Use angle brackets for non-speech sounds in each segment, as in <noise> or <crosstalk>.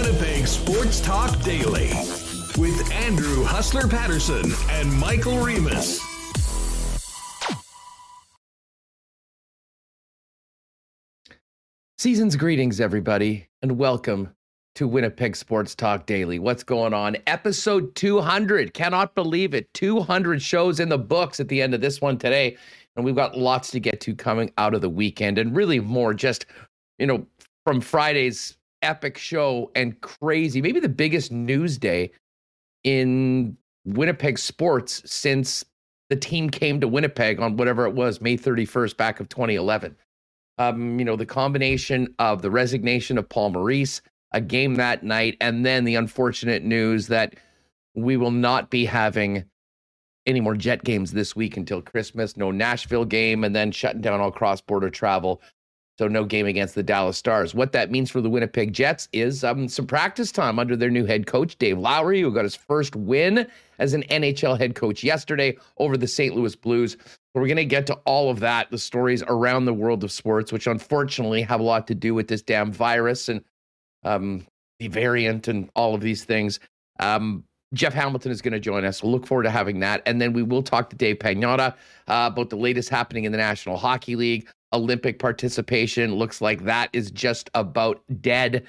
Winnipeg Sports Talk Daily with Andrew Hustler Paterson and Michael Remis. Season's greetings, everybody, and welcome to Winnipeg Sports Talk Daily. What's going on? Episode 200. Cannot believe it. 200 shows in the books at the end of this one today. And we've got lots to get to coming out of the weekend and really more just, you know, from Friday's epic show and crazy, maybe the biggest news day in Winnipeg sports since the team came to Winnipeg on whatever it was, May 31st, back of 2011 um, you know, the combination of the resignation of Paul Maurice, a game that night, and then the unfortunate news that we will not be having any more jet games this week until Christmas. No Nashville game, and then shutting down all cross border travel. So no game against the Dallas Stars. What that means for the Winnipeg Jets is um, some practice time under their new head coach, Dave Lowry, who got his first win as an NHL head coach yesterday over the St. Louis Blues. We're going to get to all of that, the stories around the world of sports, which unfortunately have a lot to do with this damn virus and um, the variant and all of these things. Um, Jeff Hamilton is going to join us. We'll look forward to having that. And then we will talk to Dave Pagnotta uh, about the latest happening in the National Hockey League. Olympic participation looks like that is just about dead.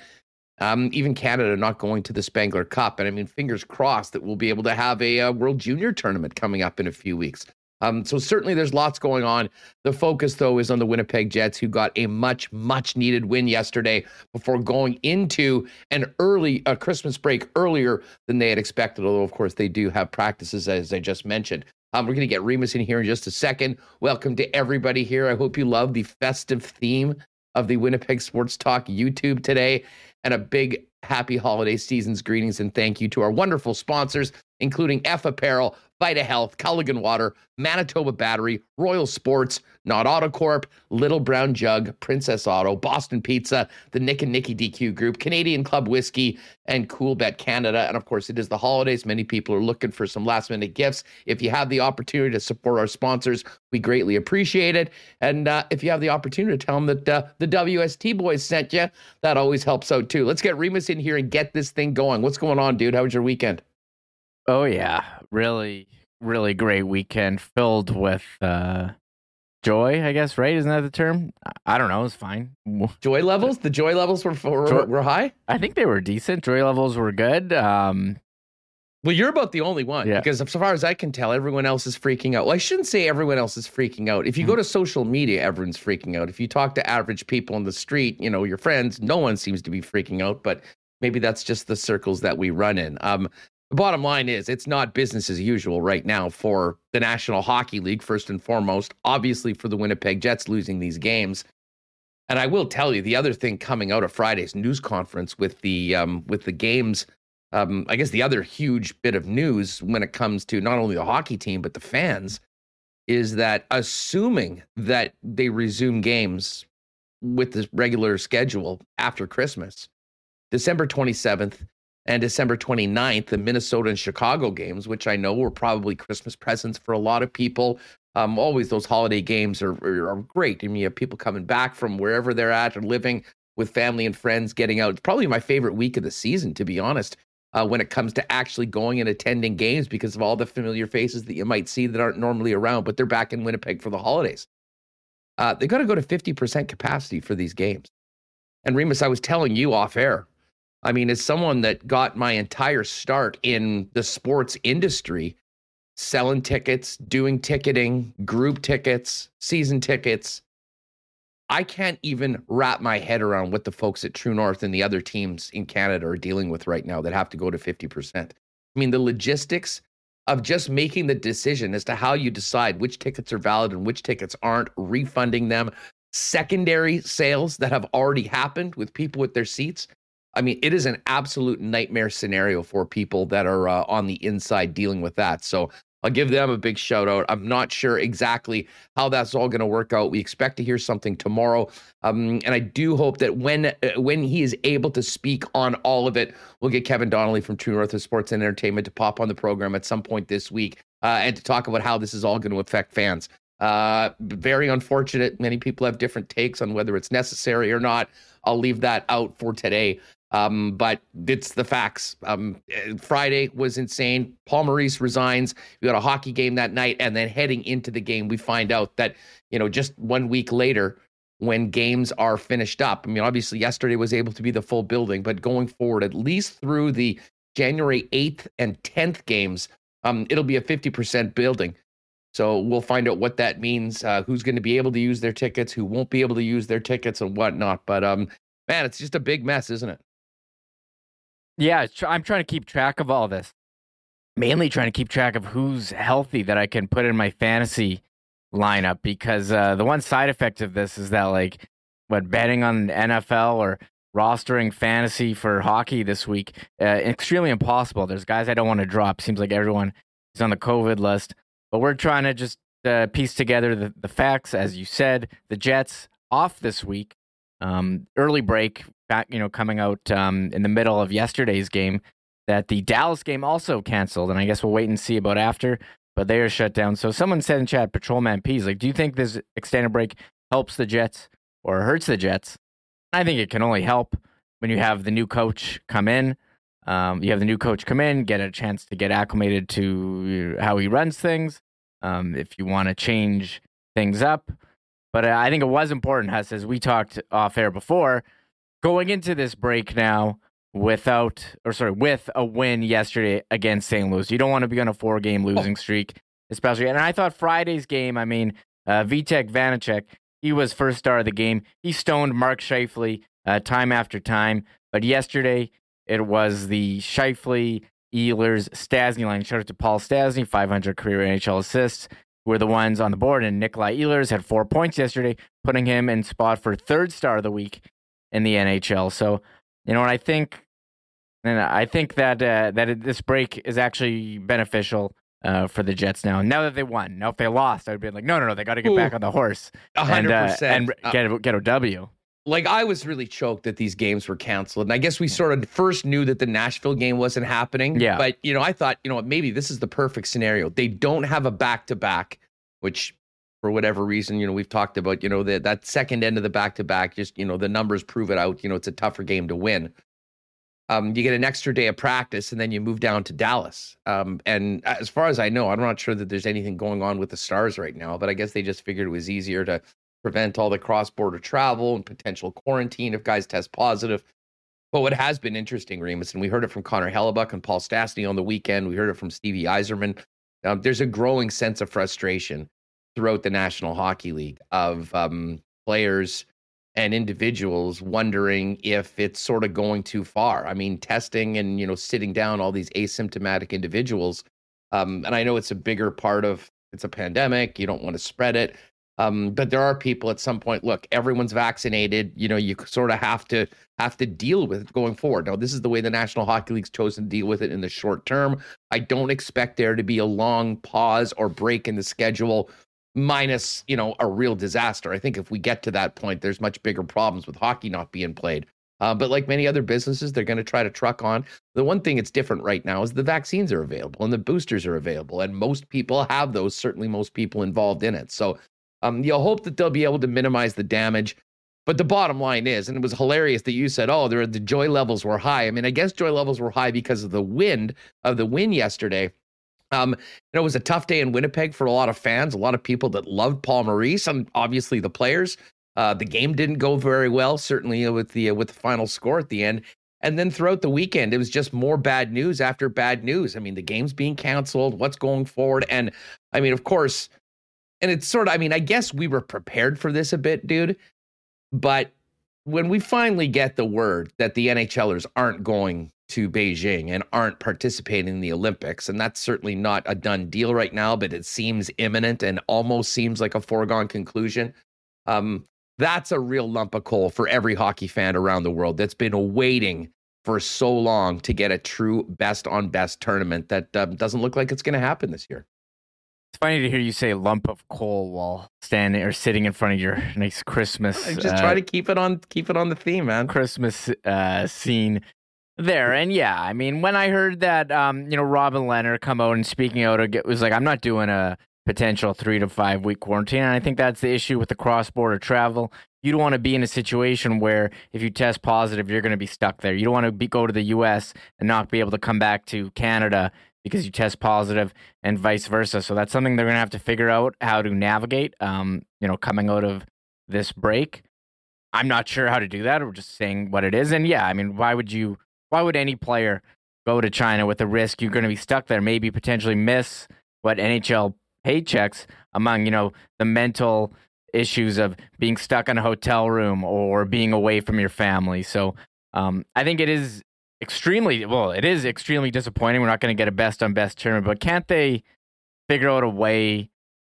Um, even Canada not going to the Spengler Cup. And I mean, fingers crossed that we'll be able to have a, a uh, World Junior tournament coming up in a few weeks. Um, so certainly there's lots going on. The focus, though, is on the Winnipeg Jets, who got a much, much needed win yesterday before going into an early a Christmas break earlier than they had expected. Although, of course, they do have practices, as I just mentioned. Um, we're going to get Remis in here in just a second. Welcome to everybody here. I hope you love the festive theme of the Winnipeg Sports Talk YouTube today. And a big happy holiday season's greetings and thank you to our wonderful sponsors, including F Apparel, Vita Health, Culligan Water, Manitoba Battery, Royal Sports, Nott Autocorp, Little Brown Jug, Princess Auto, Boston Pizza, the Nick and Nicky DQ Group, Canadian Club Whiskey, and Coolbet Canada. And of course, it is the holidays. Many people are looking for some last minute gifts. If you have the opportunity to support our sponsors, we greatly appreciate it. And uh, if you have the opportunity to tell them that uh, the WST boys sent you, that always helps out too. Let's get Remis in here and get this thing going. What's going on, dude? How was your weekend? Oh yeah, really, really great weekend filled with uh joy. I guess right? Isn't that the term? I don't know. It's fine. Joy <laughs> levels. The joy levels were were, joy, were high. I think they were decent. Joy levels were good. Um, well, you're about the only one yeah. because, as far as I can tell, everyone else is freaking out. Well, I shouldn't say everyone else is freaking out. If you mm-hmm. go to social media, everyone's freaking out. If you talk to average people in the street, you know, your friends, no one seems to be freaking out. But maybe that's just the circles that we run in. Um, the bottom line is it's not business as usual right now for the National Hockey League, first and foremost, obviously for the Winnipeg Jets losing these games. And I will tell you the other thing coming out of Friday's news conference with the um, with the games, um, I guess the other huge bit of news when it comes to not only the hockey team but the fans is that assuming that they resume games with the regular schedule after Christmas, December 27th and December 29th, the Minnesota and Chicago games, which I know were probably Christmas presents for a lot of people. Um, always those holiday games are, are, are great. I mean, you have people coming back from wherever they're at or living with family and friends, getting out. It's probably my favorite week of the season, to be honest, uh, when it comes to actually going and attending games because of all the familiar faces that you might see that aren't normally around, but they're back in Winnipeg for the holidays. Uh, they got to go to 50% capacity for these games. And Remis, I was telling you off air, I mean, as someone that got my entire start in the sports industry, selling tickets, doing ticketing, group tickets, season tickets, I can't even wrap my head around what the folks at True North and the other teams in Canada are dealing with right now that have to go to 50%. I mean, the logistics of just making the decision as to how you decide which tickets are valid and which tickets aren't, refunding them, secondary sales that have already happened with people with their seats. I mean, it is an absolute nightmare scenario for people that are uh, on the inside dealing with that. So I'll give them a big shout out. I'm not sure exactly how that's all going to work out. We expect to hear something tomorrow, um, and I do hope that when uh, when he is able to speak on all of it, we'll get Kevin Donnelly from True North of Sports and Entertainment to pop on the program at some point this week uh, and to talk about how this is all going to affect fans. Uh, very unfortunate. Many people have different takes on whether it's necessary or not. I'll leave that out for today. Um, but it's the facts. Um, Friday was insane. Paul Maurice resigns. We got a hockey game that night, and then heading into the game, we find out that you know just one week later, when games are finished up. I mean, obviously, yesterday was able to be the full building, but going forward, at least through the January 8th and 10th games, um, it'll be a 50% building. So we'll find out what that means, uh, who's going to be able to use their tickets, who won't be able to use their tickets, and whatnot. But um, man, it's just a big mess, isn't it? Yeah, I'm trying to keep track of all this. Mainly trying to keep track of who's healthy that I can put in my fantasy lineup because uh, the one side effect of this is that like what betting on NFL or rostering fantasy for hockey this week uh, extremely impossible. There's guys I don't want to drop. Seems like everyone is on the COVID list, but we're trying to just uh, piece together the, the facts. As you said, the Jets off this week. Um, early break back, you know, coming out um, in the middle of yesterday's game. That the Dallas game also canceled, and I guess we'll wait and see about after but they are shut down. So someone said in chat, Patrolman P's like, do you think this extended break helps the Jets or hurts the Jets? I think it can only help when you have the new coach come in. Um, you have the new coach come in, get a chance to get acclimated to how he runs things. Um, if you want to change things up, but I think it was important, Huss, as we talked off air before, going into this break now without or sorry with a win yesterday against St. Louis. You don't want to be on a four game oh. losing streak, especially. And I thought Friday's game. I mean, uh, Vitek Vanecek, he was first star of the game. He stoned Mark Scheifele uh, time after time. But yesterday it was the Scheifele, Ehlers, Stastny line. Shout out to Paul Stastny, 500 career NHL assists. Were the ones on the board, and Nikolai Ehlers had four points yesterday, putting him in spot for third star of the week in the NHL. So you know, and I think, and I think that uh, that this break is actually beneficial uh, for the Jets now. Now that they won, now if they lost, I'd be like, no, no, no, they got to get Ooh, back on the horse, hundred uh, percent, and get get a W. Like I was really choked that these games were canceled, and I guess we sort of first knew that the Nashville game wasn't happening. Yeah, but you know, I thought, you know, maybe this is the perfect scenario. They don't have a back to back, which for whatever reason, you know, we've talked about, you know, that that second end of the back to back, just, you know, the numbers prove it out. You know, it's a tougher game to win. Um, you get an extra day of practice and then you move down to Dallas. Um, and as far as I know, I'm not sure that there's anything going on with the Stars right now, but I guess they just figured it was easier to prevent all the cross border travel and potential quarantine if guys test positive. But what has been interesting, Remis, and we heard it from Connor Hellebuyck and Paul Stastny on the weekend, we heard it from Stevie Yzerman. Um, there's a growing sense of frustration throughout the National Hockey League of um, players and individuals wondering if it's sort of going too far. I mean, testing and you know sitting down all these asymptomatic individuals, um, and I know it's a bigger part of it's a pandemic. You don't want to spread it, um, but there are people at some point. Look, everyone's vaccinated. You know, you sort of have to have to deal with it going forward. Now, this is the way the National Hockey League's chosen to deal with it in the short term. I don't expect there to be a long pause or break in the schedule minus you know a real disaster. I think if we get to that point, there's much bigger problems with hockey not being played. Uh, but like many other businesses, they're going to try to truck on. The one thing that's different right now is the vaccines are available and the boosters are available, and most people have those. Certainly, most people involved in it. So um, you'll hope that they'll be able to minimize the damage. But the bottom line is, and it was hilarious that you said, "Oh, there the joy levels were high." I mean, I guess joy levels were high because of the wind of the win yesterday. Um, it was a tough day in Winnipeg for a lot of fans, a lot of people that loved Paul Maurice, and obviously the players. Uh, the game didn't go very well, certainly with the uh, with the final score at the end. And then throughout the weekend, it was just more bad news after bad news. I mean, the game's being canceled. What's going forward? And I mean, of course, and it's sort of. I mean, I guess we were prepared for this a bit, dude. But when we finally get the word that the NHLers aren't going to Beijing and aren't participating in the Olympics. And that's certainly not a done deal right now, but it seems imminent and almost seems like a foregone conclusion. Um, that's a real lump of coal for every hockey fan around the world that's been waiting for so long to get a true best on best tournament that um, doesn't look like it's going to happen this year. Funny to hear you say lump of coal while standing or sitting in front of your nice Christmas. I just uh, try to keep it on keep it on the theme, man. Christmas uh, scene there. And yeah, I mean, when I heard that, um, you know, Robin Lehner come out and speaking out, it was like, I'm not doing a potential three to five week quarantine. And I think that's the issue with the cross border travel. you don't want to be in a situation where if you test positive, you're going to be stuck there. You don't want to be, go to the U.S. and not be able to come back to Canada because you test positive, and vice versa. So that's something they're going to have to figure out how to navigate. Um, you know, coming out of this break, I'm not sure how to do that. We're just saying what it is, and yeah, I mean, why would you? Why would any player go to China with the risk you're going to be stuck there, maybe potentially miss what NHL paychecks among you know the mental issues of being stuck in a hotel room or being away from your family. So um, I think it is extremely well. It is extremely disappointing. We're not going to get a best on best tournament, but can't they figure out a way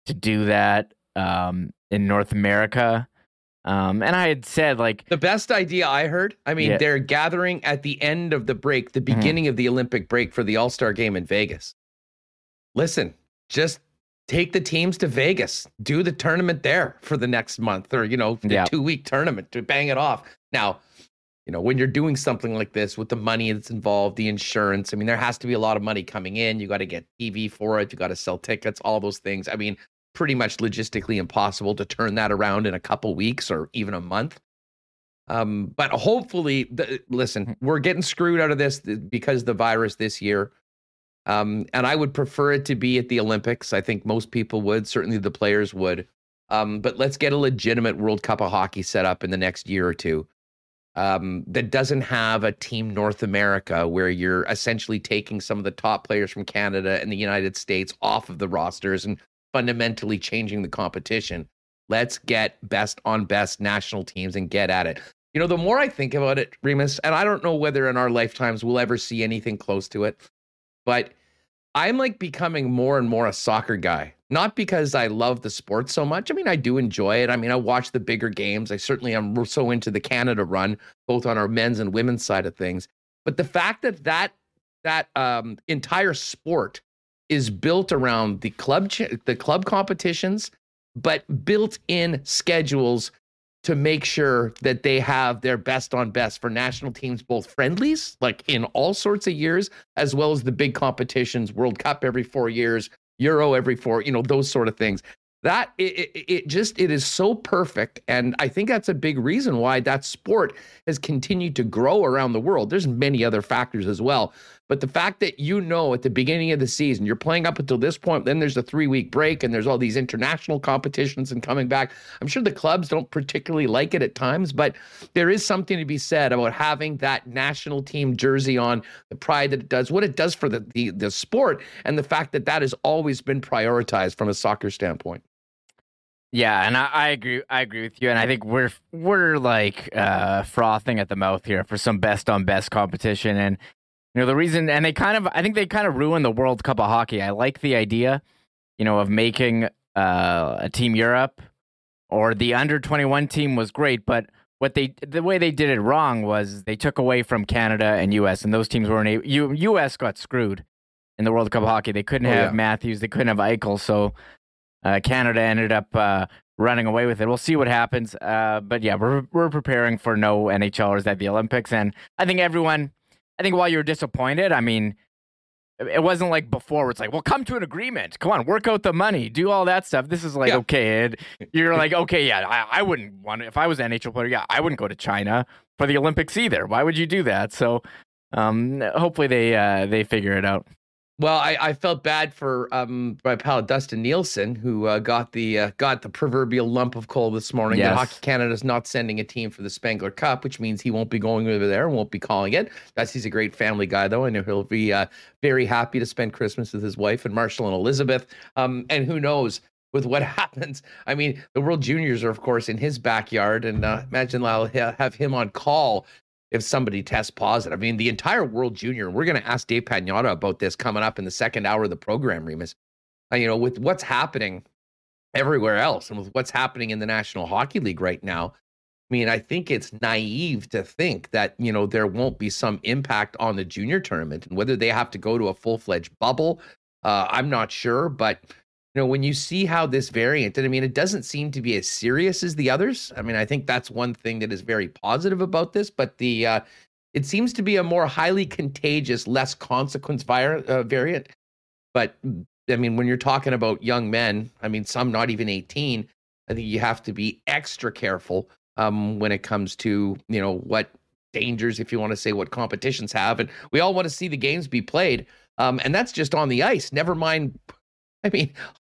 to do that um, in North America? Um, and I had said like the best idea I heard. I mean, yeah. they're gathering at the end of the break, the mm-hmm. beginning mm-hmm. of the Olympic break for the All Star game in Vegas. Listen, just take the teams to Vegas, do the tournament there for the next month or, you know, the two week tournament to bang it off. Now, you know, when you're doing something like this with the money that's involved, the insurance, I mean, there has to be a lot of money coming in. You got to get TV for it, you got to sell tickets, all those things. I mean, pretty much logistically impossible to turn that around in a couple weeks or even a month. Um, but hopefully, the, listen, mm-hmm. we're getting screwed out of this because the virus this year. Um, and I would prefer it to be at the Olympics. I think most people would, certainly the players would. Um, but let's get a legitimate World Cup of hockey set up in the next year or two um, that doesn't have a Team North America where you're essentially taking some of the top players from Canada and the United States off of the rosters and fundamentally changing the competition. Let's get best on best national teams and get at it. You know, the more I think about it, Remis, and I don't know whether in our lifetimes we'll ever see anything close to it. But I'm like becoming more and more a soccer guy. Not because I love the sport so much. I mean, I do enjoy it. I mean, I watch the bigger games. I certainly am so into the Canada run, both on our men's and women's side of things. But the fact that that that um, entire sport is built around the club ch- the club competitions, but built in schedules to make sure that they have their best on best for national teams, both friendlies, like in all sorts of years, as well as the big competitions, World Cup every four years, Euro every four, you know, those sort of things. That it, it, it, just it is so perfect and i think that's a big reason why that sport has continued to grow around the world. There's many other factors as well but the fact that you know at the beginning of the season you're playing up until this point then there's a three week break and there's all these international competitions and coming back i'm sure the clubs don't particularly like it at times but there is something to be said about having that national team jersey on the pride that it does what it does for the, the, the sport and the fact that that has always been prioritized from a soccer standpoint yeah, and I, I, agree. I agree with you, and I think we're we're like uh, frothing at the mouth here for some best on best competition, and you know the reason, and they kind of, I think they kind of ruined the World Cup of hockey. I like the idea, you know, of making uh, a Team Europe or the under twenty one team was great, but what they the way they did it wrong was they took away from Canada and U.S. and those teams weren't able. U, U.S. got screwed in the World Cup of hockey. They couldn't oh, have yeah. Matthews, they couldn't have Eichel, so uh, Canada ended up uh, running away with it. We'll see what happens. Uh, but yeah, we're we're preparing for no NHLers at the Olympics, and I think everyone. I think while you're disappointed, I mean, it wasn't like before it's like, well, come to an agreement. Come on, work out the money, do all that stuff. This is like, yeah. okay, you're <laughs> like, okay, yeah, I, I wouldn't want to, if I was an NHL player, yeah, I wouldn't go to China for the Olympics either. Why would you do that? So, um, hopefully they uh, they figure it out. Well, I, I felt bad for um, my pal Dustin Nielsen, who uh, got the uh, got the proverbial lump of coal this morning. Yes. That Hockey Canada is not sending a team for the Spengler Cup, which means he won't be going over there and won't be calling it. That's he's a great family guy, though. I know he'll be uh, very happy to spend Christmas with his wife and Marshall and Elizabeth. Um, and who knows with what <laughs> happens? I mean, the World Juniors are, of course, in his backyard, and uh, imagine I'll have him on call if somebody tests positive. I mean, the entire World Junior, we're going to ask Dave Pagnotta about this coming up in the second hour of the program, Remis. Uh, you know, with what's happening everywhere else and with what's happening in the National Hockey League right now, I mean, I think it's naive to think that, you know, there won't be some impact on the junior tournament and whether they have to go to a full fledged bubble. Uh, I'm not sure, but you know, when you see how this variant, and I mean, it doesn't seem to be as serious as the others. I mean, I think that's one thing that is very positive about this, but the uh, it seems to be a more highly contagious, less consequence vir- uh, variant. But I mean, when you're talking about young men, I mean, some not even 18, I think you have to be extra careful um, when it comes to you know what dangers, if you want to say, what competitions have, and we all want to see the games be played, um, and that's just on the ice. Never mind. I mean,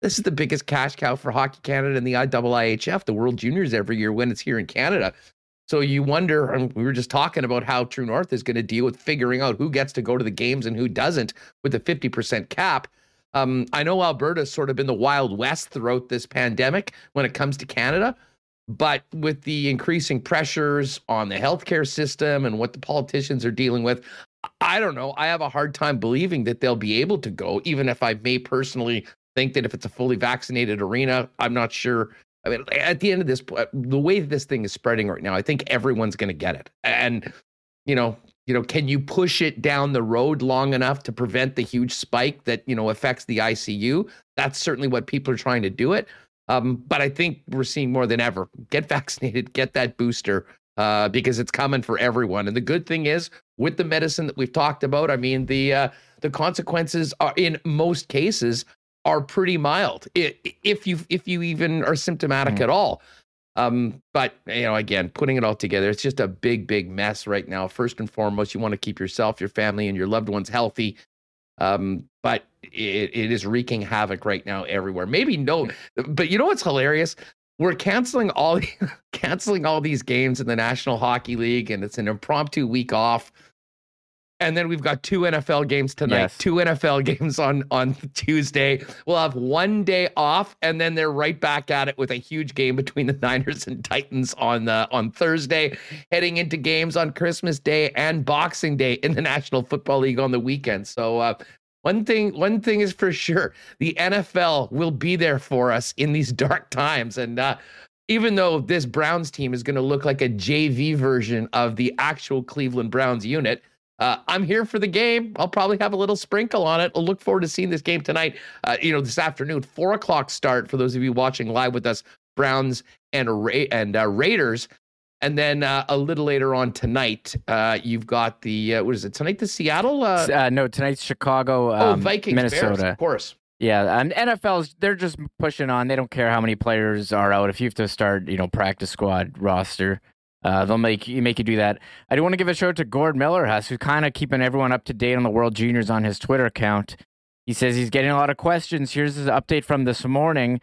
this is the biggest cash cow for Hockey Canada and the IIHF, the World Juniors every year when it's here in Canada. So you wonder, we were just talking about how True North is going to deal with figuring out who gets to go to the games and who doesn't with the 50% cap. Um, I know Alberta's sort of been the Wild West throughout this pandemic when it comes to Canada, but with the increasing pressures on the healthcare system and what the politicians are dealing with, I don't know. I have a hard time believing that they'll be able to go, even if I may personally think that if it's a fully vaccinated arena, I'm not sure I mean, at the end of this, the way this thing is spreading right now, I think everyone's going to get it. And you know, you know, can you push it down the road long enough to prevent the huge spike that you know affects the ICU? That's certainly what people are trying to do it. Um, but I think we're seeing more than ever. Get <laughs> vaccinated, get that booster, uh, because it's coming for everyone. And the good thing is, with the medicine that we've talked about, I mean, the uh, the consequences are in most cases are pretty mild if you if you even are symptomatic mm. at all. Um, but you know, again, putting it all together, it's just a big, big mess right now. First and foremost, you want to keep yourself, your family, and your loved ones healthy. Um, but it, it is wreaking havoc right now everywhere. Maybe no, but you know what's hilarious? We're canceling all <laughs> canceling all these games in the National Hockey League, and it's an impromptu week off and then we've got two NFL games tonight, yes. two NFL <laughs> games on on Tuesday. We'll have one day off, and then they're right back at it with a huge game between the <laughs> Niners and Titans on the on Thursday, heading into games on Christmas Day and Boxing Day in the National Football League on the weekend. So. Uh, one thing, one thing is for sure: the NFL will be there for us in these <laughs> dark times, and uh, even though this Browns team is going to look like a JV version of the actual Cleveland Browns unit, uh, I'm here for the game. I'll probably have a little sprinkle on it. I'll look forward to seeing this game tonight. Uh, you know, this afternoon, four o'clock start for those of you watching live with us. Browns and Ra- and uh, Raiders, and then uh, a little later on tonight, uh, you've got the uh, what is it tonight? The Seattle? no, tonight's Chicago. Oh, um, oh, Vikings, Minnesota, Bears, of course. Yeah, and NFL's they're just pushing on. They don't care how many players are out. If you have to start, you know, practice squad roster, uh, they'll make you make you do that. I do want to give a shout out to Gord Millerhus, who's kind of keeping everyone up to date on the World Juniors on his Twitter account. He says he's getting a lot of questions. Here's his update from this morning.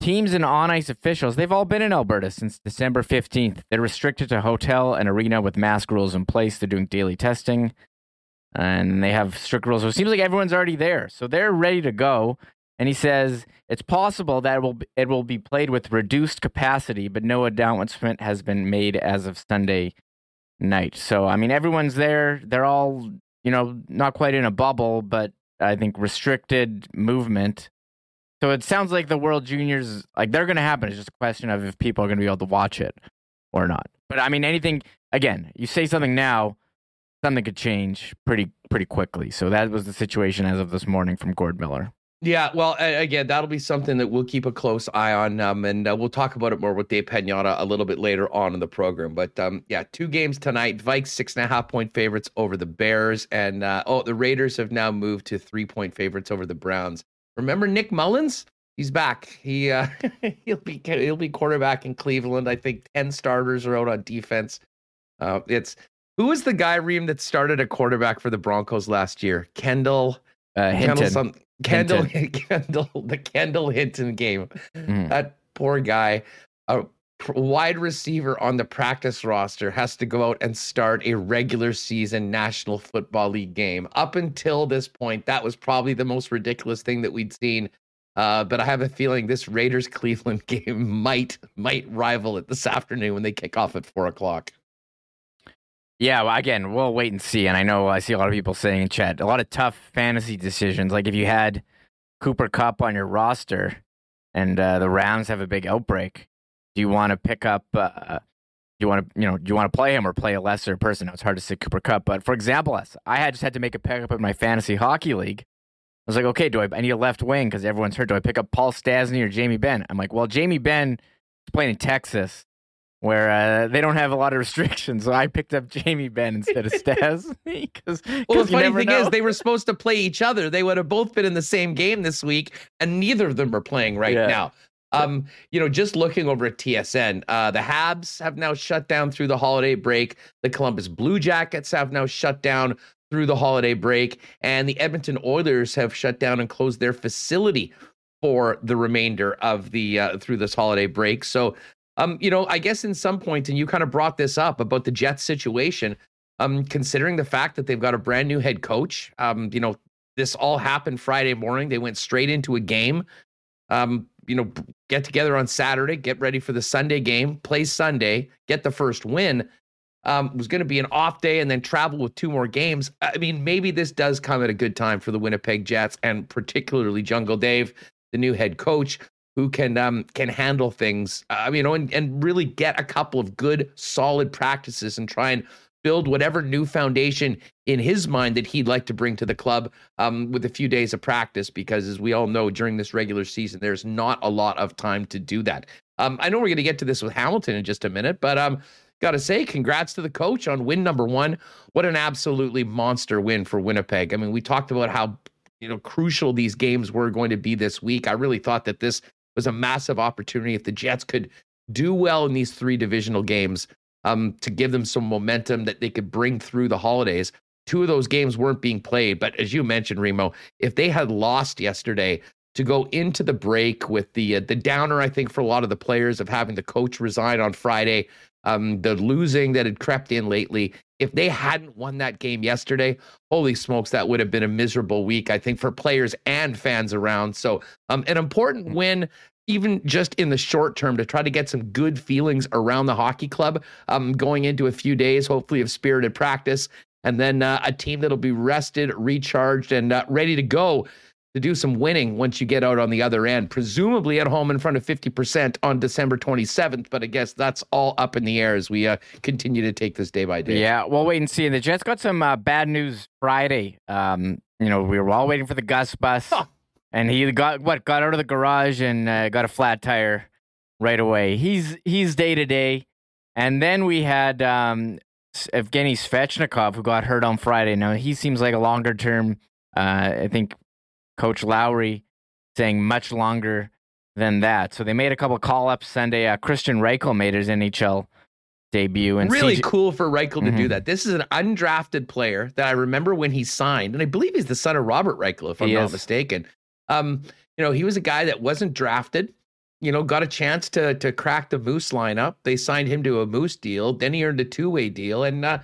Teams and on ice officials, they've all been in Alberta since December 15th. They're restricted to hotel and arena with mask rules in place. They're doing daily testing and they have strict rules. So it seems like everyone's already there. So they're ready to go. And he says it's possible that it will, be, it will be played with reduced capacity, but no announcement has been made as of Sunday night. So, I mean, everyone's there. They're all, you know, not quite in a bubble, but I think restricted movement. So it sounds like the World Juniors, like they're going to happen. It's just a question of if people are going to be able to watch it or not. But I mean, anything, again, you say something now, something could change pretty, pretty quickly. So that was the situation as of this morning from Gord Miller. Yeah, well, again, that'll be something that we'll keep a close eye on, um, and uh, we'll talk about it more with Dave Pagnotta a little bit later on in the program. But um, yeah, two games tonight. Vikes six and a half point favorites over the Bears, and uh, oh, the Raiders have now moved to three point favorites over the Browns. Remember Nick Mullens? He's back. He uh, <laughs> he'll be he'll be quarterback in Cleveland. I think ten starters are out on defense. Uh, it's who was the guy Reem that started a quarterback for the Broncos last year? Kendall. Uh, Hinton. Kendall, some, Kendall, <laughs> Kendall, the Kendall Hinton game. Mm. That poor guy, a wide receiver on the practice roster, has to go out and start a regular season National Football League game. Up until this point, that was probably the most ridiculous thing that we'd seen. Uh, but I have a feeling this Raiders Cleveland <laughs> game might might rival it this afternoon when they kick off at four o'clock. Yeah, well, again, we'll wait and see. And I know I see a lot of people saying in chat a lot of tough fantasy decisions. Like if you had Cooper Kupp on your roster and uh, the Rams have a big outbreak, do you want to pick up? Uh, do you want to, you know, do you want to play him or play a lesser person? It's hard to say Cooper Kupp, but for example, I had just had to make a pickup in my fantasy hockey league. I was like, okay, do I? I need a left wing because everyone's hurt. Do I pick up Paul Stastny or Jamie Benn? I'm like, well, Jamie Benn is playing in Texas where uh, they don't have a lot of restrictions. So I picked up Jamie Benn instead of <laughs> Stas. <laughs> Because well, the funny thing know. is, they were supposed to play each other. They would have both been in the same game this week, and neither of them are playing right yeah. now. Um, you know, just looking over at TSN, uh, the Habs have now shut down through the holiday break. The Columbus Blue Jackets have now shut down through the holiday break, and the Edmonton Oilers have shut down and closed their facility for the remainder of the uh, through this holiday break. So, um, you know, I guess in some point, and you kind of brought this up about the Jets situation. Um, considering the fact that they've got a brand new head coach, um, you know, this all happened Friday morning. They went straight into a game. Um, you know, get together on Saturday, get ready for the Sunday game, play Sunday, get the first win. Um, was going to be an off day and then travel with two more games. I mean, maybe this does come at a good time for the Winnipeg Jets and particularly Jungle Dave, the new head coach, who can um, can handle things. Uh, you know, and and really get a couple of good, solid practices and try and build whatever new foundation in his mind that he'd like to bring to the club um, with a few days of practice, because as we all know, during this regular season, there's not a lot of time to do that. Um, I know we're going to get to this with Hamilton in just a minute, but um, got to say, congrats to the coach on win number one. What an absolutely monster win for Winnipeg. I mean, we talked about how you know crucial these games were going to be this week. I really thought that this was a massive opportunity if the Jets could do well in these three divisional games um, to give them some momentum that they could bring through the holidays. Two of those games weren't being played, but as you mentioned, Remo, if they had lost yesterday, to go into the break with the uh, the downer, I think for a lot of the players of having the coach resign on Friday, um, the losing that had crept in lately. If they hadn't won that game yesterday, holy smokes, that would have been a miserable week, I think, for players and fans around. So, um, an important win even just in the short term to try to get some good feelings around the hockey club um, going into a few days, hopefully of spirited practice, and then uh, a team that'll be rested, recharged, and uh, ready to go to do some winning once you get out on the other end, presumably at home in front of 50% on December 27th. But I guess that's all up in the air as we uh, continue to take this day by day. Yeah, we'll wait and see. And the Jets got some uh, bad news Friday. Um, you know, we were all waiting for the Gus bus and he got what got out of the garage and uh, got a flat tire right away. He's he's day to day, and then we had um, Evgeny Svechnikov who got hurt on Friday. Now he seems like a longer term. Uh, I think Coach Lowry saying much longer than that. So they made a couple call ups Sunday. Uh, Kristian Reichel made his NHL debut. And really CJ- cool for Reichel to mm-hmm. do that. This is an undrafted player that I remember when he signed, and I believe he's the son of Robert Reichel, if I'm he not is. mistaken. Um, you know, he was a guy that wasn't drafted. You know, got a chance to to crack the Moose lineup. They signed him to a Moose deal. Then he earned a two way deal, and uh,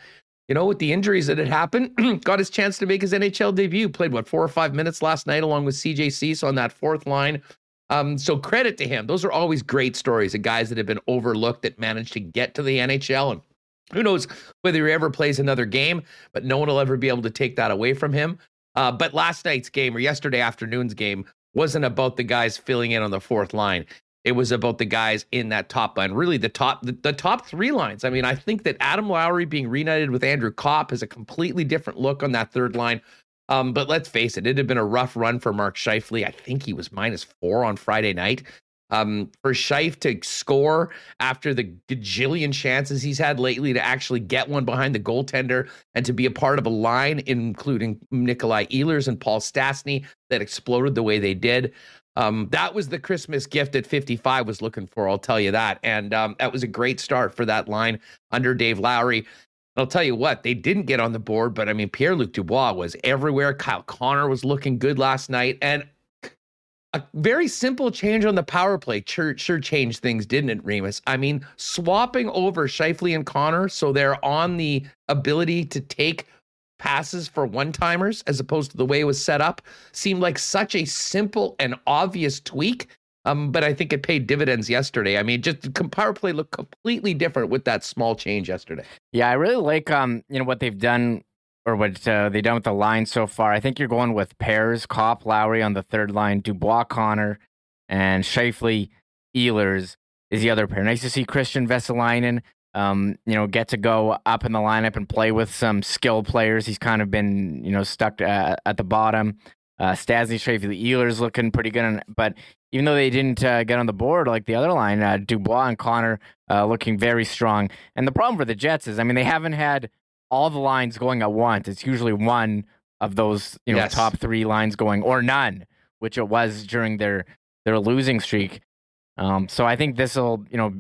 you know, with the injuries that had happened, <clears throat> got his chance to make his NHL debut. Played what four or five minutes last night, along with CJ Suess on that fourth line. Um, so credit to him. Those are always great stories of guys that have been overlooked that managed to get to the NHL and who knows whether he ever plays another game, but no one will ever be able to take that away from him. Uh, but last night's game or yesterday afternoon's game wasn't about the guys filling in on the fourth line. It was about the guys in that top line, really the top the, the top three lines. I mean, I think that Adam Lowry being reunited with Andrew Copp is a completely different look on that third line. Um, but let's face it, it had been a rough run for Mark Scheifele. I think he was minus four on Friday night. Um, for Scheif to score after the gajillion chances he's had lately to actually get one behind the goaltender and to be a part of a line, including Nikolai Ehlers and Paul Stastny, that exploded the way they did. Um, that was the Christmas gift that 55 was looking for, I'll tell you that. And um, that was a great start for that line under Dave Lowry. I'll tell you what, they didn't get on the board, but I mean, Pierre Luc Dubois was everywhere. Kyle Connor was looking good last night. And a very simple change on the power play sure, sure changed things, didn't it, Remis? I mean, swapping over Scheifele and Connor so they're on the ability to take passes for one timers as opposed to the way it was set up seemed like such a simple and obvious tweak. Um, but I think it paid dividends yesterday. I mean, just power play looked completely different with that small change yesterday. Yeah, I really like um, you know, what they've done or what uh, they done with the line so far. I think you're going with pairs, Copp, Lowry on the third line, Dubois, Connor, and Scheifele, Ehlers is the other pair. Nice to see Kristian Vesalainen, um, you know, get to go up in the lineup and play with some skilled players. He's kind of been, you know, stuck uh, at the bottom. Uh, Stastny, Scheifele, Ehlers looking pretty good, on, but even though they didn't uh, get on the board like the other line, uh, Dubois and Connor uh, looking very strong. And the problem for the Jets is, I mean, they haven't had all the lines going at once. It's usually one of those, you know, yes. top three lines going or none, which it was during their their losing streak. Um, so I think this will, you know,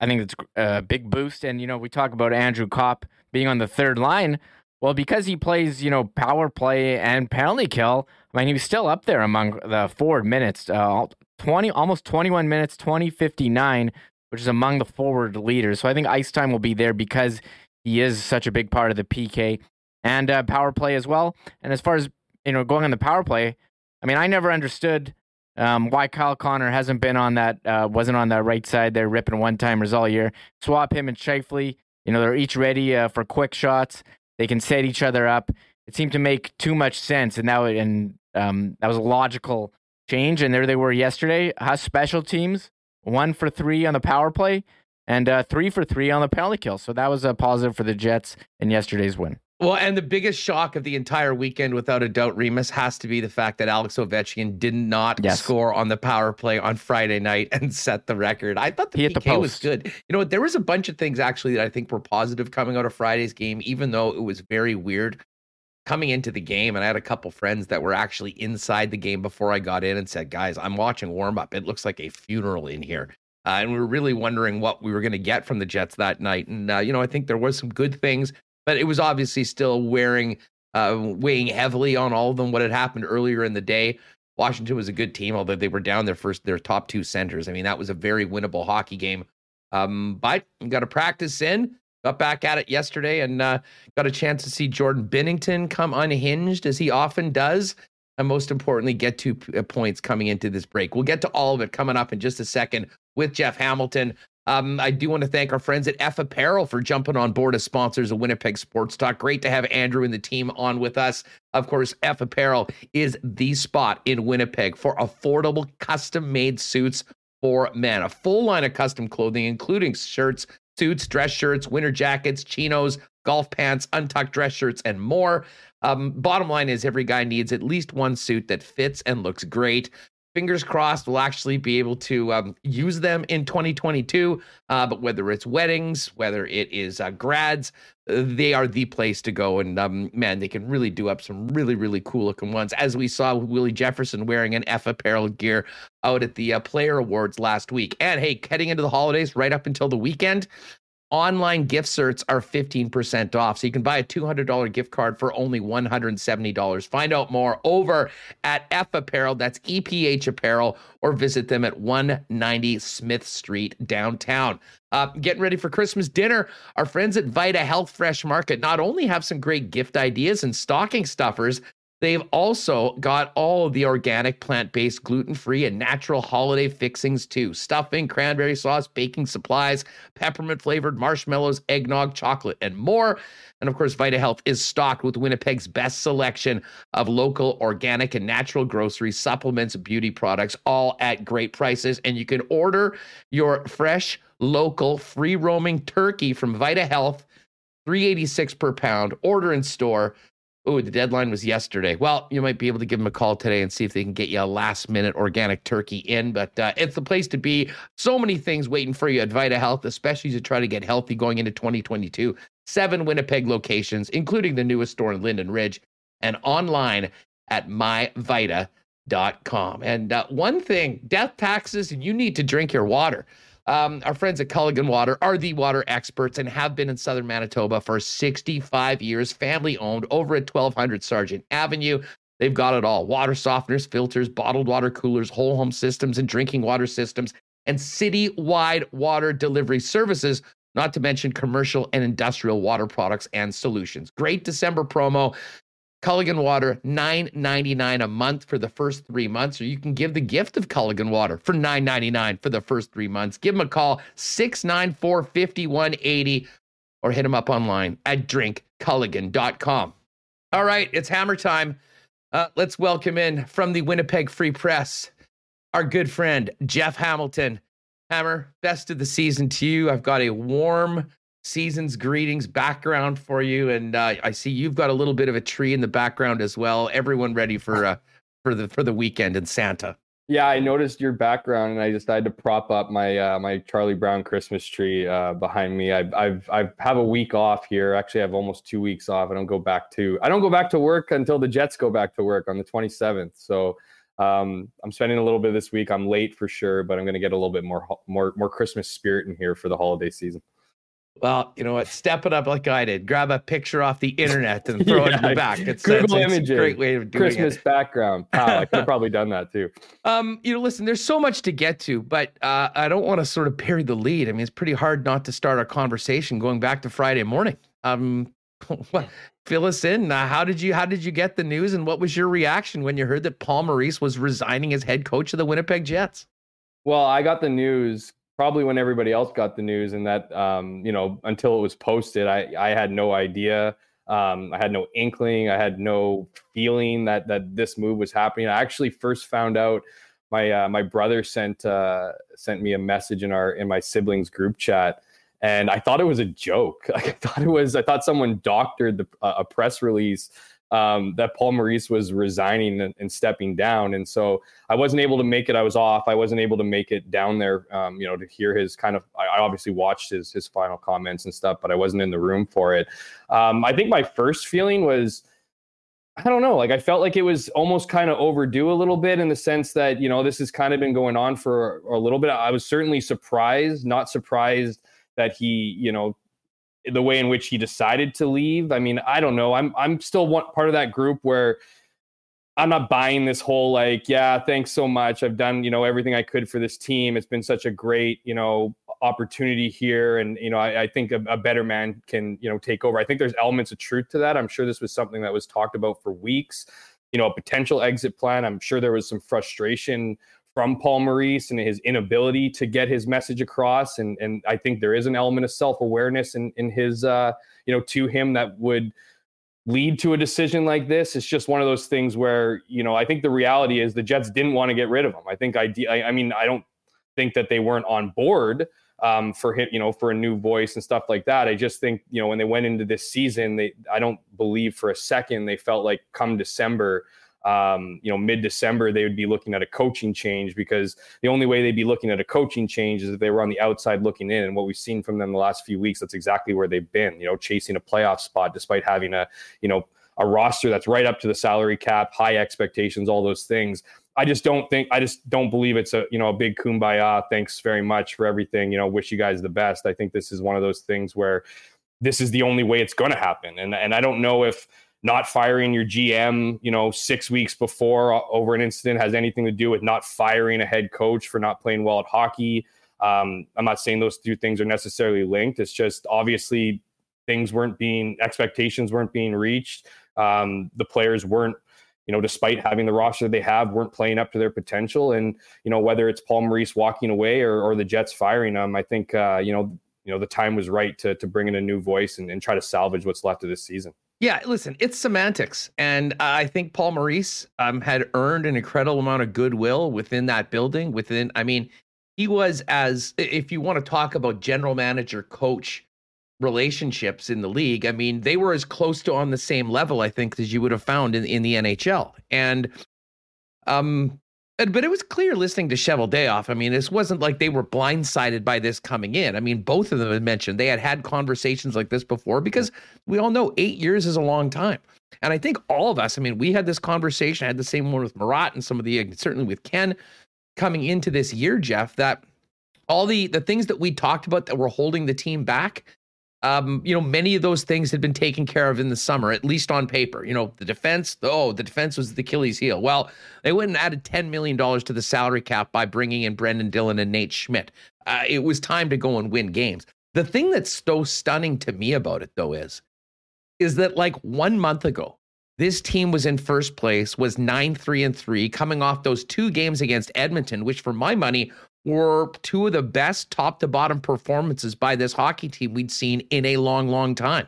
I think it's a big boost. And you know, we talk about Andrew Copp being on the third line. Well, because he plays, you know, power play and penalty kill, I mean, he was still up there among the forward minutes. Uh, 20, almost 21 minutes, 20, 59, which is among the forward leaders. So I think ice time will be there because he is such a big part of the PK and uh, power play as well. And as far as, you know, going on the power play, I mean, I never understood um, why Kyle Connor hasn't been on that, uh, wasn't on that right side there, ripping one timers all year. Swap him and Scheifele. You know, they're each ready uh, for quick shots. They can set each other up. It seemed to make too much sense, and that and um, that was a logical change. And there they were yesterday. Huss special teams, one for three on the power play, and uh, three for three on the penalty kill. So that was a positive for the Jets in yesterday's win. Well, and the biggest shock of the entire weekend, without a doubt, Remis, has to be the fact that Alex Ovechkin did not yes. score on the power play on Friday night and <laughs> set the record. I thought the he PK the was good. You know, there was a bunch of things actually that I think were positive coming out of Friday's game, even though it was very weird coming into the game. And I had a couple friends that were actually inside the game before I got in and said, "Guys, I'm watching warm up. It looks like a funeral in here." Uh, and we were really wondering what we were going to get from the Jets that night. And uh, you know, I think there was some good things but it was obviously still wearing uh, weighing heavily on all of them what had happened earlier in the day. Washington was a good team, although they were down their first their top two centers. I mean, that was a very winnable hockey game. Um, but got to practice in. Got back at it yesterday and uh, got a chance to see Jordan Binnington come unhinged as he often does. And most importantly, get two p- uh, points coming into this break. We'll get to all of it coming up in just a second with Jeff Hamilton. Um, I do want to thank our friends at F Apparel for jumping on board as sponsors of Winnipeg Sports Talk. Great to have Andrew and the team on with us. Of course, F Apparel is the spot in Winnipeg for affordable custom made suits for men. A full line of custom clothing, including shirts, suits, dress shirts, winter jackets, chinos, golf pants, untucked dress shirts, and more. Um, bottom line is every guy needs at least one suit that fits and looks great fingers crossed we'll actually be able to um, use them in 2022 uh, but whether it's weddings whether it is uh, grads uh, they are the place to go and um, man they can really do up some really really cool looking ones. As we saw willie jefferson wearing an f apparel gear out at the uh, player awards last week. And hey heading into the holidays right up until the weekend online gift certs are 15% off. So you can buy a $200 gift card for only $170. Find out more over at F Apparel, that's EPH Apparel, or visit them at 190 Smith Street downtown. Uh, getting ready for Christmas dinner, our friends at Vita Health Fresh Market not only have some great gift ideas and stocking stuffers, They've also got all the organic, plant based, gluten free, and natural holiday fixings too stuffing, cranberry sauce, baking supplies, peppermint flavored marshmallows, eggnog, chocolate, and more. And of course, Vita Health is stocked with Winnipeg's best selection of local, organic, and natural groceries, supplements, beauty products, all at great prices. And you can order your fresh, local, free roaming turkey from Vita Health. 386 per pound. Order in store. Oh, the deadline was yesterday. Well, you might be able to give them a call today and see if they can get you a last minute organic turkey in. But uh, it's the place to be. So many things waiting for you at Vita Health, especially to try to get healthy going into 2022. Seven Winnipeg locations, including the newest store in Linden Ridge, and online at myvita.com. And uh, one thing death taxes, and you need to drink your water. Um, our friends at Culligan Water are the water experts and have been in southern Manitoba for 65 years, family owned over at 1200 Sargent Avenue. They've got it all water softeners, filters, bottled water coolers, whole home systems, and drinking water systems, and city-wide water delivery services, not to mention commercial and industrial water products and solutions. Great December promo. Culligan Water, $9.99 a month for the first three months, or you can give the gift of Culligan Water for $9.99 for the first three months. Give them a call, 694 5180, or hit them up online at drinkculligan.com. All right, it's hammer time. Uh, let's welcome in from the Winnipeg Free Press our good friend, Jeff Hamilton. Hammer, best of the season to you. I've got a warm season's greetings background for you, and uh, I see you've got a little bit of a tree in the background as well. Everyone ready for uh, for the for the weekend and Santa. Yeah, I noticed your background, and I decided to prop up my uh, my Charlie Brown Christmas tree uh, behind me. I've I've I have a week off here. Actually, I have almost two weeks off. I don't go back to I don't go back to work until the Jets go back to work on the 27th. So um, I'm spending a little bit this week. I'm late for sure, but I'm going to get a little bit more more more Christmas spirit in here for the holiday season. Well, you know what? Step it up like I did. Grab a picture off the internet and <laughs> throw yeah, it in the back. It's, Google it's, it's a great way of doing Christmas it. background. Wow, I could have <laughs> probably done that too. Um, you know, listen, there's so much to get to, but uh, I don't want to sort of bury the lead. I mean, it's pretty hard not to start our conversation going back to Friday morning. Um, <laughs> fill us in. Uh, how did you how did you get the news, and what was your reaction when you heard that Paul Maurice was resigning as head coach of the Winnipeg Jets? Well, I got the news probably when everybody else got the news and that um, you know until it was posted i i had no idea. Um, i had no inkling. I had no feeling that that this move was happening. I actually first found out my uh, my brother sent uh, sent me a message in our in my siblings group chat and i thought it was a joke. <laughs> Like i thought it was i thought someone doctored the, uh, a press release um, that Paul Maurice was resigning and, and, stepping down, and so I wasn't able to make it. I was off. I wasn't able to make it down there, um, you know, to hear his kind of. I obviously watched his his final comments and stuff, but I wasn't in the room for it. Um, I think my first feeling was. I don't know. Like I felt like it was almost kind of overdue a little bit in the sense that you know this has kind of been going on for a little bit. I was certainly surprised, not surprised that he you know the way in which he decided to leave. I mean, I don't know. I'm I'm still one part of that group where I'm not buying this whole like, yeah, thanks so much. I've done, you know, everything I could for this team. It's been such a great, you know, opportunity here. And, you know, I, I think a, a, better man can, you know, take over. I think there's elements of truth to that. I'm sure this was something that was talked about for weeks, you know, a potential exit plan. I'm sure there was some frustration from Paul Maurice and his inability to get his message across. And and I think there is an element of self awareness in in his uh, you know to him that would lead to a decision like this. It's just one of those things where you know I think the reality is the Jets didn't want to get rid of him. I think I I, I mean I don't think that they weren't on board. Um, for him, you know, for a new voice and stuff like that. I just think, you know, when they went into this season, they I don't believe for a second they felt like come December um, you know, mid December, they would be looking at a coaching change because the only way they'd be looking at a coaching change is if they were on the outside looking in. And what we've seen from them the last few weeks, that's exactly where they've been, you know, chasing a playoff spot despite having a, you know, a roster that's right up to the salary cap, high expectations, all those things. I just don't think I just don't believe it's a you know a big kumbaya. Thanks very much for everything. You know, wish you guys the best. I think this is one of those things where this is the only way it's going to happen, and and I don't know if not firing your GM, you know, six weeks before over an incident has anything to do with not firing a head coach for not playing well at hockey. Um, I'm not saying those two things are necessarily linked. It's just obviously things weren't being expectations weren't being reached. Um, the players weren't, you know, despite having the roster they have, weren't playing up to their potential. And you know, whether it's Paul Maurice walking away or, or the Jets firing them, I think uh, you know, you know, the time was right to to bring in a new voice and, and try to salvage what's left of this season. Yeah, listen, it's semantics. And I think Paul Maurice um, had earned an incredible amount of goodwill within that building. Within, I mean, he was as, if you want to talk about general manager coach relationships in the league, I mean, they were as close to on the same level, I think, as you would have found in, in the NHL. And um, but it was clear listening to Cheveldayoff. I mean, this wasn't like they were blindsided by this coming in. I mean, both of them had mentioned they had had conversations like this before because we all know eight years is a long time. And I think all of us, I mean, we had this conversation, I had the same one with Marat and some of the, certainly with Ken coming into this year, Jeff, that all the the things that we talked about that were holding the team back um, you know, many of those things had been taken care of in the summer, at least on paper. You know, the defense, oh, the defense was the Achilles heel. Well, they went and added $10 million to the salary cap by bringing in Brendan Dillon and Nate Schmidt. Uh, it was time to go and win games. The thing that's so stunning to me about it, though, is, is that like one month ago, this team was in first place, was 9 3 and 3, coming off those two games against Edmonton, which for my money were two of the best top to bottom performances by this hockey team we'd seen in a long, long time.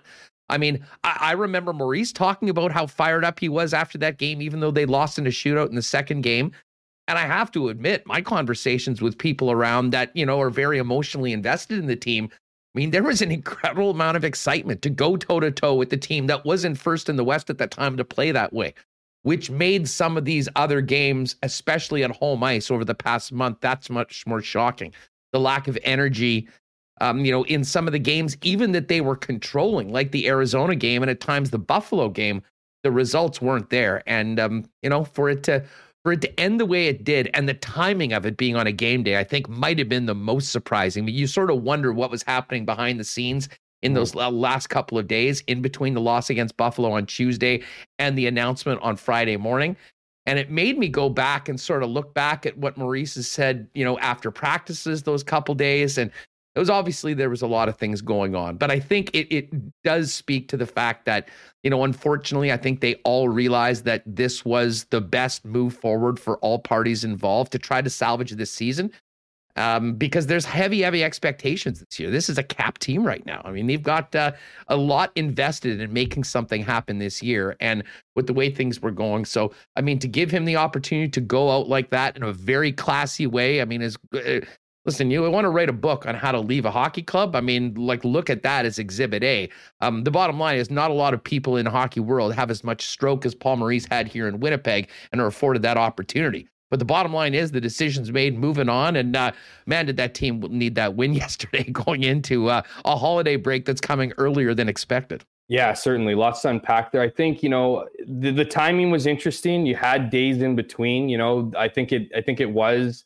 I mean, I, I, remember Maurice talking about how fired up he was after that game, even though they lost in a shootout in the second game. And I have to admit, my conversations with people around that, you know, are very emotionally invested in the team. I mean, there was an incredible amount of excitement to go toe to toe with the team that wasn't first in the West at that time to play that way which made some of these other games, especially at home ice over the past month, that's much more shocking. The lack of energy, um, you know, in some of the games, even that they were controlling, like the Arizona game and at times the Buffalo game, the results weren't there. And um, you know, for it to for it to end the way it did and the timing of it being on a game day, I think might have been the most surprising. But you sort of wonder what was happening behind the scenes in mm-hmm. those last couple of days in between the loss against Buffalo on Tuesday and the announcement on Friday morning. And it made me go back and sort of look back at what Maurice has said, you know, after practices those couple days. And it was obviously there was a lot of things going on, but I think it it does speak to the fact that you know, unfortunately, I think they all realized that this was the best move forward for all parties involved to try to salvage this season. Um, because there's heavy, heavy expectations this year. This is a cap team right now. I mean, they've got uh, a lot invested in making something happen this year, and with the way things were going. So, I mean, to give him the opportunity to go out like that in a very classy way, I mean, is uh, listen, you want to write a book on how to leave a hockey club? I mean, like, look at that as exhibit A. Um, the bottom line is not a lot of people in hockey world have as much stroke as Paul Maurice had here in Winnipeg and are afforded that opportunity. But the bottom line is the decision's made, moving on. And uh, man, did that team need that win <laughs> yesterday going into uh, a holiday break that's coming earlier than expected. Yeah, certainly. Lots to unpack there. I think, you know, the, the timing was interesting. You had days in between, you know, I think it I think it was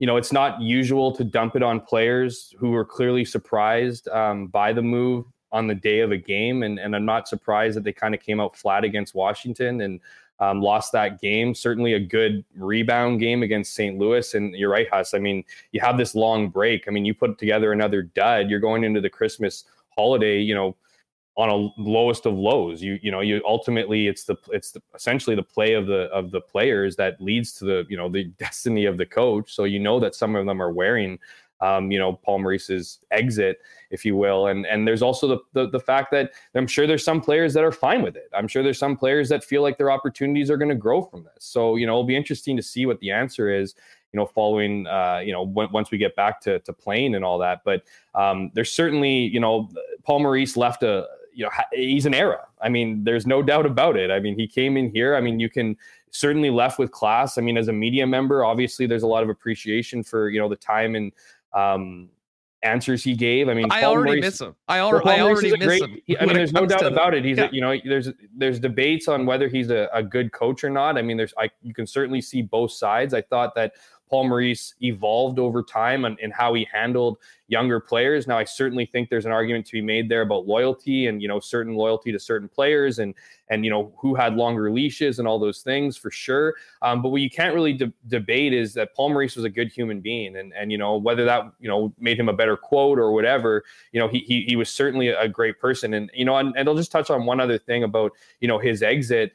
you know, it's not usual to dump it on players who were clearly surprised um, by the move on the day of a game. And, and I'm not surprised that they kind of came out flat against Washington and um, lost that game. Certainly a good rebound game against St. Louis. And you're right, Huss. I mean, you have this long break. I mean, you put together another dud. You're going into the Christmas holiday, you know, on a lowest of lows. You you know you ultimately it's the it's the, essentially the play of the of the players that leads to the you know the <laughs> destiny of the coach. So you know that some of them are wearing. Um, you know Paul Maurice's exit, if you will, and and there's also the, the the fact that I'm sure there's some players that are fine with it. I'm sure there's some players that feel like their opportunities are going to grow from this. So you know it'll be interesting to see what the answer is you know, following, uh, you know, w- once we get back to, to playing and all that. But um, there's certainly, you know, Paul Maurice left a, you know he's an era. I mean, there's no doubt about it. I mean, he came in here. I mean, you can certainly left with class. I mean, as a media member, obviously there's a lot of appreciation for you know the time and um, answers he gave. I mean, I Paul already Maurice, miss him. I, al- I already miss great, him. I mean, there's no doubt about it. He's yeah. a, you know there's there's debates on whether he's a, a good coach or not. I mean, there's I you can certainly see both sides. I thought that Paul Maurice evolved over time and, and how he handled younger players. Now, I certainly think there's an argument to be made there about loyalty and you know certain loyalty to certain players and and you know who had longer leashes and all those things for sure. Um, but what you can't really de- debate is that Paul Maurice was a good human being, and and you know whether that you know made him a better quote or whatever. You know he he, he was certainly a great person, and you know and, and I'll just touch on one other thing about you know his exit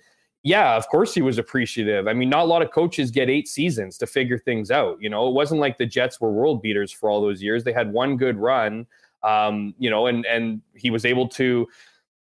yeah, of course he was appreciative. I mean, not a lot of coaches get eight seasons to figure things out. You know, it wasn't like the Jets were world beaters for all those years. They had one good run, um, you know, and and he was able to.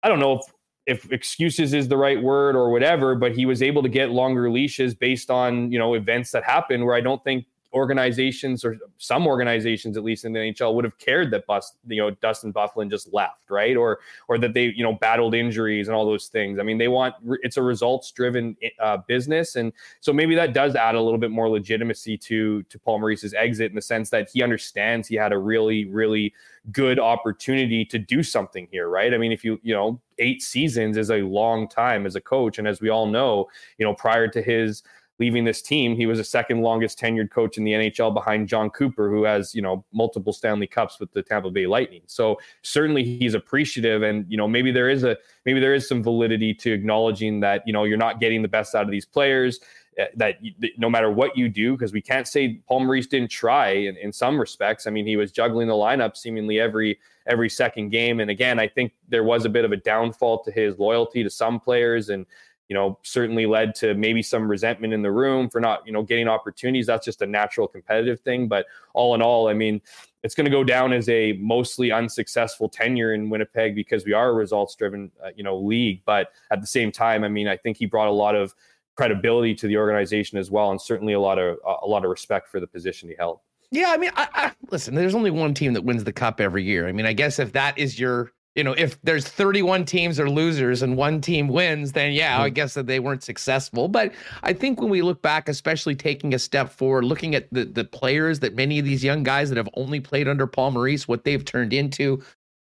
I don't know if if excuses is the right word or whatever, but he was able to get longer leashes based on you know events that happened where I don't think organizations or some organizations at least in the NHL would have cared that Bust, you know Dustin Byfuglien just left, right? Or or that they you know battled injuries and all those things. I mean, they want it's a results driven uh, business, and so maybe that does add a little bit more legitimacy to to Paul Maurice's exit in the sense that he understands he had a really really good opportunity to do something here, right? I mean, if you you know eight seasons is a long time as a coach, and as we all know, you know prior to his leaving this team, he was the second longest tenured coach in the NHL behind Jon Cooper, who has, you know, multiple Stanley Cups with the Tampa Bay Lightning. So certainly he's appreciative. And, you know, maybe there is a maybe there is some validity to acknowledging that, you know, you're not getting the best out of these players. Eh, that no matter what you do, because we can't say Paul Maurice didn't try in, in some respects. I mean, he was juggling the lineup seemingly every every second game. And again, I think there was a bit of a downfall to his loyalty to some players and you know, certainly led to maybe some resentment in the room for not, you know, getting opportunities. That's just a natural competitive thing. But all in all, I mean, it's going to go down as a mostly unsuccessful tenure in Winnipeg because we are a results driven, uh, you know, league. But at the same time, I mean, I think he brought a lot of credibility to the organization as well, and certainly a lot of a lot of respect for the position he held. Yeah, I mean, I, I, listen. There's only one team that wins the cup every year. I mean, I guess if that is your you know, if there's 31 teams are losers and one team wins, then yeah, I hmm. guess that they weren't successful. But I think when we look back, especially taking a step forward, looking at the the players that many of these young guys that have only played under Paul Maurice, what they've turned into,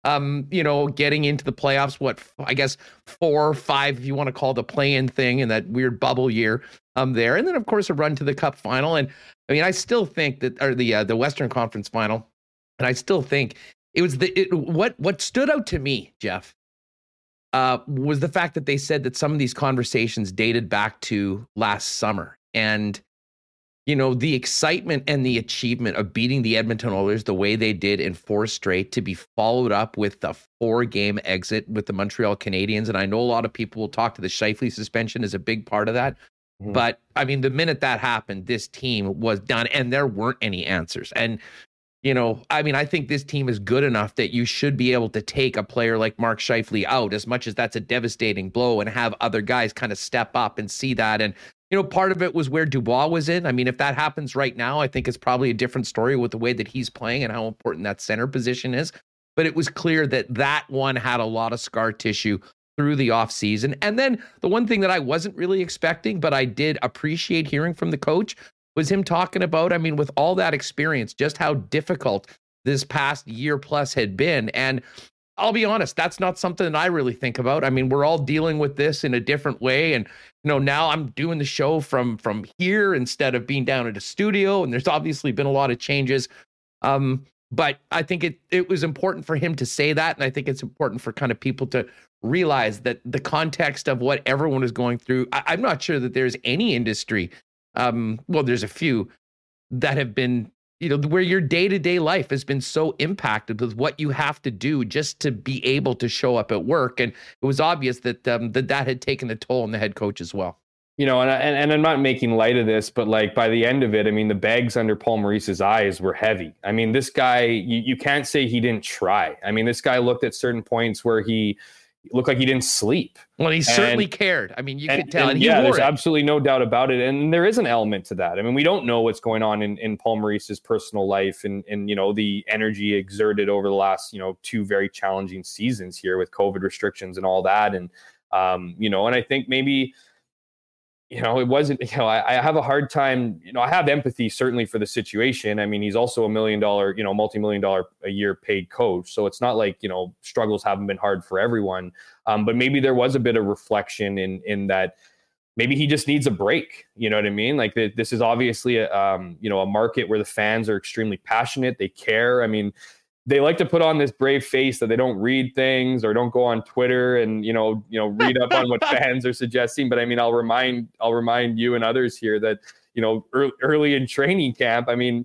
Um, you know, getting into the playoffs, what I guess four or five, if you want to call the play-in thing in that weird bubble year um there. And then of course a run to the cup final. And I mean, I still think that or the uh, the Western Conference final, and I still think it was the it, what what stood out to me, Jeff, uh, was the fact that they said that some of these conversations dated back to last summer. And you know, the excitement and the achievement of beating the Edmonton Oilers the way they did in four straight to be followed up with the four game exit with the Montreal Canadiens. And I know a lot of people will talk to the Scheifele suspension as a big part of that. Mm-hmm. But I mean, the minute that happened, this team was done and there weren't any answers. And, you know, I mean, I think this team is good enough that you should be able to take a player like Mark Scheifele out, as much as that's a devastating blow, and have other guys kind of step up and see that. And you know, part of it was where Dubois was in. I mean, if that happens right now, I think it's probably a different story with the way that he's playing and how important that center position is. But it was clear that that one had a lot of scar tissue through the offseason. And then the one thing that I wasn't really expecting, but I did appreciate hearing from the coach was him talking about, I mean, with all that experience, just how difficult this past year plus had been. And I'll be honest, that's not something that I really think about. I mean, we're all dealing with this in a different way. And you know, now I'm doing the show from from here instead of being down at a studio. And there's obviously been a lot of changes. Um, but I think it it was important for him to say that. And I think it's important for kind of people to realize that the context of what everyone is going through. I, am not sure that there's any industry. Um, well, there's a few that have been you know where your day-to-day life has been so impacted with what you have to do just to be able to show up at work. And it was obvious that um, that that had taken a toll on the head coach as well. You know and, and, and i'm not making light of this but like by the end of it i mean the bags under paul maurice's eyes were heavy. I mean this guy you, you can't say he didn't try. I mean this guy looked at certain points where he looked like he didn't sleep. Well, he and, certainly cared. I mean, you and, could tell. And, and yeah, there's it. absolutely no doubt about it. And there is an element to that. I mean, we don't know what's going on in, in Paul Maurice's personal life and, and, you know, the energy exerted over the last, you know, two very challenging seasons here with COVID restrictions and all that. And, um, you know, and I think maybe – you know, it wasn't, <laughs> you know, I, I, have a hard time, you know, I have empathy certainly for the situation. I mean, he's also a million dollar, you know, multi million dollar a year paid coach. So it's not like, you know, struggles haven't been hard for everyone. Um, but maybe there was a bit of reflection in, in that maybe he just needs a break. You know what I mean? Like the, this is obviously a, um, you know, a market where the fans are extremely passionate. They care. I mean, they like to put on this brave face that they don't read things or don't go on Twitter and you know you know read up on what <laughs> fans are suggesting. But I mean, I'll remind I'll remind you and others here that you know early, early in training camp, I mean,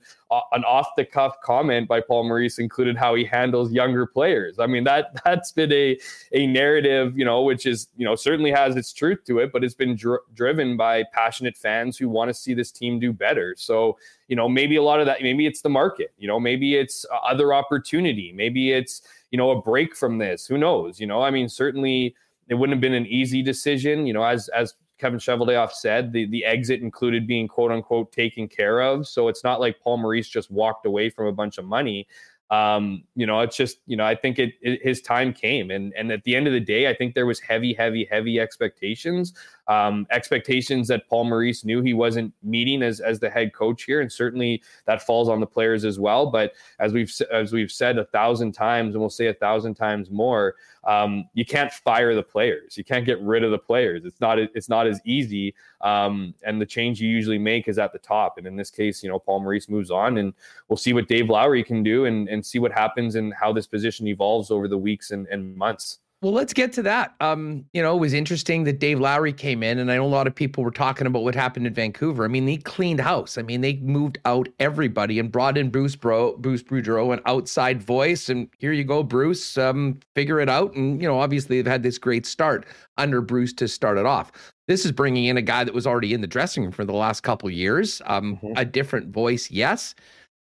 an off the cuff comment by Paul Maurice included how he handles younger players. I mean that <laughs> that's been a a narrative, you know, which is you know certainly has its truth to it, but it's been dr- driven by passionate fans who want to see this team do better. So you know maybe a lot of that, maybe it's the market, you know, maybe it's uh, other opportunity, maybe it's you know a break from this. Who knows? You know, I mean certainly it wouldn't have been an easy decision. You know, as as Kevin Cheveldayoff said, the, the exit included being quote unquote taken care of. So it's not like Paul Maurice just walked away from a bunch of money um, you know, it's just, you know, I think it, it, his time came, and and at the end of the day, I think there was heavy, heavy, heavy expectations, um, expectations that Paul Maurice knew he wasn't meeting as as the head coach here, and certainly that falls on the players as well. But as we've as we've said a thousand times, and we'll say a thousand times more, um, you can't fire the players, you can't get rid of the players. It's not it's not as easy, um, and the change you usually make is at the top. And in this case, you know, Paul Maurice moves on, and we'll see what Dave Lowry can do, and and see what happens and how this position evolves over the weeks and, and months. Well, let's get to that. Um, you know, it was interesting that Dave Lowry came in, and I know a lot of people were talking about what happened in Vancouver. I mean, they cleaned house. I mean, they moved out everybody and brought in Bruce Bro, Bruce Boudreau, an outside voice, and here you go, Bruce. Um, figure it out, and you know, obviously they've had this great start under Bruce to start it off. This is bringing in a guy that was already in the dressing room for the last couple years. Um, mm-hmm. A different voice, yes.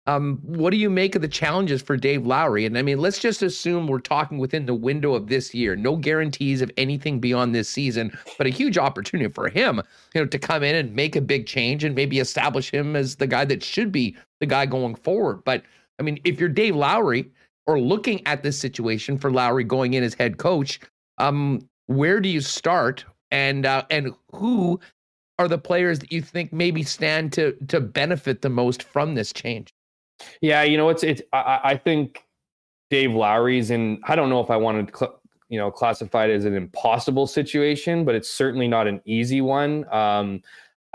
Um, what do you make of the challenges for Dave Lowry? And I mean, let's just assume we're talking within the window of this year. No guarantees of anything beyond this season, but a huge opportunity for him, you know, to come in and make a big change and maybe establish him as the guy that should be the guy going forward. But I mean, if you're Dave Lowry or looking at this situation for Lowry going in as head coach, um, where do you start? And uh, and who are the players that you think maybe stand to to benefit the most from this change? Yeah, you know, it's it's. I, I think Dave Lowry's in. I don't know if I wanted to, cl- you know, classify it as an impossible situation, but it's certainly not an easy one. Um,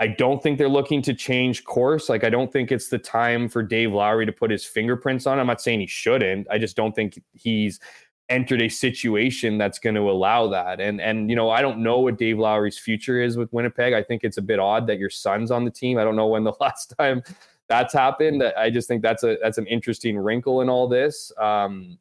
I don't think they're looking to change course. Like, I don't think it's the time for Dave Lowry to put his fingerprints on. I'm not saying he shouldn't. I just don't think he's entered a situation that's going to allow that. And and you know, I don't know what Dave Lowry's future is with Winnipeg. I think it's a bit odd that your son's on the team. I don't know when the <laughs> last time that's happened. I just think that's a that's an interesting wrinkle in all this. Um,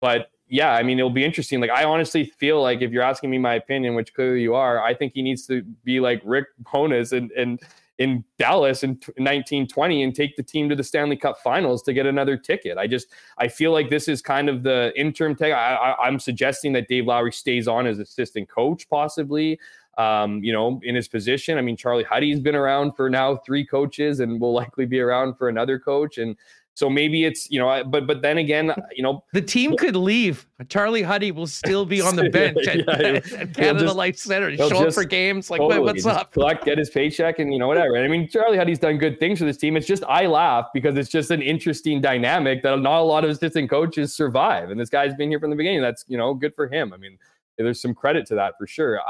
but yeah, I mean, it'll be interesting. Like, I honestly feel like if you're asking me my opinion, which clearly you are, I think he needs to be like Rick Bowness and and in Dallas in 1920 and take the team to the Stanley Cup Finals to get another ticket. I just I feel like this is kind of the interim tag. I, I, am suggesting that Dave Lowry stays on as assistant coach, possibly um, you know, in his position. I mean, Charlie Huddy's been around for now three coaches and will <laughs> likely be around for another coach. And so maybe it's, you know, but but then again, <laughs> you know, the team could leave. Charlie Huddy will still be on the <laughs> bench at, yeah, at Canada just, Life Center. Show up for games. Like, totally, what's up? Collect, get his paycheck, and you know whatever. And I mean, Charlie Huddy's done good things for this team. It's just I laugh because it's just an interesting dynamic that not a lot of assistant coaches survive. And this guy's been here from the beginning. That's you know good for him. I mean, there's some credit to that for sure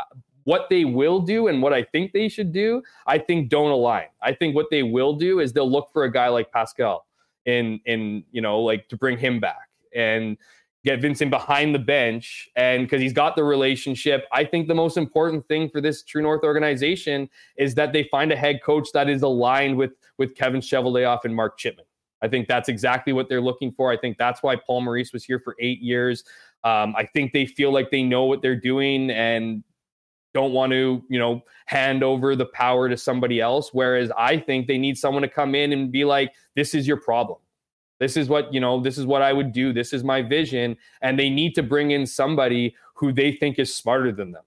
what they will do and what I think they should do, I think don't align. I think what they will do is they'll look for a guy like Pascal in in you know like to bring him back and get Vincent behind the bench and because he's got the relationship. I think the most important thing for this True North organization is that they find a head coach that is aligned with with Kevin Cheveldayoff and Mark Chipman. I think that's exactly what they're looking for. I think that's why Paul Maurice was here for eight years. Um, I think they feel like they know what they're doing and don't want to, you know, hand over the power to somebody else. Whereas I think they need someone to come in and be like, this is your problem. This is what, you know, this is what I would do. This is my vision. And they need to bring in somebody who they think is smarter than them.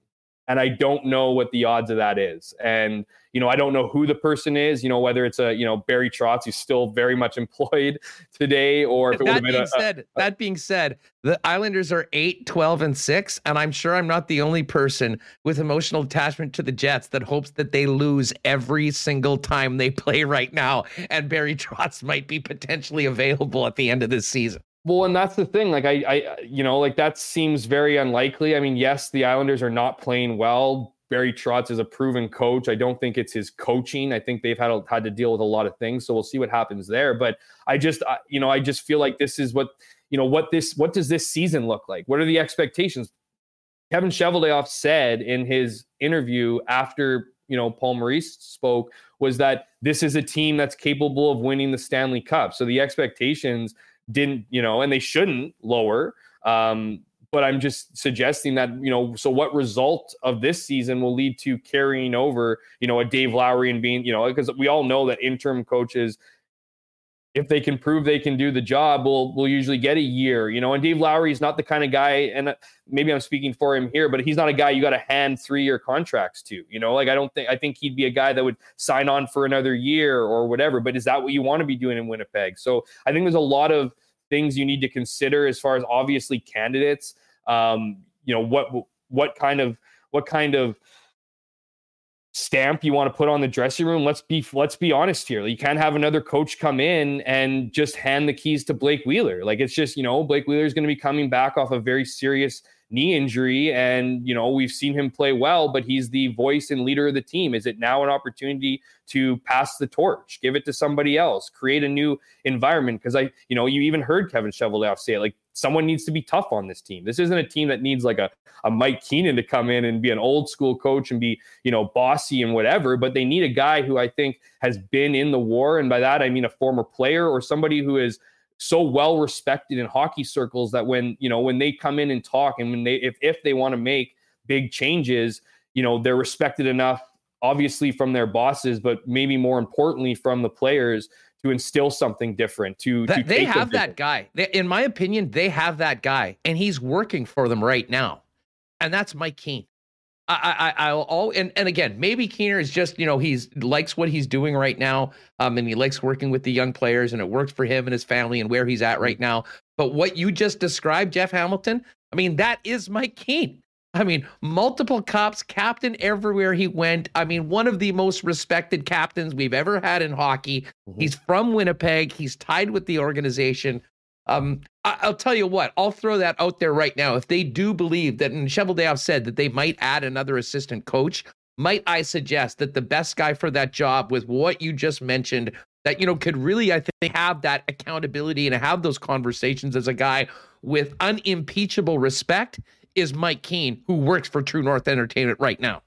And I don't know what the odds of that is. And, you know, I don't know who the person is, you know, whether it's a, you know, Barry Trotz, who's still very much <laughs> employed today, or if it would have that being a, said, a, that being said, the Islanders are 8, 12, and 6. And I'm sure I'm not the only person with emotional attachment to the Jets that hopes that they lose every single time they play right now. And Barry Trotz might be potentially available at the end of this season. Well, and that's the thing. Like I, I, you know, like that seems very unlikely. I mean, yes, the Islanders are not playing well. Barry Trotz is a proven coach. I don't think it's his coaching. I think they've had a, had to deal with a lot of things. So we'll see what happens there. But I just, I, you know, I just feel like this is what, you know, what this, what does this season look like? What are the expectations? Kevin Cheveldayoff said in his interview after you know Paul Maurice spoke was that this is a team that's capable of winning the Stanley Cup. So the expectations didn't, you know, and they shouldn't lower. Um, but I'm just suggesting that, you know, so what result of this season will lead to carrying over, you know, a Dave Lowry and being, you know, because we all know that interim coaches if they can prove they can do the job, we'll we'll usually get a year, you know. And Dave Lowry is not the kind of guy, and maybe I'm speaking for him here, but he's not a guy you got to hand three year contracts to, you know. Like I don't think I think he'd be a guy that would sign on for another year or whatever. But is that what you want to be doing in Winnipeg? So I think there's a lot of things you need to consider as far as obviously candidates. Um, you know what what kind of what kind of stamp you want to put on the dressing room let's be let's be honest here. You can't have another coach come in and just hand the keys to Blake Wheeler. Like it's just you know Blake Wheeler is going to be coming back off a very serious knee injury. And, you know, we've seen him play well, but he's the voice and leader of the team. Is it now an opportunity to pass the torch, give it to somebody else, create a new environment? Because I, you know, you even heard Kevin Cheveldayoff say it like, someone needs to be tough on this team. This isn't a team that needs like a, a Mike Keenan to come in and be an old school coach and be, you know, bossy and whatever, but they need a guy who I think has been in the war. And by that, I mean a former player or somebody who is so well respected in hockey circles that when you know when they come in and talk and when they if if they want to make big changes you know they're respected enough obviously from their bosses but maybe more importantly from the players to instill something different to, that, to they have that guy. They, in my opinion they have that guy and he's working for them right now. And that's mike keane I, I, I'll all and, and again, maybe Keener is just you know he's likes what he's doing right now, um, and he likes working with the young players, and it works for him and his family and where he's at right now. But what you just described, Jeff Hamilton, I mean, that is Mike Keane. I mean, multiple cups, captain everywhere he went. I mean, one of the most respected captains we've ever had in hockey. Mm-hmm. He's from Winnipeg. He's tied with the organization. Um, I- will tell you what, I'll throw that out there right now. If they do believe that, and Cheveldayoff said that they might add another assistant coach, might I suggest that the best guy for that job with what you just mentioned that you know could really I think have that accountability and have those conversations as a guy with unimpeachable respect is Mike Keane, who works for True North Entertainment right now.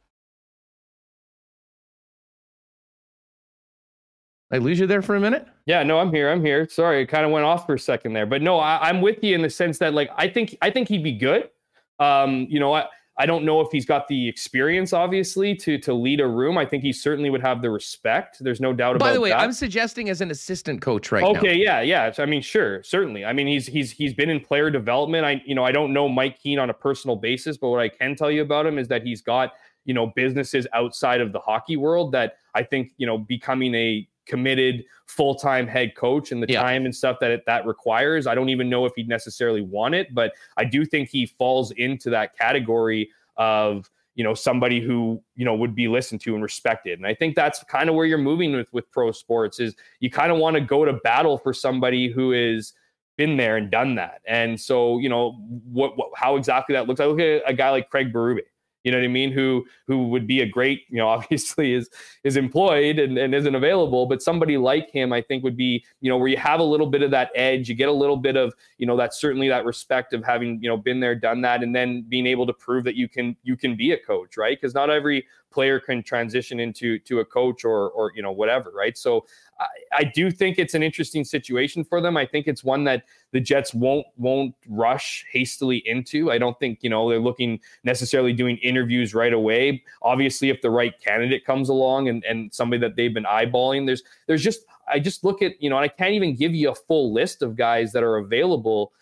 I lose you there for a minute? Yeah, no, I'm here. I'm here. Sorry, it kind of went off for a second there, but no, I, am with you in the sense that like I think I think he'd be good. Um, you know, I, I don't know if he's got the experience, obviously, to to lead a room. I think he certainly would have the respect. There's no doubt By about. By the way, that. I'm suggesting as an assistant coach right okay, now. Okay, yeah, yeah. I mean, sure, certainly. I mean, he's he's he's been in player development. I you know I don't know Mike Keane on a personal basis, but what I can tell you about him is that he's got you know businesses outside of the hockey world that I think you know becoming a committed full-time head coach and the yeah. time and stuff that it, that requires. I don't even know if he'd necessarily want it, but I do think he falls into that category of you know somebody who you know would be listened to and respected and i think that's kind of where you're moving with with pro sports is you kind of want to go to battle for somebody who is been there and done that and so you know what, what how exactly that looks i look at a guy like craig berube you know what I mean? Who who would be a great, you know, <laughs> obviously is is employed and, and isn't available, but somebody like him, I think would be, you know, where you have a little bit of that edge, you get a little bit of, you know, that certainly that respect of having, you know, been there, done that, and then being able to prove that you can you can be a coach, right? Because not every player can transition into to a coach or or you know whatever, right? So I, I, do think it's an interesting situation for them. I think it's one that the Jets won't won't rush hastily into. I don't think you know they're looking necessarily doing interviews right away. Obviously, if the right candidate comes along and and somebody that they've been eyeballing, there's there's just I just look at you know, and I can't even give you a full list of guys that are available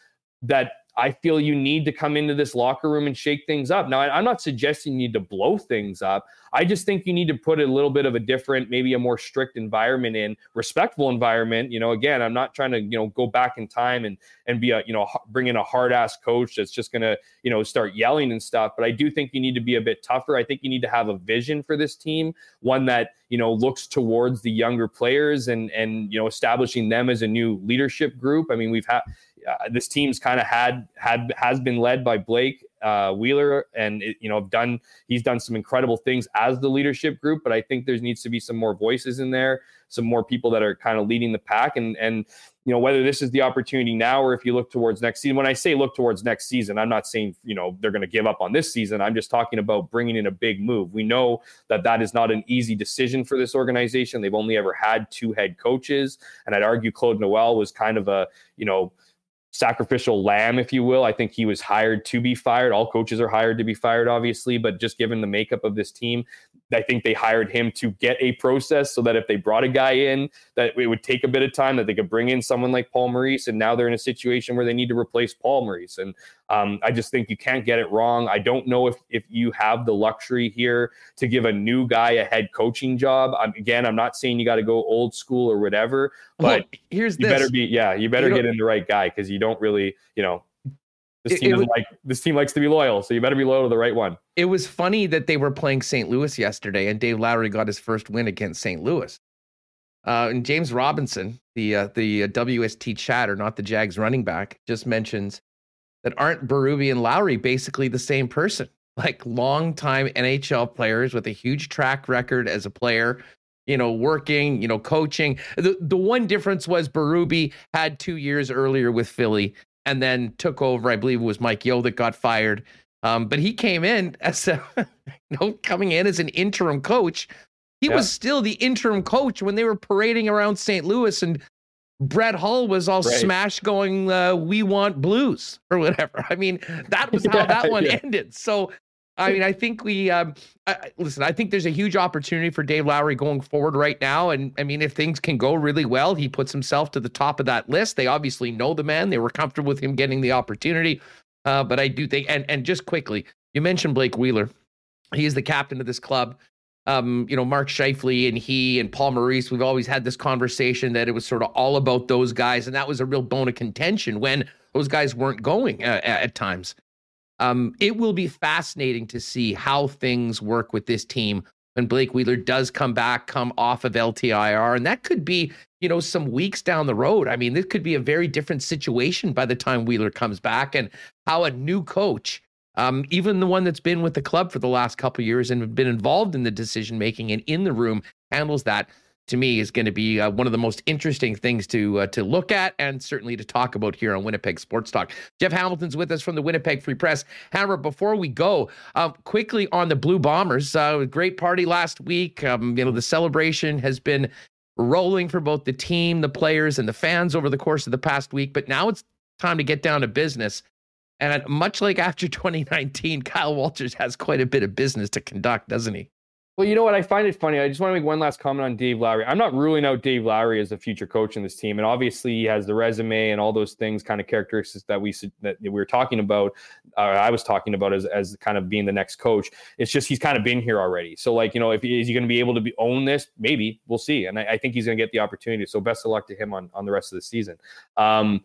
that I feel you need to come into this locker room and shake things up. Now, I'm not suggesting you need to blow things up. I just think you need to put a little bit of a different, maybe a more strict environment in, respectful environment. You know, again, I'm not trying to, you know, go back in time and and be a, you know, bring in a hard ass coach that's just gonna, you know, start yelling and stuff. But I do think you need to be a bit tougher. I think you need to have a vision for this team, one that you know looks towards the younger players and and you know establishing them as a new leadership group. I mean, we've had uh, this team's kind of had had has been led by Blake uh, Wheeler, and it, you know, done he's done some incredible things as the leadership group. But I think there needs to be some more voices in there, some more people that are kind of leading the pack, and and you know whether this is the opportunity now or if you look towards next season. When I say look towards next season, I'm not saying you know they're going to give up on this season. I'm just talking about bringing in a big move. We know that that is not an easy decision for this organization. They've only ever had two head coaches, and I'd argue Claude Noel was kind of a you know sacrificial lamb, if you will. I think he was hired to be fired. All coaches are hired to be fired, obviously, but just given the makeup of this team, I think they hired him to get a process so that if they brought a guy in, that it would take a bit of time, that they could bring in someone like Paul Maurice. And now they're in a situation where they need to replace Paul Maurice. And um, I just think you can't get it wrong. I don't know if if you have the luxury here to give a new guy a head coaching job. I'm, again, I'm not saying you got to go old school or whatever, but well, here's you this. better be yeah, you better you get in the right guy because you don't really you know this team it, it like this team likes to be loyal, so you better be loyal to the right one. It was funny that they were playing St. Louis yesterday, and Dave Lowry got his first win against St. Louis. Uh, and James Robinson, the uh, the uh, WST chatter, not the Jags running back, just mentions that aren't Berube and Lowry basically the same person? <laughs> Like longtime NHL players with a huge track record as a player, you know, working, you know, coaching. The the one difference was Berube had two years earlier with Philly and then took over. I believe it was Mike Yeo that got fired. Um, but he came in <laughs> as a, you know, coming in as an interim coach. He yeah. was still the interim coach when they were parading around St. Louis and Brett Hull was all right. smash going, uh, we want blues or whatever. <laughs> I mean, that was how yeah, that one yeah. ended. So I mean, I think we um, I, listen. I think there's a huge opportunity for Dave Lowry going forward right now, and I mean, if things can go really well, he puts himself to the top of that list. They obviously know the man; they were comfortable with him getting the opportunity. Uh, but I do think, and and just quickly, you mentioned Blake Wheeler. He is the captain of this club. Um, you know, Mark Scheifele and he and Paul Maurice, we've always had this conversation that it was sort of all about those guys, and that was a real bone of contention when those guys weren't going uh, at times. Um, it will be fascinating to see how things work with this team when Blake Wheeler does come back, come off of LTIR. And that could be, you know, some weeks down the road. I mean, this could be a very different situation by the time Wheeler comes back and how a new coach, um, even the one that's been with the club for the last couple years and been involved in the decision making and in the room handles that to me is going to be uh, one of the most interesting things to uh, to look at and certainly to talk about here on Winnipeg Sports Talk. Jeff Hamilton's with us from the Winnipeg Free Press. Hammer, before we go, uh, quickly on the Blue Bombers, uh, great party last week. Um, you know the celebration has been rolling for both the team, the players, and the fans over the course of the past week. But now it's time to get down to business. And much like after <laughs> 2019, Kyle Walters has quite a bit of business to conduct, doesn't he? Well, you know what? I find it funny. I just want to make one last comment on Dave Lowry. I'm not ruling out Dave Lowry as a future coach in this team, and obviously he has the resume and all those things, kind of characteristics that we that we were talking about. Uh, I was talking about as as kind of being the next coach. It's just he's kind of been here already. So like you know, if is he going to be able to be, own this? Maybe we'll see. And I, I think he's going to get the opportunity. So best of luck to him on on the rest of the season. Um,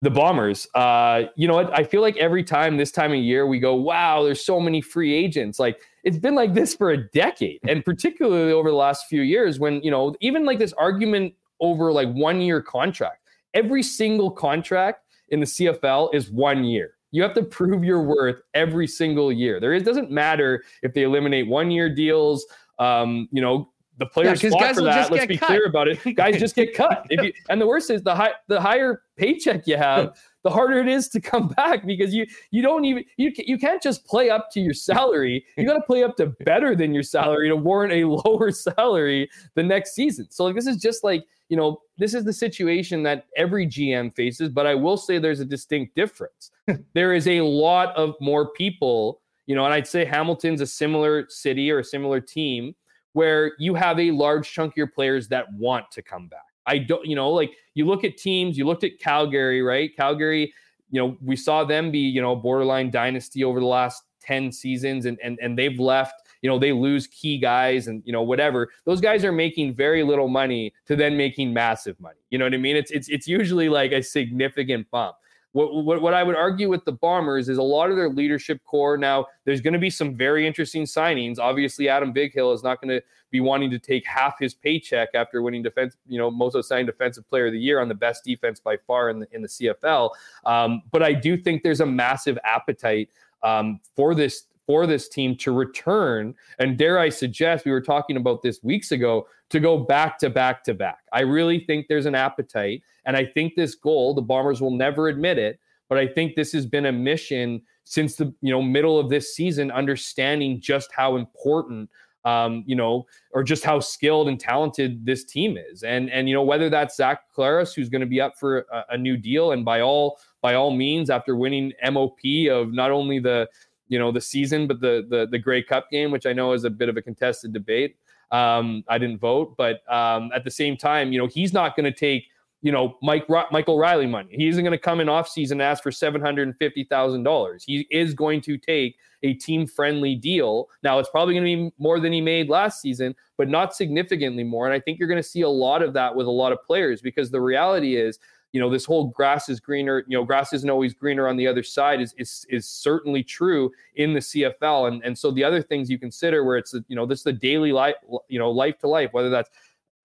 the Bombers. Uh, you know what? I feel like every time this time of year we go, wow, there's so many free agents. Like it's been like this for a decade, and particularly over the last few years, when you know even like this argument over like one year contract. Every single contract in the CFL is one year. You have to prove your worth every single year. There is doesn't matter if they eliminate one year deals. Um, you know, the players yeah, fought for that. Let's be cut. clear about it. <laughs> Guys just get cut. <laughs> You, and the worst is the high, the higher paycheck you have, <laughs> the harder it is to come back because you you don't even you you can't just play up to your salary. You got to play up to better than your salary to warrant a lower salary the next season. So like this is just like you know this is the situation that every GM faces. But I will say there's a distinct difference. there is a lot of more people. You know, and I'd say Hamilton's a similar city or a similar team where you have a large chunk of your players that want to come back. I don't, you know, like you look at teams, you looked at Calgary, right? Calgary, you know, we saw them be, you know, borderline dynasty over the last 10 seasons and and and they've left, you know, they lose key guys and you know, whatever. Those guys are making very little money to then making massive money. You know what I mean? It's it's it's usually like a significant bump. What, what, what I would argue with the Bombers is a lot of their leadership core. Now, there's going to be some very interesting signings. Obviously, Adam Bighill is not going to be wanting to take half his paycheck after winning defense, you know, most signed defensive player of the year on the best defense by far in the in the CFL. Um, but I do think there's a massive appetite um, for this for this team to return. And dare I suggest, we were talking about this weeks ago, to go back to back to back. I really think there's an appetite. And I think this goal, the Bombers will never admit it, but I think this has been a mission since the you know middle of this season, understanding just how important um, you know, or just how skilled and talented this team is. And and you know, whether that's Zach Collaros who's going to be up for a, a, new deal, and by all by all means, after winning MOP of not only the you know the season but the the the Grey Cup game, which I know is a bit of a contested debate. Um, I didn't vote, but um, at the same time, you know, he's not going to take you know, Mike Michael Reilly money. He isn't going to come in off season and ask for seven hundred and fifty thousand dollars. He is going to take a team friendly deal. Now it's probably going to be more than he made last season, but not significantly more. And I think you're going to see a lot of that with a lot of players because the reality is, you know, this whole grass is greener. You know, grass isn't always greener on the other side is is is certainly true in the CFL. And and so the other things you consider where it's you know this is the daily life you know life to life whether that's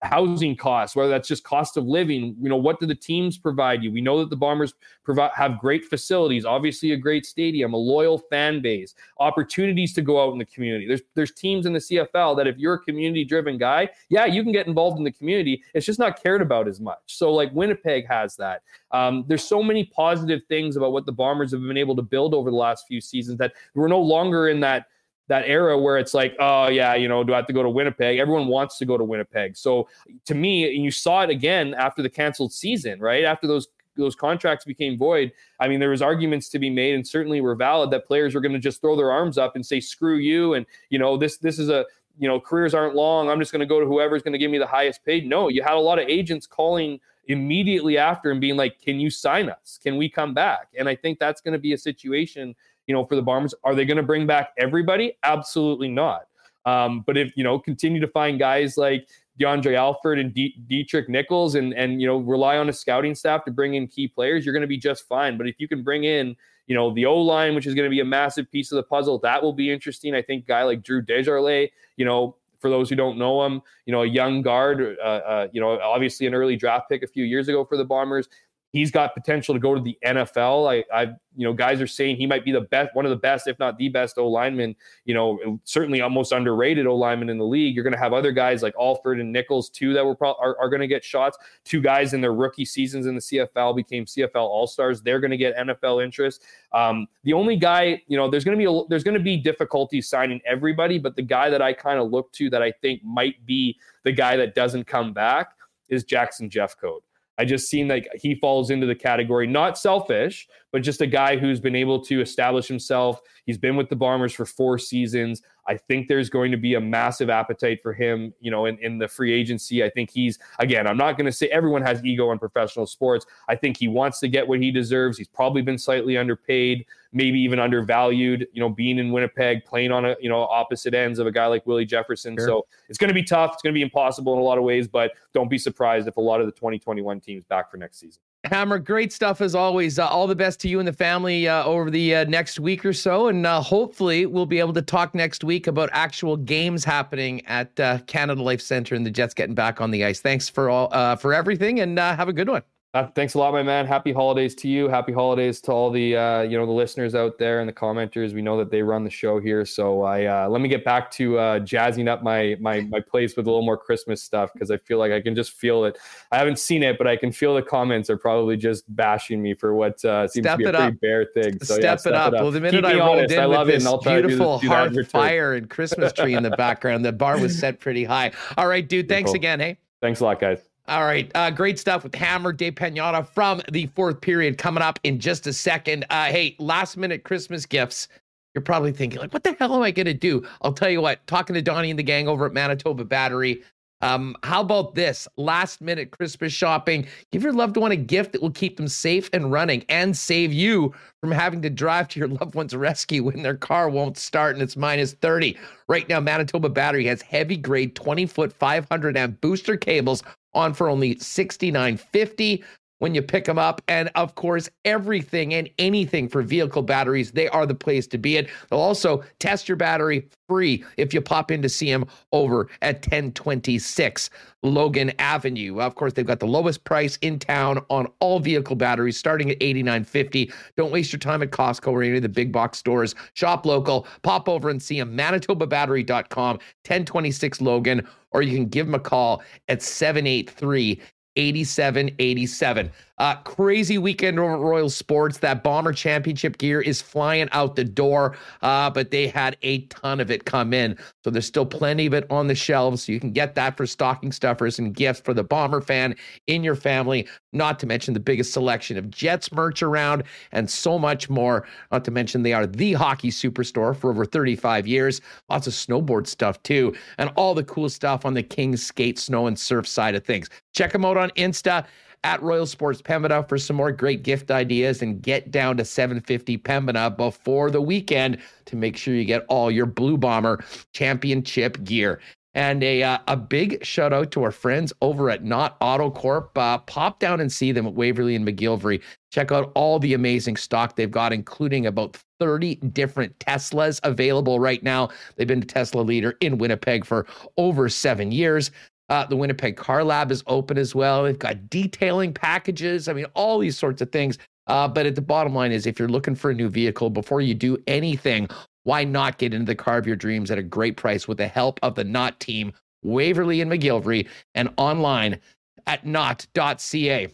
housing costs, whether that's just cost of living. You know, what do the teams provide you? We know that the Bombers provide have great facilities, obviously a great stadium, a loyal fan base, opportunities to go out in the community. There's there's teams in the CFL that if you're a community driven guy, yeah, you can get involved in the community. It's just not cared about as much. So like Winnipeg has that. Um, there's so many positive things about what the Bombers have been able to build over the last few seasons that we're no longer in that that era where it's like, oh yeah, you know, do I have to go to Winnipeg? Everyone wants to go to Winnipeg. So to me, and you saw it again after the canceled season, right? After those those contracts became void. I mean, there was arguments to be made, and certainly were valid that players were going to just throw their arms up and say, "Screw you!" and you know, this this is a you know, careers aren't long. I'm just going to go to whoever's going to give me the highest paid. No, you had a lot of agents calling immediately after and being like, "Can you sign us? Can we come back?" And I think that's going to be a situation you know, for the Bombers. Are they going to bring back everybody? Absolutely not. Um, but if you know, continue to find guys like DeAundre Alford and D- Deatrick Nichols, and and you know, rely on a scouting staff to bring in key players, you're going to be just fine. But if you can bring in, you know, the O line, which is going to be a massive piece of the puzzle, that will be interesting. I think guy like Drew Desjarlais, you know, for those who don't know him, you know, a young guard, uh, uh, you know, obviously an early draft pick a few years ago for the Bombers he's got potential to go to the NFL. I, I, you know, guys are saying he might be the best, one of the best, if not the best O lineman. You know, certainly almost underrated O lineman in the league. You're going to have other guys like Alford and Nichols too that were are, are going to get shots. Two guys in their rookie seasons in the CFL became CFL All Stars. They're going to get NFL interest. Um, the only guy, you know, there's going to be a, there's going to be difficulty signing everybody, but the guy that I kind of look to that I think might be the guy that doesn't come back is Jackson Jeffcoat. I just seem like he falls into the category, not selfish, but just a guy who's been able to establish himself. He's been with the Bombers for four seasons. I think there's going to be a massive appetite for him, you know, in, in the free agency. I think he's, again, I'm not going to say everyone has ego in professional sports. I think he wants to get what he deserves. He's probably been slightly underpaid, maybe even undervalued, you know, being in Winnipeg, playing on a, you know, opposite ends of a guy like Willie Jefferson. Sure. So it's going to be tough. It's going to be impossible in a lot of ways, but don't be surprised if a lot of the 2021 teams back for next season. Hammer, great stuff as always. Uh, all the best to you and the family uh, over the uh, next week or so. And uh, hopefully, we'll be able to talk next week about actual games happening at uh, Canada Life Center and the Jets getting back on the ice. Thanks for all uh, for everything and have a good one. Uh, thanks a lot, my man. Happy holidays to you. Happy holidays to all the uh, you know the listeners out there and the commenters. We know that they run the show here, so I uh, let me get back to uh, jazzing up my my my place with a little more Christmas stuff because I feel like I can just feel it. I haven't seen it, but I can feel the comments are probably just bashing me for what uh, seems step to be a pretty up. bare thing. So step, yeah, step it, up. it, up. Well, the minute Keep I rolled in I with this beautiful do this, do hearth fire and Christmas tree in the <laughs> background, the bar was set pretty high. All right, dude. Thanks again. Hey. Thanks a lot, guys. All right. Uh, great stuff with Hammer Dave Pagnotta from the fourth period coming up in just a second. Uh, hey, last minute Christmas gifts. You're probably thinking, like, what the hell am I going to do? I'll tell you what, talking to Donnie and the gang over at Manitoba Battery. Um, how about this last minute Christmas shopping? Give your loved one a gift that will keep them safe and running and save you from having to drive to your <laughs> loved one's rescue when their car won't start and it's minus 30. Right now, Manitoba Battery has heavy grade 20 foot 500 amp booster cables on for only $69.50 when you pick them up. And of course, everything and anything for vehicle batteries, they are the place to be at. They'll also test your battery free if you pop in to see them over at 1026 Logan Avenue. Of course, they've got the lowest price in town on all vehicle batteries starting at 89.50. Don't waste your time at Costco or any of the big box stores. Shop local, pop over and see them manitobabattery.com 1026 Logan or you can give them a call at 783 8787. Uh, crazy weekend over Royal Sports. That Bomber Championship gear is flying out the door, uh, but they had a ton of it come in. So there's still plenty of it on the shelves. So you can get that for stocking stuffers and gifts for the Bomber fan in your family, not to mention the biggest selection of Jets merch around and so much more. Not to mention they are the hockey superstore for over 35 years. Lots of snowboard stuff too, and all the cool stuff on the Kings skate, snow, and surf side of things. Check them out on Insta at Royal Sports Pembina for some more great gift ideas and get down to 750 Pembina before the weekend to make sure you get all your Blue Bomber championship gear. And a uh, a big shout out to our friends over at Nott Autocorp. Uh, pop down and see them at Waverley and McGillivray. Check out all the amazing stock they've got, including about 30 different Teslas available right now. They've been a Tesla leader in Winnipeg for over seven years. Uh, the Winnipeg Car Lab is open as well. They've got detailing packages. I mean, all these sorts of things. Uh, but at the bottom line is if you're looking for a new vehicle before you do anything, why not get into the car of your dreams at a great price with the help of the Nott team, Waverley and McGillivray, and online at nott.ca.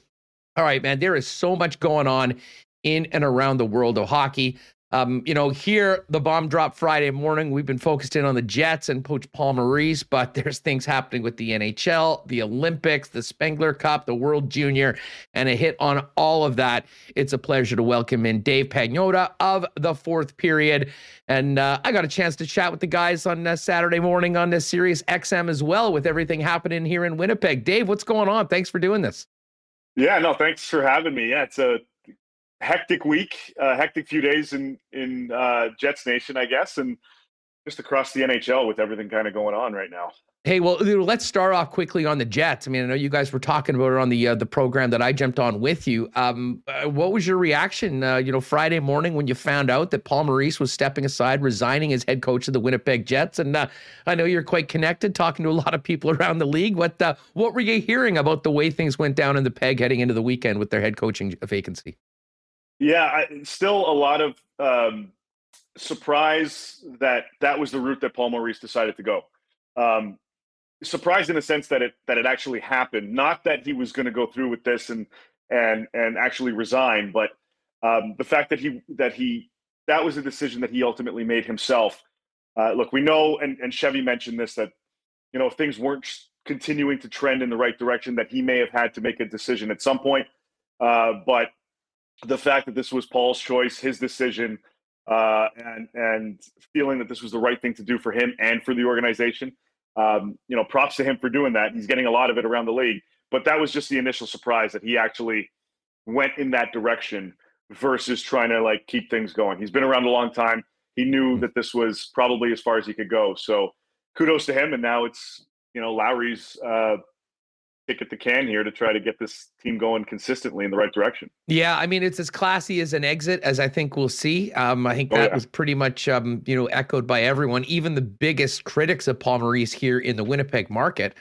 All right, man, there is so much going on in and around the world of hockey. Um, you know, here the bomb dropped Friday morning. We've been focused in on the Jets and Coach Paul Maurice, but <laughs> there's things happening with the NHL, the Olympics, the Spengler Cup, the World Junior, and a hit on all of that. It's a pleasure to welcome in Dave Pagnotta of the fourth period. And uh, I got a chance to chat with the guys on uh, Saturday morning on this Sirius XM as well with everything happening here in Winnipeg. Dave, what's going on? Thanks for doing this. Yeah, no, thanks for having me. Yeah, it's a hectic week, uh, hectic few days in in uh, Jets Nation, I guess, and just across the NHL with everything kind of going on right now. Hey, well, let's start off quickly on the Jets. I mean, I know you guys were talking about it on the uh, the program that I jumped on with you. Um, uh, what was your reaction, uh, you know, Friday morning when you found out that Paul Maurice was stepping aside, resigning as head coach of the Winnipeg Jets? And uh, I know you're quite connected, talking to a lot of people <laughs> around the league. What uh, what were you hearing about the way things went down in the Peg heading into the weekend with their head coaching vacancy? Yeah, I, still a lot of um, surprise that that was the route that Paul Maurice decided to go. Um, surprised in the sense that it that it actually happened. Not that he was going to go through with this and and and actually resign, but um, the fact that he that he that was a decision that he ultimately made himself. Uh, look, we know, and, and Chevy mentioned this that you know if things weren't continuing to trend in the right direction, that he may have had to make a decision at some point. Uh, but the fact that this was Paul's choice, his decision, uh, and and feeling that this was the right thing to do for him and for the organization, um, you know, props to him for doing that. He's getting a lot of it around the league, but that was just the initial surprise that he actually went in that direction versus trying to like keep things going. He's been around a long time. He knew mm-hmm. that this was probably as far as he could go. So kudos to him. And now it's you know Lowry's uh, kick at the can here to try to get this team going consistently in the right direction. Yeah, I mean it's as classy as an exit as I think we'll see. Um, I think oh, that oh, yeah. was pretty much um, you know echoed by everyone, even the biggest critics of Paul Maurice here in the Winnipeg market.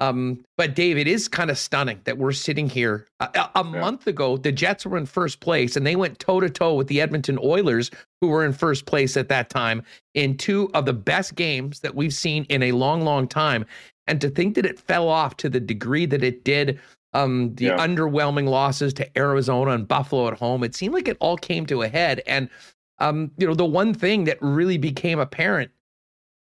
Um, but Dave, it is kind of stunning that we're sitting here. A, a yeah. month ago, the Jets were in first place, and they went toe to toe with the Edmonton Oilers, who were in first place at that time, in two of the best games that we've seen in a long, long time. And to think that it fell off to the degree that it did, um, the yeah. underwhelming losses to Arizona and Buffalo at home, it seemed like it all came to a head. And, um, you know, the one thing that really became apparent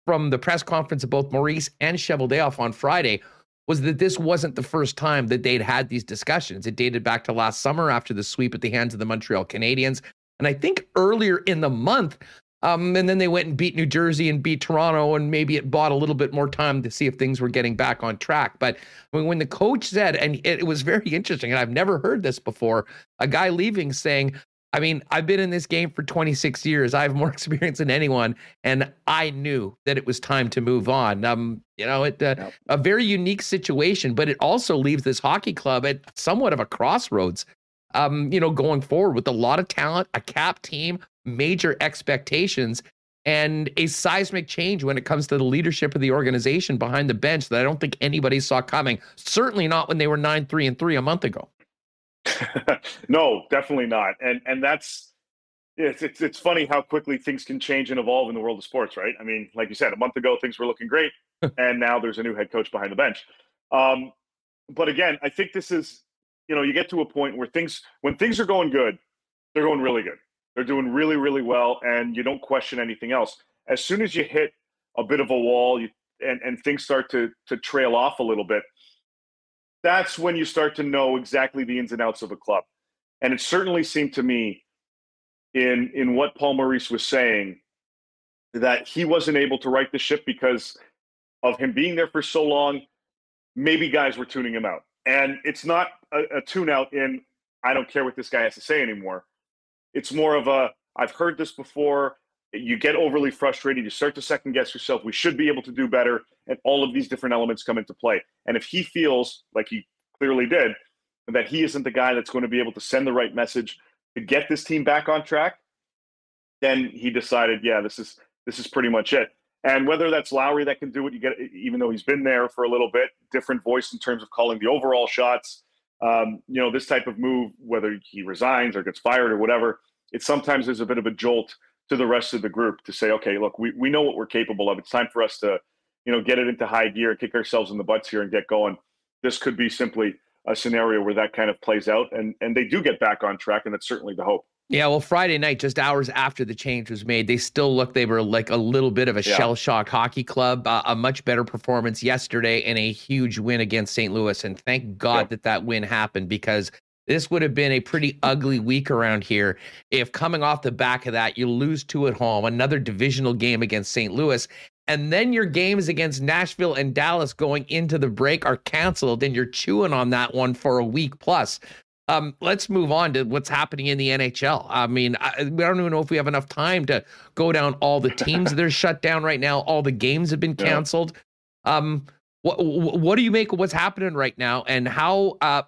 from the press conference of both Maurice and Cheveldayoff on Friday was that this wasn't the first time that they'd had these discussions. It dated back to last summer after the sweep at the hands of the Montreal Canadiens. And I think earlier in the month, um, and then they went and beat New Jersey and beat Toronto, and maybe it bought a little bit more time to see if things were getting back on track. But when, when the coach said, and it, it was very interesting, and I've never heard this before, a guy leaving saying, I mean, I've been in this game for 26 years. I have more <laughs> experience than anyone, and I knew that it was time to move on. Um, you know, it uh, a very unique situation, but it also leaves this hockey club at somewhat of a crossroads. Um, you know, going forward with a lot of talent, a cap team, major expectations and a seismic change when it comes to the leadership of the organization behind the bench that I don't think anybody saw coming. Certainly not when they were 9 3 and 3 a month ago. <laughs> no, definitely not. And and that's it's, it's it's funny how quickly things can change and evolve in the world of sports, right? I mean, like you said, a month ago things were looking great, <laughs> and now there's a new head coach behind the bench. Um, but again, I think this is, you know, you get to a point where things when things are going good, they're going really good. They're doing really, really well, and you don't question anything else. As soon as you hit a bit of a wall you, and, and things start to, to trail off a little bit, that's when you start to know exactly the ins and outs of a club. And it certainly seemed to me in in what Paul Maurice was saying that he wasn't able to right the ship because of him being there for so long. Maybe guys were tuning him out. And it's not a, a tune out in I don't care what this guy has to say anymore. It's more of a I've heard this before. You get overly frustrated. You start to second guess yourself. We should be able to do better. And all of these different elements come into play. And if he feels like he clearly did that he isn't the guy that's going to be able to send the right message to get this team back on track, then he decided, yeah, this is this is pretty much it. And whether that's Lowry that can do it, you get even though he's been there for a little bit, different voice in terms of calling the overall shots um, you know, this type of move, whether he resigns or gets fired or whatever, it sometimes is a bit of a jolt to the rest of the group to say, okay, look, we, we know what we're capable of. It's time for us to, you know, get it into high gear, kick ourselves in the butts here and get going. This could be simply a scenario where that kind of plays out and, and they do get back on track. And that's certainly the hope. Yeah, well, Friday night, just hours after the change was made, they still look they were like a little bit of a yeah. shell shock hockey club. Uh, a much better performance yesterday and a huge win against St. Louis. And thank God that that win happened because this would have been a pretty ugly week around here if coming off the back of that, you lose two at home, another divisional game against St. Louis. And then your games against Nashville and Dallas going into the break are canceled, and you're chewing on that one for a week plus. Um, let's move on to what's happening in the NHL. I mean, I, we don't even know if we have enough time to go down all the teams that are <laughs> shut down right now. All the games have been canceled. Um, what what do you make of what's happening right now, and how uh,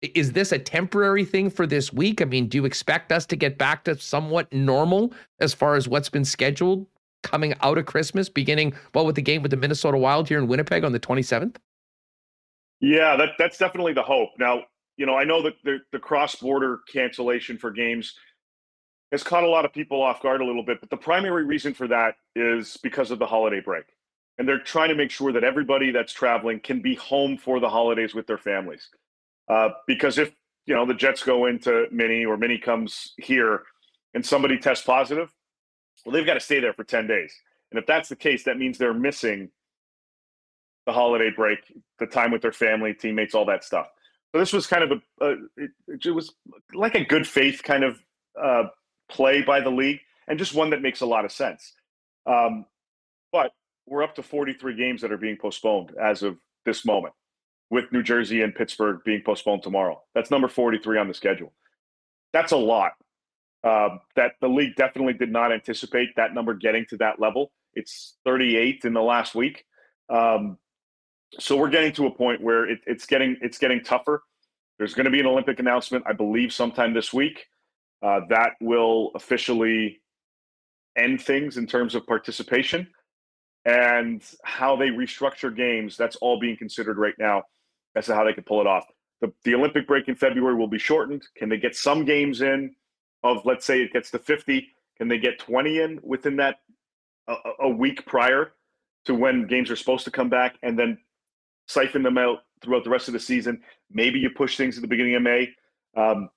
is this a temporary thing for this week? I mean, do you expect us to get back to somewhat normal as far as what's been scheduled coming out of Christmas, beginning well with the game with the Minnesota Wild here in Winnipeg on the 27th? Yeah, that that's definitely the hope. Now, you know, I know that the, the cross border cancellation for games has caught a lot of people off guard a little bit, but the primary reason for that is because of the holiday break. And they're trying to make sure that everybody that's traveling can be home for the holidays with their families. Uh, because if, you know, the Jets go into Mini or Mini comes here and somebody tests positive, well, they've got to stay there for 10 days. And if that's the case, that means they're missing the holiday break, the time with their family, teammates, all that stuff. So this was kind of a, a it, it, was like a good faith kind of uh, play by the league, and just one that makes a lot of sense. Um, but we're up to 43 games that are being postponed as of this moment, with New Jersey and Pittsburgh being postponed tomorrow. That's number 43 on the schedule. That's a lot. Uh, that the league definitely did not anticipate that number getting to that level. It's 38 in the last week. Um, so we're getting to a point where it, it's getting it's getting tougher. There's going to be an Olympic announcement, I believe, sometime this week. Uh, that will officially end things in terms of participation and how they restructure games. That's all being considered right now as to how they can pull it off. The, the Olympic break in February will be shortened. Can they get some games in? Of let's say it gets to 50, can they get 20 in within that a, a week prior to when games are supposed to come back, and then siphon them out throughout the rest of the season. Maybe you push things at the beginning of May. Um,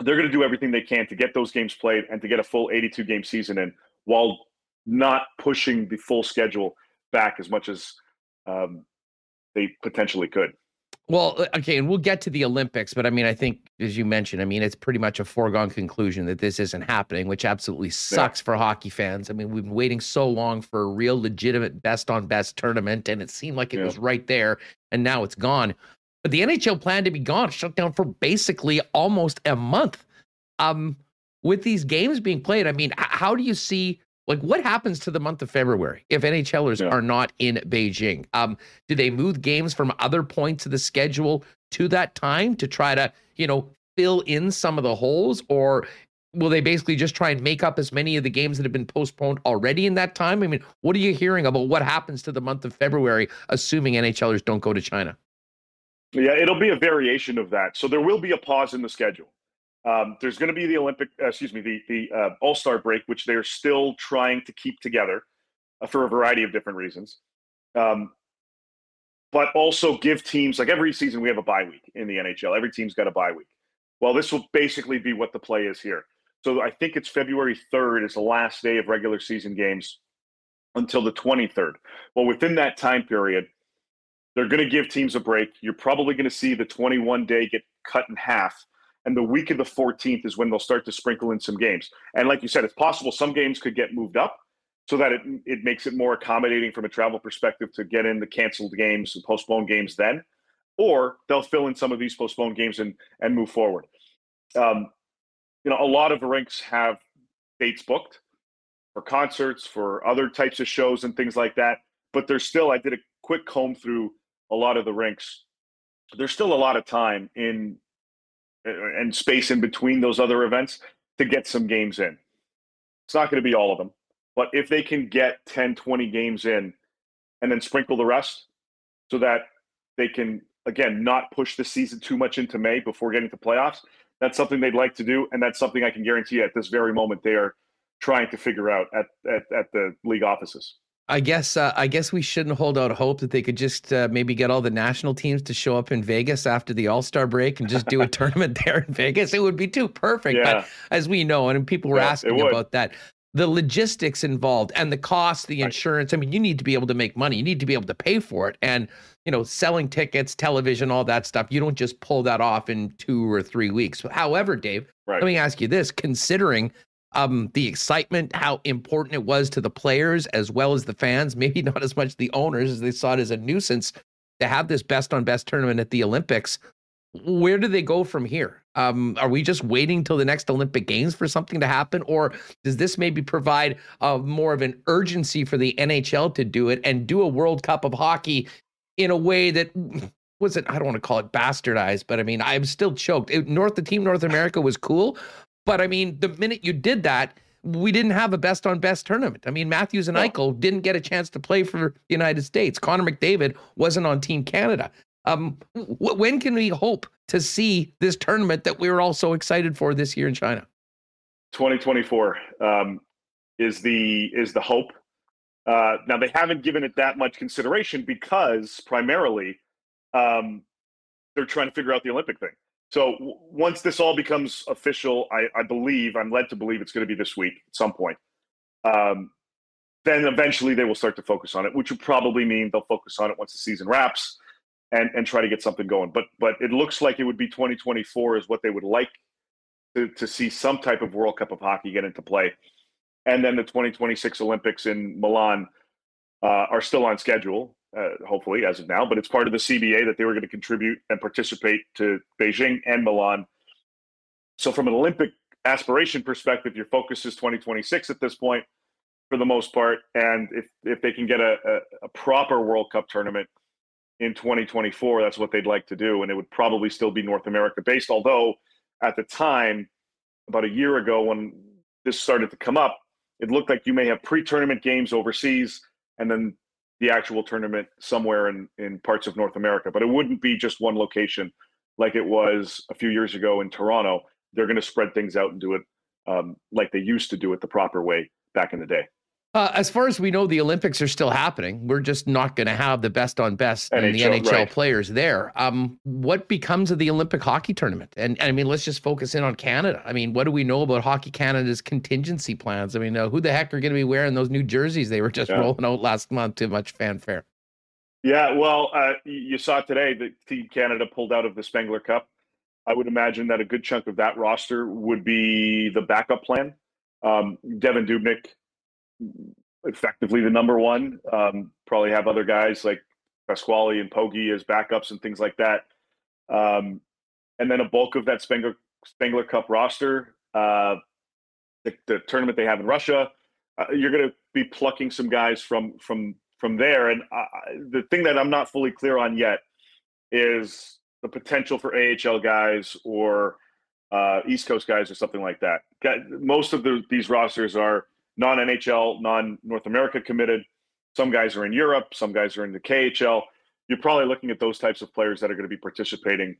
they're going to do everything they can to get those games played and to get a full 82 game season in while not pushing the full schedule back as much as um, they potentially could. Well, uh, okay, and we'll get to the Olympics, but I mean, I think as you mentioned, I mean, it's pretty much a foregone conclusion that this isn't happening, which absolutely sucks yeah. for hockey fans. I mean, we've been waiting so long for a real legitimate best on best tournament, and it seemed like it yeah. was right there, and now it's gone. But the NHL planned to be gone, shut down for basically almost a month. Um, with these games being played, I mean, how do you see like, what happens to the month of February if NHLers yeah. are not in Beijing? Um, do they move games from other points of the schedule to that time to try to, you know, fill in some of the holes, or will they basically just try and make up as many of the games that have been postponed already in that time? I mean, what are you hearing about what happens to the month of February, assuming NHLers don't go to China? Yeah, it'll be a variation of that. So there will be a pause in the schedule. Um, there's going to be the Olympic, uh, excuse me, the the uh, All Star break, which they're still trying to keep together uh, for a variety of different reasons. Um, but also give teams like every season we have a bye week in the NHL. Every team's got a bye week. Well, this will basically be what the play is here. So I think it's February 3rd is the last day of regular season games until the 23rd. Well, within that time period, they're going to give teams a break. You're probably going to see the 21 day get cut in half and the week of the 14th is when they'll start to sprinkle in some games. And like you said, it's possible some games could get moved up so that it, it makes it more accommodating from a travel perspective to get in the canceled games and postponed games then. Or they'll fill in some of these postponed games and, and move forward. Um, you know, a lot of rinks have dates booked for concerts, for other types of shows and things like that. But there's still, I did a quick comb through a lot of the rinks. There's still a lot of time in Uh, and space in between those other events to get some games in. It's not going to be all of them, but if they can get 10, 20 games in and then sprinkle the rest so that they can, again, not push the season too much into May before getting to playoffs, that's something they'd like to do. And that's something I can guarantee at this very moment they are trying to figure out at, at, at the league offices. I guess uh, I guess we shouldn't hold out hope that they could just uh, maybe get all the national teams to show up in Vegas after the All Star break and just do a <laughs> tournament there in Vegas. It would be too perfect. Yeah. But as we know, and people were yeah, asking about that, the logistics involved and the cost, the insurance. I mean, you need to be able to make money. You need to be able to pay for it, and you know, selling tickets, television, all that stuff. You don't just pull that off in two or three weeks. However, Dave, right. let me ask you this: considering um, the excitement, how important it was to the players as well as the fans, <laughs> maybe not as much the owners as they saw it as a nuisance to have this best on best tournament at the Olympics. where do they go from here? Um, are we just waiting till the next Olympic Games for something to happen, or does this maybe provide uh, more of an urgency for the NHL to do it and do a World Cup of hockey in a way that was it? I don't want to call it bastardized, but I mean, I'm still choked. It, North, the team North America was cool, but I mean, the minute you did that, we didn't have a best on best tournament. I mean, Matthews and Eichel didn't get a chance to play for the United States. Connor McDavid wasn't on Team Canada. Um, w- when can we hope to see this tournament that we were all so excited for this year in China? 2024 um, is the is the hope. Uh, now they haven't given it that much consideration because primarily um, they're trying to figure out the Olympic thing. So once this all becomes official, I, I, believe I'm led to believe it's going to be this week at some point. Um, then eventually they will start to focus on it, which would probably mean they'll focus on it once the season wraps and and try to get something going. But but it looks like it would be 2024 is what they would like to to see some type of World Cup of hockey get into play, and then the 2026 Olympics in Milan uh, are still on schedule. Uh, hopefully, as of now, but it's part of the CBA that they were going to contribute and participate to Beijing and Milan. So, from an Olympic aspiration perspective, your focus is 2026 at this point, for the most part. And if if they can get a, a, a proper World Cup tournament in 2024, that's what they'd like to do. And it would probably still be North America based. Although at the time, about a year ago, when this started to come up, it looked like you may have pre tournament games overseas and then the actual tournament somewhere in, in parts of North America. But it wouldn't be just one location like it was a few years ago in Toronto. They're going to spread things out and do it um, like they used to do it the proper way back in the day. Uh, as far as we know, the Olympics are still happening. We're just not going to have the best on best NHL, and the NHL right. players there. Um, what becomes of the Olympic hockey tournament? And, and, I mean, let's just focus in on Canada. I mean, what do we know about Hockey Canada's contingency plans? I mean, uh, who the heck are going to be wearing those new jerseys they were just yeah. rolling out last month to much fanfare? Yeah, well, uh, you saw today that Team Canada pulled out of the Spengler Cup. I would imagine that a good chunk of that roster would be the backup plan. Um, Devan Dubnyk effectively the number one. Um, probably have other guys like Pasquale and Pogge as backups and things like that. Um, and then a bulk of that Spengler, Spengler Cup roster, uh, the, the, tournament they have in Russia, uh, you're going to be plucking some guys from from from there. And uh, the thing that I'm not fully clear on yet is the potential for AHL guys or uh, East Coast guys or something like that. Most of the, these rosters are non NHL, non North America committed. Some guys are in Europe, some guys are in the KHL. You're probably looking at those types of players that are going to be participating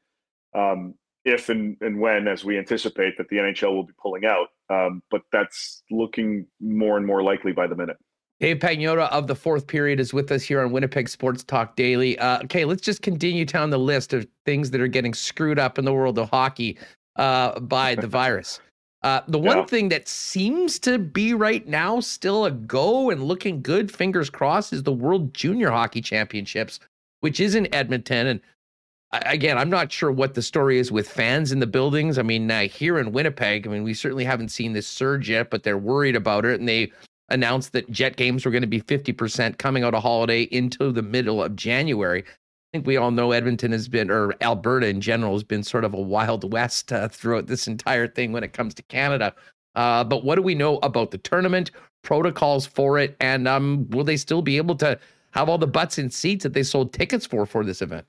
um, if and, and when, as we anticipate, that the NHL will be pulling out. Um, but that's looking more and more likely by the minute. Dave Pagnotta of the fourth period is with us here on Winnipeg Sports Talk Daily. Uh, okay, let's just continue down the list of things that are getting screwed up in the world of hockey uh, by the <laughs> virus. Uh, the one yeah. thing that seems to be right now still a go and looking good, fingers crossed, is the World Junior Hockey Championships, which is in Edmonton. And again, I'm not sure what the story is with fans in the buildings. I mean, uh, here in Winnipeg, I mean, we certainly haven't seen this surge yet, but they're worried about it. And they announced that jet games were going to be 50% coming out of holiday into the middle of January think we all know Edmonton has been, or Alberta in general, has been sort of a wild west uh, throughout this entire thing when it comes to Canada. Uh, but what do we know about the tournament, protocols for it, and um, will they still be able to have all the butts in seats that they sold tickets for for this event?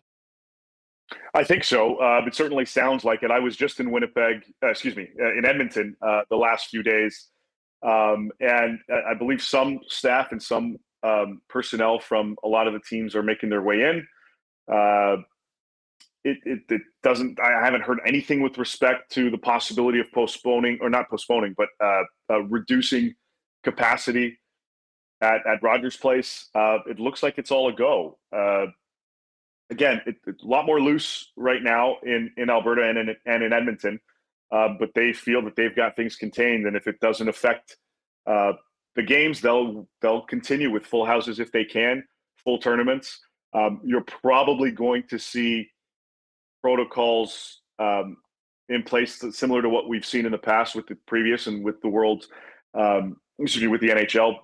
I think so. Uh, it certainly sounds like it. I was just in Winnipeg, uh, excuse me, uh, in Edmonton uh, the last few days. Um, and I believe some staff and some um, personnel from a lot of the teams are making their way in. Uh, it, it, it, doesn't. I haven't heard anything with respect to the possibility of postponing or not postponing, but uh, uh, reducing capacity at, at Rogers Place. Uh, it looks like it's all a go. Uh, again, it, it's a lot more loose right now in, in Alberta and in, and in Edmonton, uh, but they feel that they've got things contained, and if it doesn't affect uh, the games, they'll they'll continue with full houses if they can, full tournaments um, you're probably going to see protocols um, in place similar to what we've seen in the past with the previous and with the world, um, excuse me, with the NHL,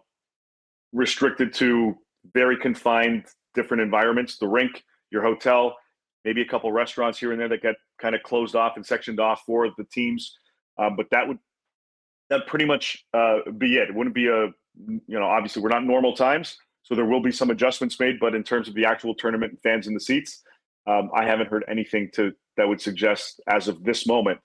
restricted to very confined different environments, the rink, your hotel, maybe a couple restaurants here and there that get kind of closed off and sectioned off for the teams. Um, but that would that pretty much uh, be it. It wouldn't be a you know obviously we're not normal times, so there will be some adjustments made. But in terms of the actual tournament and fans in the seats, um, I haven't heard anything to that would suggest as of this moment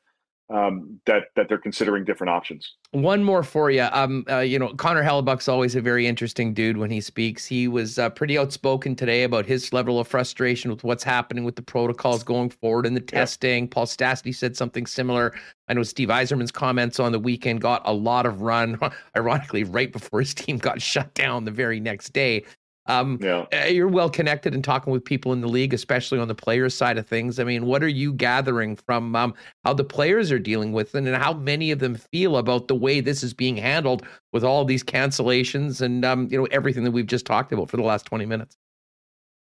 um, that that they're considering different options. One more for you. Um, uh, you know, Connor Hellebuyck's always a very interesting dude when he speaks. He was uh, pretty outspoken today about his level of frustration with what's happening with the protocols going forward and the testing. Yeah. Paul Stastny said something similar. I know Steve Yzerman's comments on the weekend got a lot of run, <laughs> ironically, right before his team got <laughs> shut down the very next day. Um, yeah. Uh, you're well connected and talking with people in the league, especially on the players' side of things. I mean, what are you gathering from um, how the players are dealing with it and how many of them feel about the way this is being handled with all these cancellations and um, you know everything that we've just talked about for the last 20 minutes?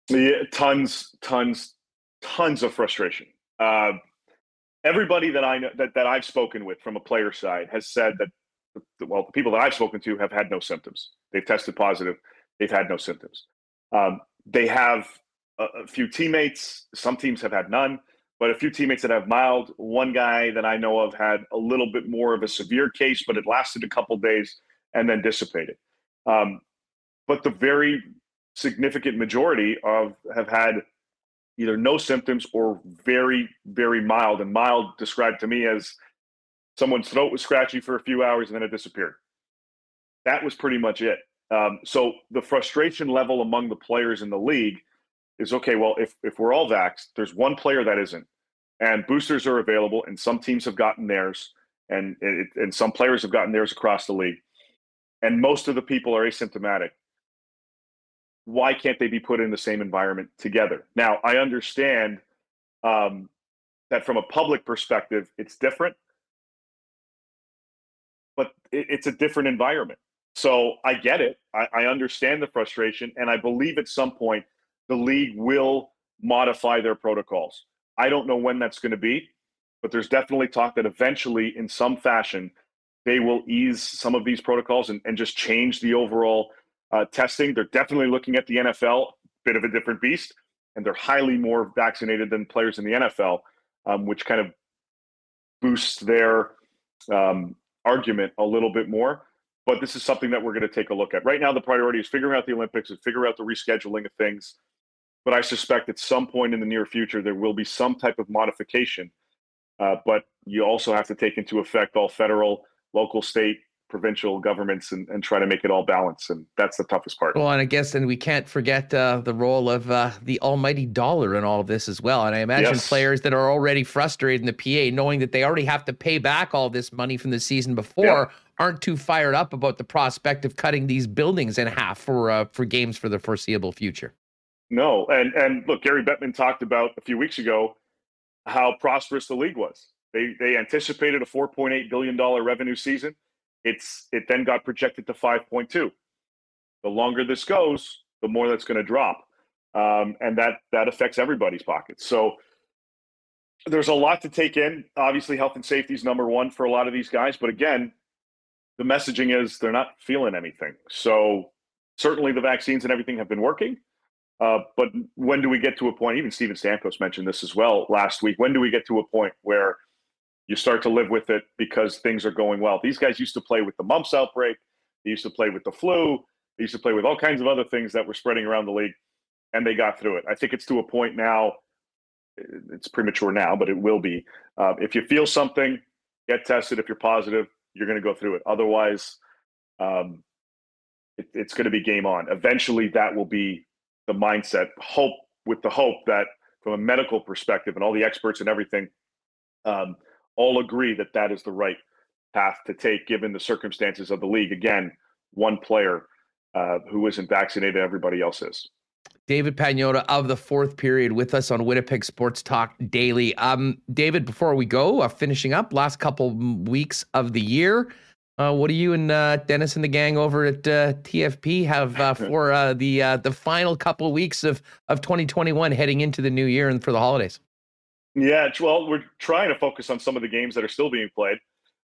Yeah, tons, tons, tons of frustration. Uh, everybody that I know that, that I've spoken with from a player side has said that well, the people that I've spoken to have had no symptoms. They've tested positive they've had no symptoms. Um, they have a, a, few teammates. Some teams have had none, but a few teammates that have mild. One guy that I know of had a little bit more of a severe case, but it lasted a couple days and then dissipated. Um, but the very significant majority of have had either no symptoms or very, very mild. And mild described to me as someone's throat was scratchy for a few hours and then it disappeared. That was pretty much it. Um, so the frustration level among the players in the league is okay. Well, if if we're all vaxxed, there's one player that isn't, and boosters are available, and some teams have gotten theirs, and it, and some players have gotten theirs across the league, and most of the people are asymptomatic. Why can't they be put in the same environment together? Now, I understand um, that from a public perspective, it's different, but it, it's a different environment. So I get it. I, I understand the frustration. And I believe at some point the league will modify their protocols. I don't know when that's going to be, but there's definitely talk that eventually, in some fashion, they will ease some of these protocols and, and just change the overall uh, testing. They're definitely looking at the NFL, bit of a different beast, and they're highly more vaccinated than players in the NFL, um, which kind of boosts their um, argument a little bit more but this is something that we're going to take a look at. Right now, the priority is figuring out the Olympics and figure out the rescheduling of things. But I suspect at some point in the near future, there will be some type of modification. Uh, but you also have to take into effect all federal, local, state, provincial governments and, and try to make it all balance. And that's the toughest part. Well, and I guess, and we can't forget uh, the role of uh, the almighty dollar in all of this as well. And I imagine yes. players that are already frustrated in the PA, knowing that they already have to pay back all this money from the season before, yeah. Aren't too fired up about the prospect of cutting these buildings in half for uh, for games for the foreseeable future. No, and and look, Gary Bettman talked about a few weeks ago how prosperous the league was. They they anticipated a 4.8 billion dollar revenue season it's it then got projected to 5.2. The longer this goes, the more that's going to drop, um, and that that affects everybody's pockets. So there's a lot to take in. Obviously, health and safety is number one for a lot of these guys, but again, the messaging is they're not feeling anything. So certainly the vaccines and everything have been working. Uh, but when do we get to a point? Even Steven Stamkos mentioned this as well last week. When do we get to a point where you start to live with it because things are going well. These guys used to play with the mumps outbreak. They used to play with the flu. They used to play with all kinds of other things that were spreading around the league, and they got through it. I think it's to a point now. It's premature now, but it will be. Uh, if you feel something, get tested. If you're positive, you're going to go through it. Otherwise, um, it, it's going to be game on. Eventually, that will be the mindset. Hope with the hope that, from a medical perspective, and all the experts and everything. Um, all agree that that is the right path to take given the circumstances of the league. Again, one player uh, who isn't vaccinated, everybody else is. David Pagnotta of the fourth period with us on Winnipeg Sports Talk Daily. Um, David, before we go, uh, finishing up last couple weeks of the year, uh, what do you and uh, Dennis and the gang over at uh, TFP have uh, <laughs> for uh, the the final couple weeks of of 2021 heading into the new year and for the holidays? Yeah, well, we're trying to focus on some of the games that are still being played.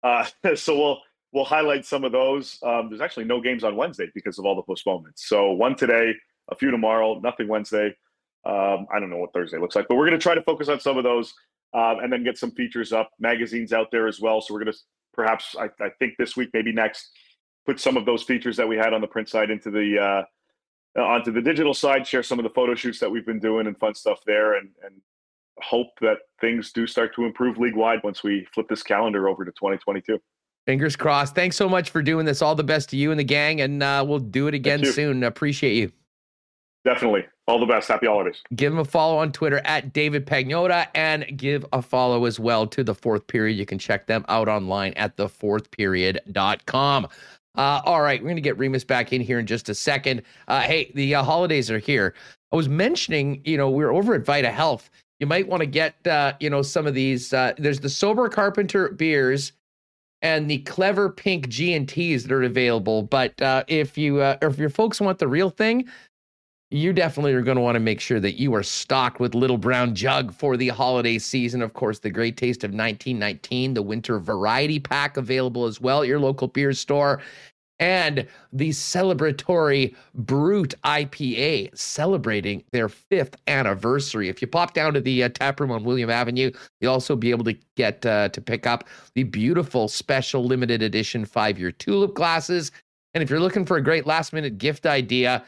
Uh, <laughs> so we'll we'll highlight some of those. Um, there's actually no games on Wednesday because of all the postponements. So one today, a few tomorrow, nothing Wednesday. Um, I don't know what Thursday looks like, but we're going to try to focus on some of those um, and then get some features up. Magazines out there as well. So we're going to perhaps, I, I, think this week, maybe next, put some of those features that we had on the print side into the uh, onto the digital side. Share some of the photo shoots that we've been doing and fun stuff there, and and hope that things do start to improve league wide once we flip this calendar over to 2022. Fingers crossed. Thanks so much for doing this. All the best to you and the gang, and uh, we'll do it again soon. Appreciate you. Definitely. All the best. Happy holidays. Give him a follow on Twitter at David Pagnotta and give a follow as well to the fourth period. You can check them out online at the thefourthperiod.com. Uh, all right, we're going to get Remis back in here in just a second. Uh, hey, the uh, holidays are here. I was mentioning, you know, we are over at Vita Health. You might want to get, uh, you know, some of these. Uh, there's the Sober Carpenter beers and the clever pink G and T's that are available. But uh, if you, uh, if your folks want the real thing, you definitely are going to want to make sure that you are stocked with Little Brown Jug for the holiday season. Of course, the great taste of 1919, the winter variety pack available as well at your local beer store. And the celebratory Brute IPA celebrating their fifth anniversary. If you pop down to the uh, tap room on William Avenue, you'll also be able to get uh, to pick up the beautiful special limited edition five year tulip glasses. And if you're looking for a great last minute gift idea,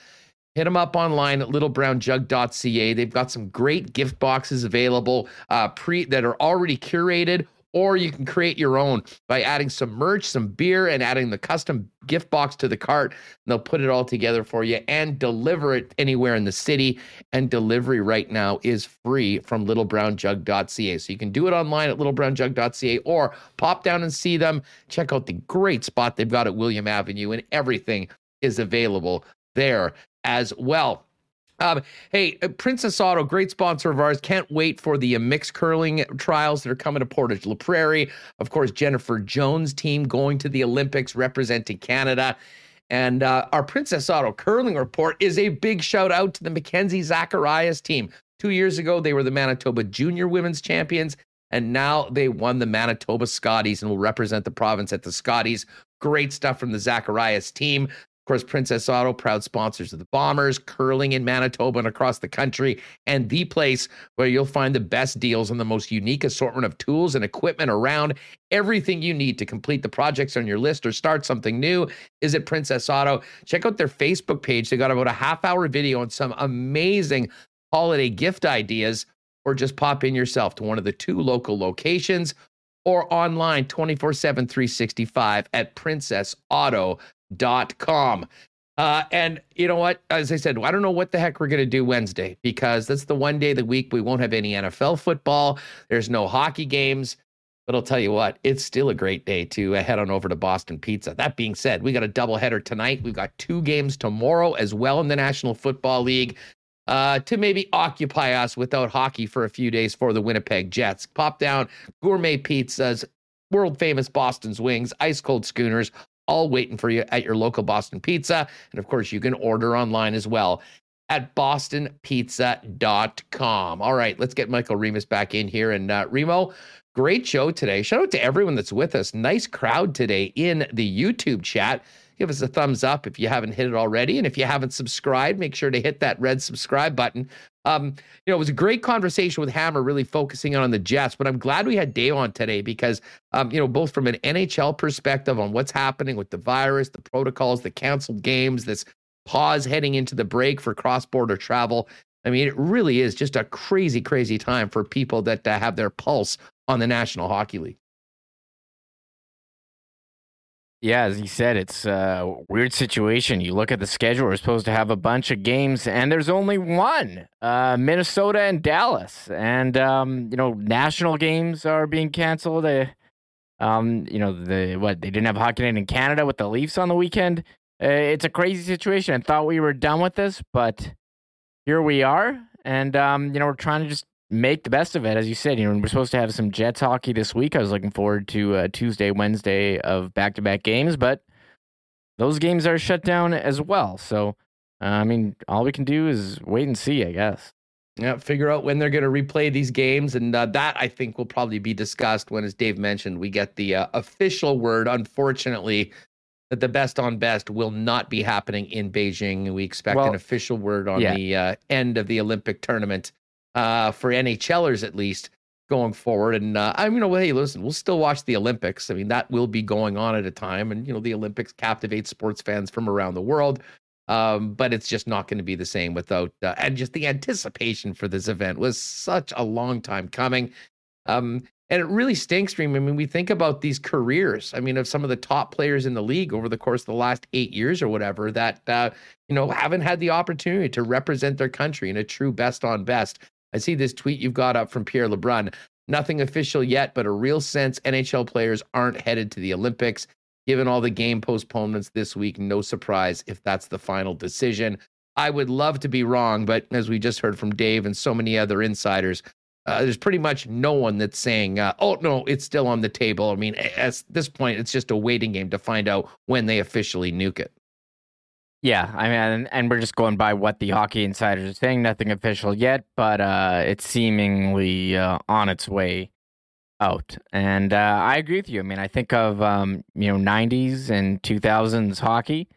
Hit them up online at littlebrownjug.ca. They've got some great gift boxes available uh, pre that are already curated, or you can create your own by adding some merch, some beer, and adding the custom gift box to the cart. And they'll put it all together for you and deliver it anywhere in the city. And delivery right now is free from littlebrownjug.ca. So you can do it online at littlebrownjug.ca or pop down and see them. Check out the great spot they've got at William Avenue, and everything is available there as well. Um, hey, uh, Princess Auto, great sponsor of ours. Can't wait for the uh, mixed curling trials that are coming to Portage La Prairie. Of course, Jennifer Jones' team going to the Olympics representing Canada. And uh, our Princess Auto curling report is a big shout out to the Mackenzie Zacharias team. Two years ago, they were the Manitoba Junior Women's Champions, and now they won the Manitoba Scotties and will represent the province at the Scotties. Great stuff from the Zacharias team. Of course, Princess Auto, proud sponsors of the Bombers, curling in Manitoba and across the country, and the place where you'll find the best deals on the most unique assortment of tools and equipment around. Everything you need to complete the projects on your list or start something new is at Princess Auto. Check out their Facebook page. They got about a half hour video on some amazing holiday gift ideas, or just pop in yourself to one of the two local locations or online 24 7 365 at princessauto.com dot com. Uh, and you know what? As I said, I don't know what the heck we're going to do Wednesday because that's the one day of the week we won't have any NFL football. There's no hockey games. But I'll tell you what, it's still a great day to head on over to Boston Pizza. That being said, we got a doubleheader tonight. We've got two games tomorrow as well in the National Football League uh, to maybe occupy us without hockey for a few days for the Winnipeg Jets. Pop down gourmet pizzas, world famous Boston's wings, ice cold schooners, all waiting for you at your local Boston Pizza. And of course, you can order online as well at bostonpizza.com. All right, let's get Michael Remis back in here. And uh, Remo, great show today. Shout out to everyone that's with us. Nice crowd today in the YouTube chat give us a thumbs up if you haven't hit it already. And if you haven't subscribed, make sure to hit that red subscribe button. Um, you know, it was a great conversation with Hammer, really focusing on the Jets. But I'm glad we had Dave on today because, um, you know, both from an NHL perspective on what's happening with the virus, the protocols, the canceled games, this pause heading into the break for cross-border travel. I mean, it really is just a crazy, crazy time for people that uh, have their pulse on the National Hockey League. Yeah, as you said, it's a weird situation. You look at the schedule, we're supposed to have a bunch of games, and there's only one uh, Minnesota and Dallas. And, um, you know, national games are being canceled. They, um, you know, the what they didn't have hockey night in Canada with the Leafs on the weekend. Uh, it's a crazy situation. I thought we were done with this, but here we are. And, um, you know, we're trying to just make the best of it. As you said, you know, we're supposed to have some Jets hockey this week. I was looking forward to uh, Tuesday, Wednesday of back to back games, but those games are shut down as well. So, uh, I mean, all we can do is wait and see, I guess. Yeah, figure out when they're going to replay these games, and uh, that I think will probably be discussed when, as Dave mentioned, we get the uh, official word. Unfortunately, that the best on best will not be happening in Beijing. We expect Well, an official word on yeah. the uh, end of the Olympic tournament uh, for NHLers at least going forward. And uh, I'm, you know, hey, listen, we'll still watch the Olympics. I mean, that will be going on at a time, and you know, the Olympics captivate sports fans from around the world. Um, but it's just not going to be the same without, uh, and just the anticipation for this event was such a long time coming. Um, and it really stinks, Dream. I mean, we think about these careers. I mean, of some of the top players in the league over the course of the last eight years or whatever that, uh, you know, haven't had the opportunity to represent their country in a true best on best. I see this tweet you've got up from Pierre LeBrun. Nothing official yet, but a real sense NHL players aren't headed to the Olympics. Given all the game postponements this week, no surprise if that's the final decision. I would love to be wrong, but as we just heard from Dave and so many other insiders, uh, there's pretty much no one that's saying, uh, "Oh no, it's still on the table." I mean, at this point, it's just a waiting game to find out when they officially nuke it. Yeah, I mean, and, and we're just going by what the hockey insiders are saying. Nothing official yet, but uh, it's seemingly uh, on its way out. And uh, I agree with you. I mean, I think of um, you know '90s and 2000s hockey,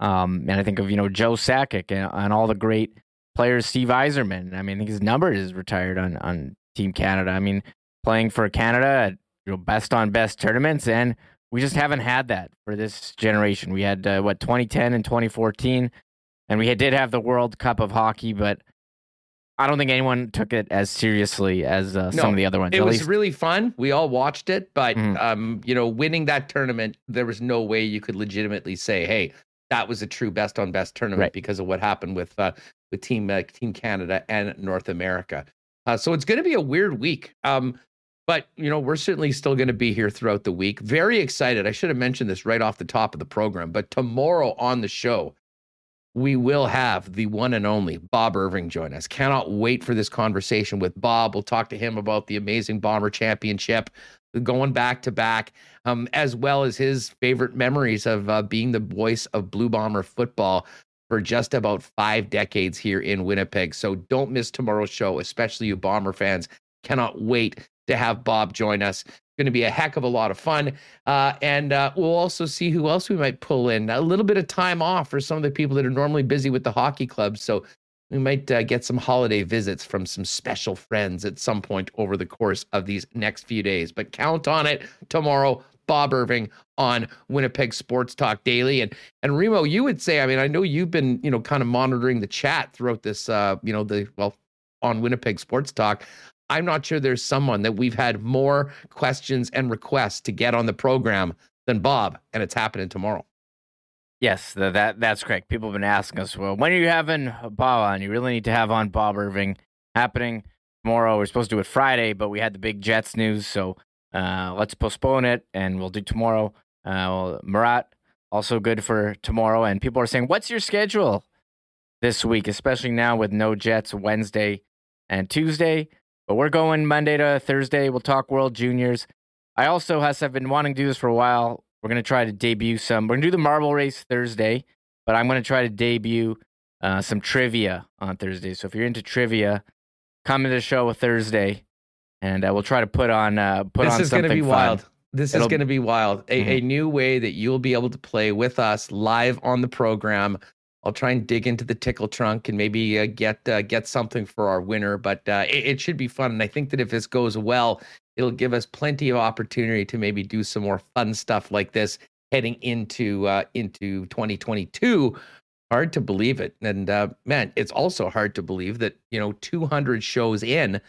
um, and I think of you know Joe Sakic and, and all the great players. Steve Yzerman. I mean, I think his number is retired on on Team Canada. I mean, playing for Canada at you know best on best tournaments and we just haven't had that for this generation. We had uh, what 2010 and 2014, and we had, did have the World Cup of hockey, but I don't think anyone took it as seriously as uh, No, some of the other ones. It was least, really fun. We all watched it, but Mhm. um, you know, winning that tournament, there was no way you could legitimately say, "Hey, that was a true best on best tournament" Right. because of what happened with uh, with Team uh, Team Canada and North America. Uh, so it's going to be a weird week. Um, but you know, we're certainly still going to be here throughout the week. Very excited. I should have mentioned this right off the top of the program, but tomorrow on the show, we will have the one and only Bob Irving join us. Cannot wait for this conversation with Bob. We'll talk to him about the amazing Bomber Championship, going back to back, um, as well as his favorite memories of uh, being the voice of Blue Bomber football for just about five decades here in Winnipeg. So don't miss tomorrow's show, especially you Bomber fans. Cannot wait to have Bob join us. It's Going to be a heck of a lot of fun. Uh, and uh, we'll also see who else we might pull in. A little bit of time off for some of the people that are normally busy with the hockey club. So we might uh, get some holiday visits from some special friends at some point over the course of these next few days. But count on it tomorrow. Bob Irving on Winnipeg Sports Talk Daily. And and Remo, you would say, I mean, I know you've been, you know, kind of monitoring the chat throughout this uh, you know, the well, on Winnipeg Sports Talk. I'm not sure there's someone that we've had more questions and requests to get on the program than Bob, and it's happening tomorrow. yes, th- that that's correct. People have been asking us, well, when are you having Bob on? You really need to have on Bob Irving happening tomorrow. We're supposed to do it Friday, but we had the big Jets news, so uh, let's postpone it and we'll do tomorrow. Uh, well, Murat also good for tomorrow, and people are saying, what's your schedule this week, especially now with no Jets Wednesday and Tuesday. But we're going Monday to Thursday. We'll talk World Juniors. I also, I've been wanting to do this for a while. We're going to try to debut some. We're going to do the marble race Thursday, but I'm going to try to debut uh, some trivia on Thursday. So if you're into trivia, come to the show Thursday, and uh, we'll try to put on uh, put this on is going to be fun. wild. This It'll- is going to be wild. A, a new way that you'll be able to play with us live on the program. I'll try and dig into the tickle trunk and maybe uh, get uh, get something for our winner. But uh, it, it should be fun, and I think that if this goes well, it'll give us plenty of opportunity to maybe do some more fun stuff like this heading into uh, into 2022. Hard to believe it, and uh, man, it's also hard to believe that you know 200 shows in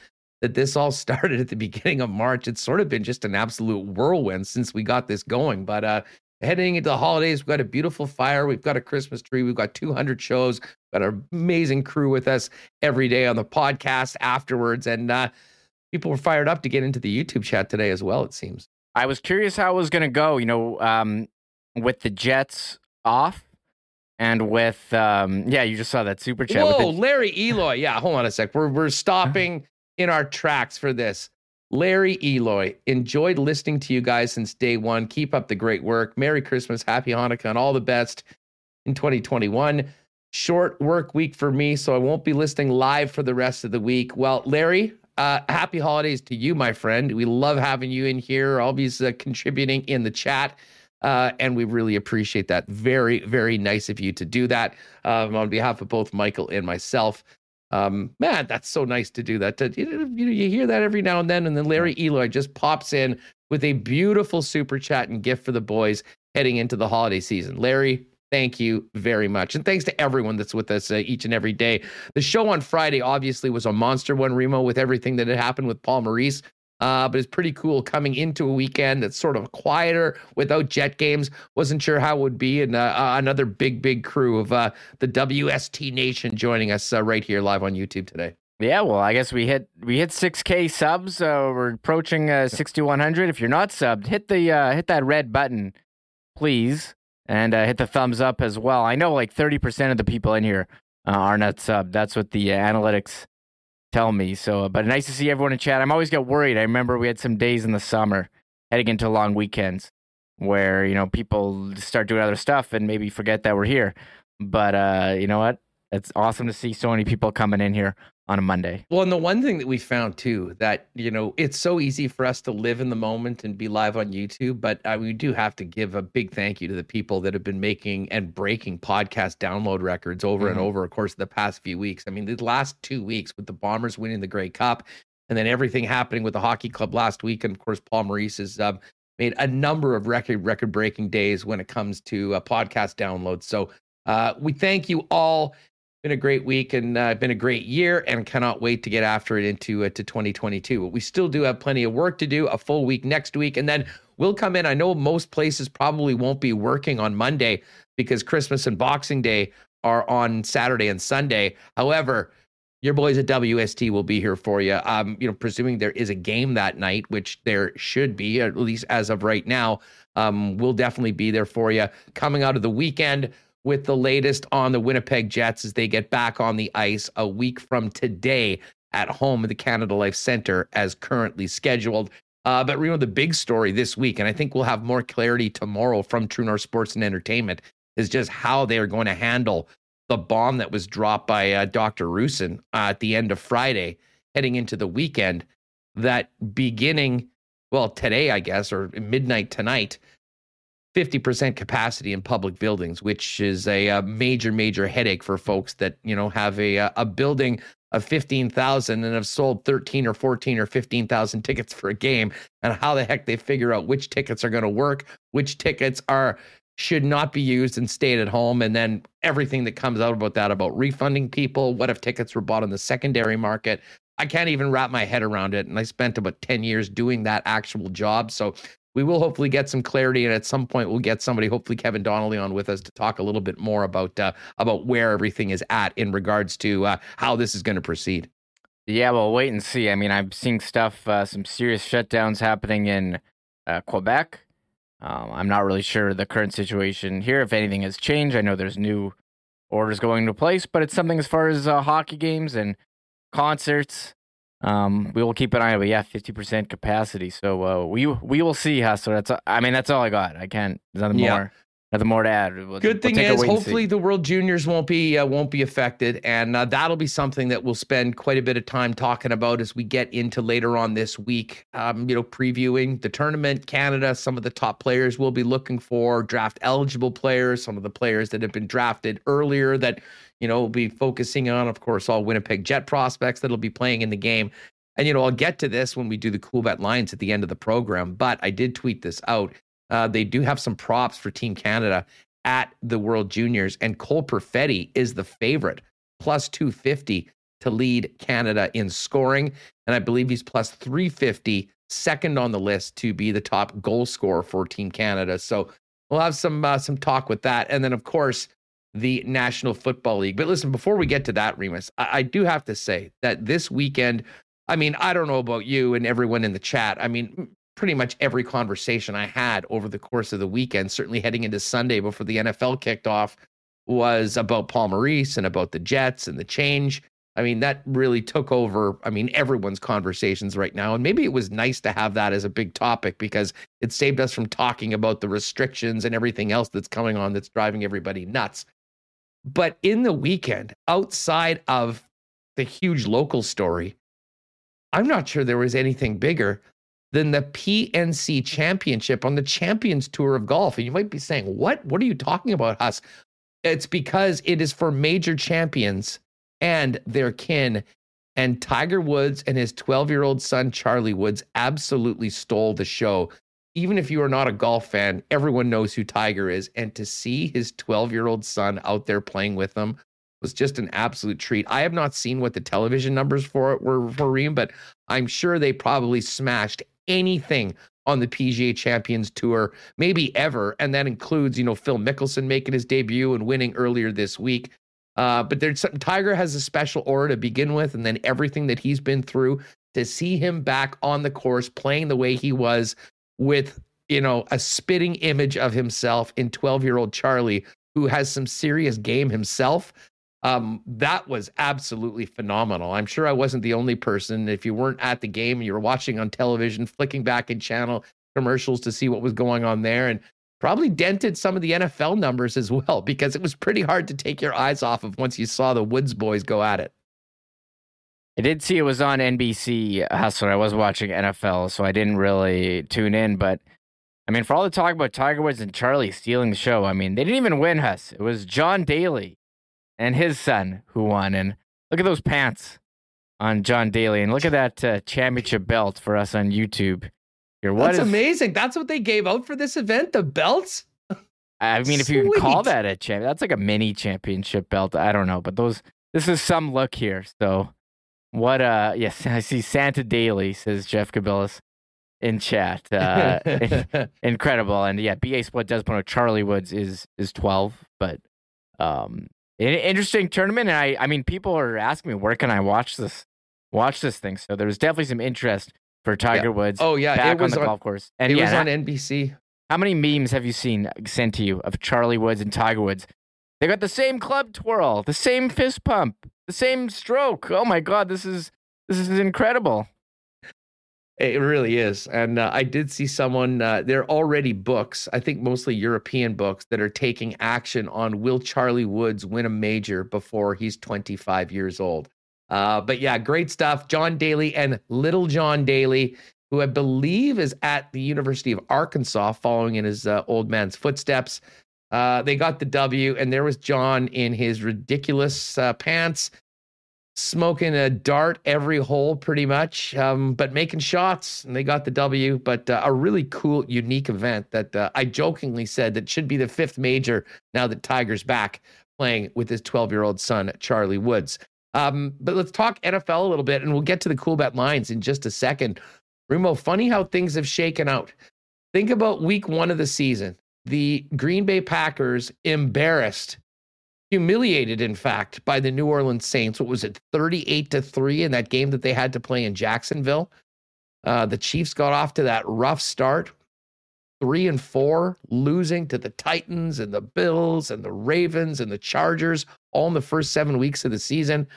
that this all <laughs> started at the beginning of March. It's sort of been just an absolute whirlwind since we got this going. But uh, heading into the holidays, we've got a beautiful fire. We've got a Christmas tree. We've got 200 shows. We've got an amazing crew with us every day on the podcast afterwards. And uh, people were fired up to get into the YouTube chat today as well, it seems. I was curious how it was going to go, you know, um, with the Jets off and with, um, yeah, you just saw that super chat. Whoa, with the, Larry Eloy. Yeah, hold on a sec. We're, we're stopping in our tracks for this. Larry Eloy, enjoyed listening to you guys since day one. Keep up the great work. Merry Christmas, Happy Hanukkah, and all the best in 2021. Short work week for me, so I won't be listening live for the rest of the week. Well, Larry, uh, happy holidays to you, my friend. We love having you in here, always uh, contributing in the chat. Uh, and we really appreciate that. Very, very nice of you to do that um, on behalf of both Michael and myself. Um, man, that's so nice to do that. To, you, know, you hear that every now and then. And then Larry Eloy just pops in with a beautiful super chat and gift for the boys heading into the holiday season. Larry, thank you very much. And thanks to everyone that's with us uh, each and every day. The show on Friday obviously was a monster one, Remo, with everything that had happened with Paul Maurice. Uh, but it's pretty cool coming into a weekend that's sort of quieter without jet games. Wasn't sure how it would be. And uh, uh another big, big crew of uh, the WST Nation joining us uh, right here live on YouTube today. Yeah, well, I guess we hit we hit 6k subs. We're approaching uh, 6100. If you're not subbed, hit the uh, hit that red button, please, and uh, hit the thumbs up as well. I know like 30% of the people in here uh, are not subbed. That's what the uh, analytics tell me. So, but nice to see everyone in chat. I'm always get worried. I remember we had some days in the summer heading into long weekends where you know people start doing other stuff and maybe forget that we're here. But uh, you know what? It's awesome to see so many people coming in here on a Monday. Well, and the one thing that we found too that you know it's so easy for us to live in the moment and be live on YouTube, but uh, we do have to give a big thank you to the people that have been making and breaking podcast download records over mm-hmm. and over, of course, the past few weeks. I mean, the last two weeks with the Bombers winning the Grey Cup, and then everything happening with the hockey club last week, and of course, Paul Maurice has um, made a number of record record breaking days when it comes to uh, podcast downloads. So. Uh, we thank you all been a great week and uh, been a great year and cannot wait to get after it into uh, to 2022 but we still do have plenty of work to do a full week next week and then we'll come in i know most places probably won't be working on monday because christmas and boxing day are on saturday and sunday however your boys at WST will be here for you. Um, you know, presuming there is a game that night, which there should be, at least as of right now. Um, we'll definitely be there for you. Coming out of the weekend, with the latest on the Winnipeg Jets as they get back on the ice a week from today at home at the Canada Life Center as currently scheduled. Uh, but know the big story this week, and I think we'll have more clarity tomorrow from True North Sports and Entertainment, is just how they are going to handle the bomb that was dropped by uh, Dr. Roussin uh, at the end of Friday, heading into the weekend. That beginning, well, today I guess, or midnight tonight, 50% capacity in public buildings, which is a, a, major, major headache for folks that, you know, have a, uh, a building of 15,000 and have sold 13 or 14 or 15,000 tickets for a game and how the heck they figure out which tickets are going to work, which tickets are should not be used and stayed at home and then everything that comes out about that about refunding people, what if tickets were bought on the secondary market? I can't even wrap my head around it and I spent about 10 years doing that actual job. So we will hopefully get some clarity, and at some point we'll get somebody, hopefully Kevin Donnelly, on with us to talk a little bit more about uh, about where everything is at in regards to uh, how this is going to proceed. Yeah, well, wait and see. I mean, I'm seeing stuff, uh, some serious shutdowns happening in uh, Quebec. Um, I'm not really sure the current situation here, if anything has changed. I know there's new orders going into place, but it's something as far as uh, hockey games and concerts um, we will keep an eye on, but yeah, fifty percent capacity. So uh, we we will see, Hustler. That's I mean that's all I got. I can't. There's nothing yeah. more. Nothing more to add. We'll, Good thing we'll is, hopefully, the World Juniors won't be uh, won't be affected, and uh, that'll be something that we'll spend quite a bit of time talking about as we get into later on this week. Um, you know, previewing the tournament, Canada, some of the top players we'll be looking for, draft eligible players, some of the players that have been drafted earlier that you know, we'll be focusing on, of course, all Winnipeg Jet prospects that'll be playing in the game. And, you know, I'll get to this when we do the Coolbet lines at the end of the program, but I did tweet this out. Uh, they do have some props for Team Canada at the World Juniors, and Cole Perfetti is the favorite, plus 250 to lead Canada in scoring. And I believe he's plus 350, second on the list to be the top goal scorer for Team Canada. So we'll have some uh, some talk with that. And then, of course, the National Football League. But listen, before we get to that, Remis, I, I, do have to say that this weekend, I mean, I don't know about you and everyone in the chat. I mean, pretty much every conversation I had over the course of the weekend, certainly heading into Sunday before the NFL kicked off, was about Paul Maurice and about the Jets and the change. I mean, that really took over, I mean, everyone's conversations right now. And maybe it was nice to have that as a big topic because it saved us from talking about the restrictions and everything else that's coming on that's driving everybody nuts. But in the weekend, outside of the huge local story, I'm not sure there was anything bigger than the PNC Championship on the Champions Tour of Golf. And you might be saying, What? What are you talking about, Huss? It's because it is for major champions and their kin. And Tiger Woods and his 12 year old son, Charlie Woods, absolutely stole the show. Even if you are not a golf fan, everyone knows who Tiger is. And to see his 12 year old son out there playing with him was just an absolute treat. I have not seen what the television numbers for it were for Reem, but I'm sure they probably smashed anything on the PGA Champions Tour, maybe ever. And that includes, you know, Phil Mickelson making his debut and winning earlier this week. Uh, but there's some, Tiger has a special aura to begin with, and then everything that he's been through to see him back on the course playing the way he was with you know a spitting image of himself in 12 year old Charlie, who has some serious game himself. Um, that was absolutely phenomenal. I'm sure I wasn't the only person. If you weren't at the game and you were watching on television, flicking back in channel commercials to see what was going on there, and probably dented some of the NFL numbers as well <laughs> because it was pretty hard to take your eyes off of once you saw the Woods boys go at it. I did see it was on NBC Hustler. I was watching NFL, so I didn't really tune in. But I mean, for all the talk about Tiger Woods and Charlie stealing the show, I mean, they didn't even win Huss. It was John Daly and his son who won. And look at those pants on John Daly, and look at that uh, championship belt for us on YouTube. Here, what That's is, amazing. That's what they gave out for this event. The belts. I mean, if you call that a champ, that's like a mini championship belt. I don't know, but those. This is some look here. So what? Uh, yes, <laughs> I see Santa Daly says Jeff Cabillas in chat. Uh, <laughs> incredible, and yeah, BA Split does point out Charlie Woods is is twelve, but um, interesting tournament. And I, I mean, people are asking me where can I watch this, watch this thing. So there was definitely some interest for Tiger yeah. Woods. Oh yeah, back it was on the on, golf course, and it yeah, was on NBC. How many memes have you seen uh, sent to you of Charlie Woods and Tiger Woods? They got the same club twirl, the same fist pump, the same stroke. Oh my god, this is this is incredible. It really is. And uh, I did see someone, uh, there are already books, I think mostly European books, that are taking action on will Charlie Woods win a major before he's 25 years old. Uh, but yeah, great stuff. John Daly and Little John Daly, who I believe is at the University of Arkansas, following in his uh, old man's footsteps. Uh, they got the W, and there was John in his ridiculous uh, pants, smoking a dart every hole pretty much, um, but making shots, and they got the W. But uh, a really cool, unique event that uh, I jokingly said that should be the fifth major now that Tiger's back playing with his 12 year old son, Charlie Woods. Um, but let's talk NFL a little bit, and we'll get to the Coolbet lines in just a second. Remo, funny how things have shaken out. Think about week one of the season the Green Bay Packers embarrassed, humiliated, in fact, by the New Orleans Saints. What was it, 38 to 3 in that game that they had to play in Jacksonville? Uh, the Chiefs got off to that rough start, three and four, losing to the Titans and the Bills and the Ravens and the Chargers all in the first seven weeks of the season.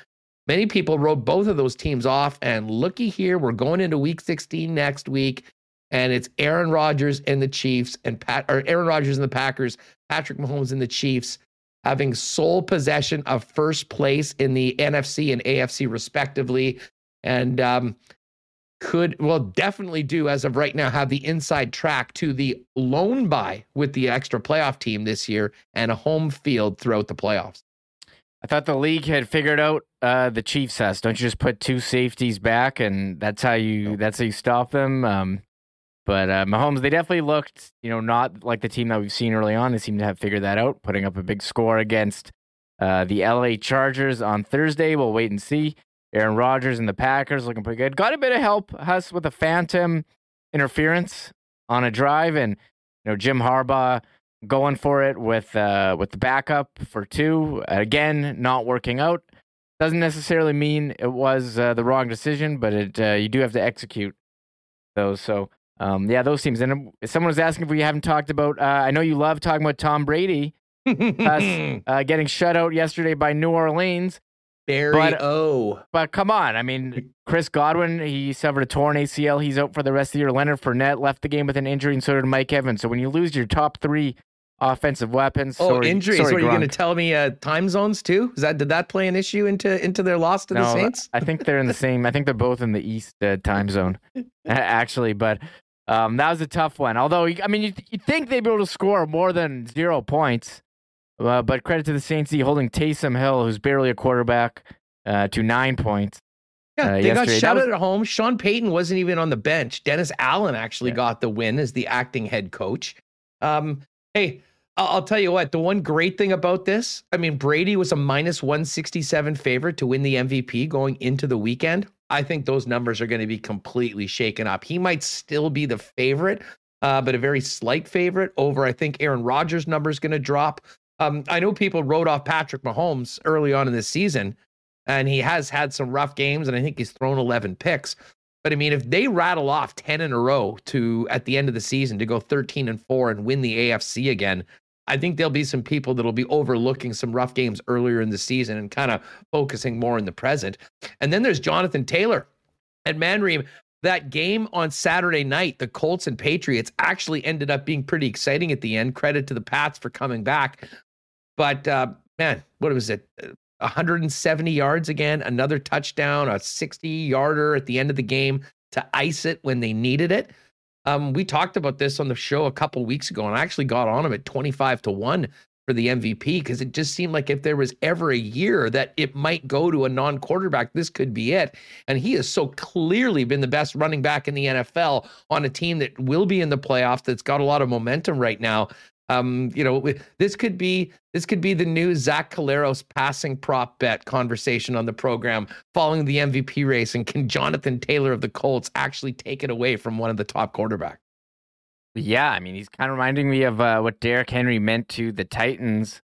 Many people wrote both of those teams off, and looky here, we're going into week 16 next week and it's Aaron Rodgers and the Chiefs and Pat or Aaron Rodgers and the Packers, Patrick Mahomes and the Chiefs having sole possession of first place in the NFC and AFC respectively, and um, could well definitely do as of right now have the inside track to the lone buy with the extra playoff team this year and a home field throughout the playoffs. I thought the league had figured out uh, the Chiefs has. Don't you just put two safeties back, and that's how you that's how you stop them. Um, but uh, Mahomes, they definitely looked, you know, not like the team that we've seen early on. They seem to have figured that out, putting up a big score against uh, the LA Chargers on Thursday. We'll wait and see. Aaron Rodgers and the Packers looking pretty good. Got a bit of help us with a phantom interference on a drive, and you know Jim Harbaugh going for it with uh, with the backup for two. Again, not working out. Doesn't necessarily mean it was uh, the wrong decision, but it uh, you do have to execute those. So um, yeah, those teams. And someone was asking if we haven't talked about. Uh, I know you love talking about Tom Brady us, <laughs> uh, getting shut out yesterday by New Orleans. Barry but, O. But come on, I mean, Chris Godwin, he suffered a torn ACL. He's out for the rest of the year. Leonard Fournette left the game with an injury, and so did Mike Evans. So when you lose your top three offensive weapons. Oh, sorry, injuries. Sorry, What, are you going to tell me? Uh, time zones too? Is that did that play an issue into into their loss to the No, Saints? I think they're in the same. I think they're both in the East uh, time zone, <laughs> actually. But um, that was a tough one. Although, I mean, you you think they'd be able to score more than zero points, uh, but credit to the Saints D holding Taysom Hill, who's barely a quarterback, uh, to nine points. Yeah, uh, they got shouted was- at home. Sean Payton wasn't even on the bench. Dennis Allen actually Yeah. got the win as the acting head coach. Um, hey, I'll, I'll tell you what. The one great thing about this, I mean, Brady was a minus one sixty seven favorite to win the MVP going into the weekend. I think those numbers are going to be completely shaken up. He might still be the favorite, uh, but a very slight favorite over. I think Aaron Rodgers' number is going to drop. Um, I know people wrote off Patrick Mahomes early on in the season and he has had some rough games and i think he's thrown 11 picks but i mean if they rattle off 10 in a row to at the end of the season to go 13 and 4 and win the afc again i think there'll be some people that'll be overlooking some rough games earlier in the season and kind of focusing more in the present and then there's jonathan taylor and manreem that game on Saturday night, the Colts and Patriots actually ended up being pretty exciting at the end. Credit to the Pats for coming back. But uh, man, what was it? 170 yards again, another touchdown, a 60 yarder at the end of the game to ice it when they needed it. Um, we talked about this on the show a couple weeks ago, and I actually got on him at 25 to 1 for the MVP because it just seemed like if there was ever a year that it might go to a non quarterback, this could be it. And he has so clearly been the best running back in the NFL on a team that will be in the playoffs that's got a lot of momentum right now. Um, you know, this could be this could be the new Zach Collaros passing prop bet conversation on the program following the MVP race. And can Jonathan Taylor of the Colts actually take it away from one of the top quarterbacks? Yeah, I mean, he's kind of reminding me of uh, what Derrick Henry meant to the Titans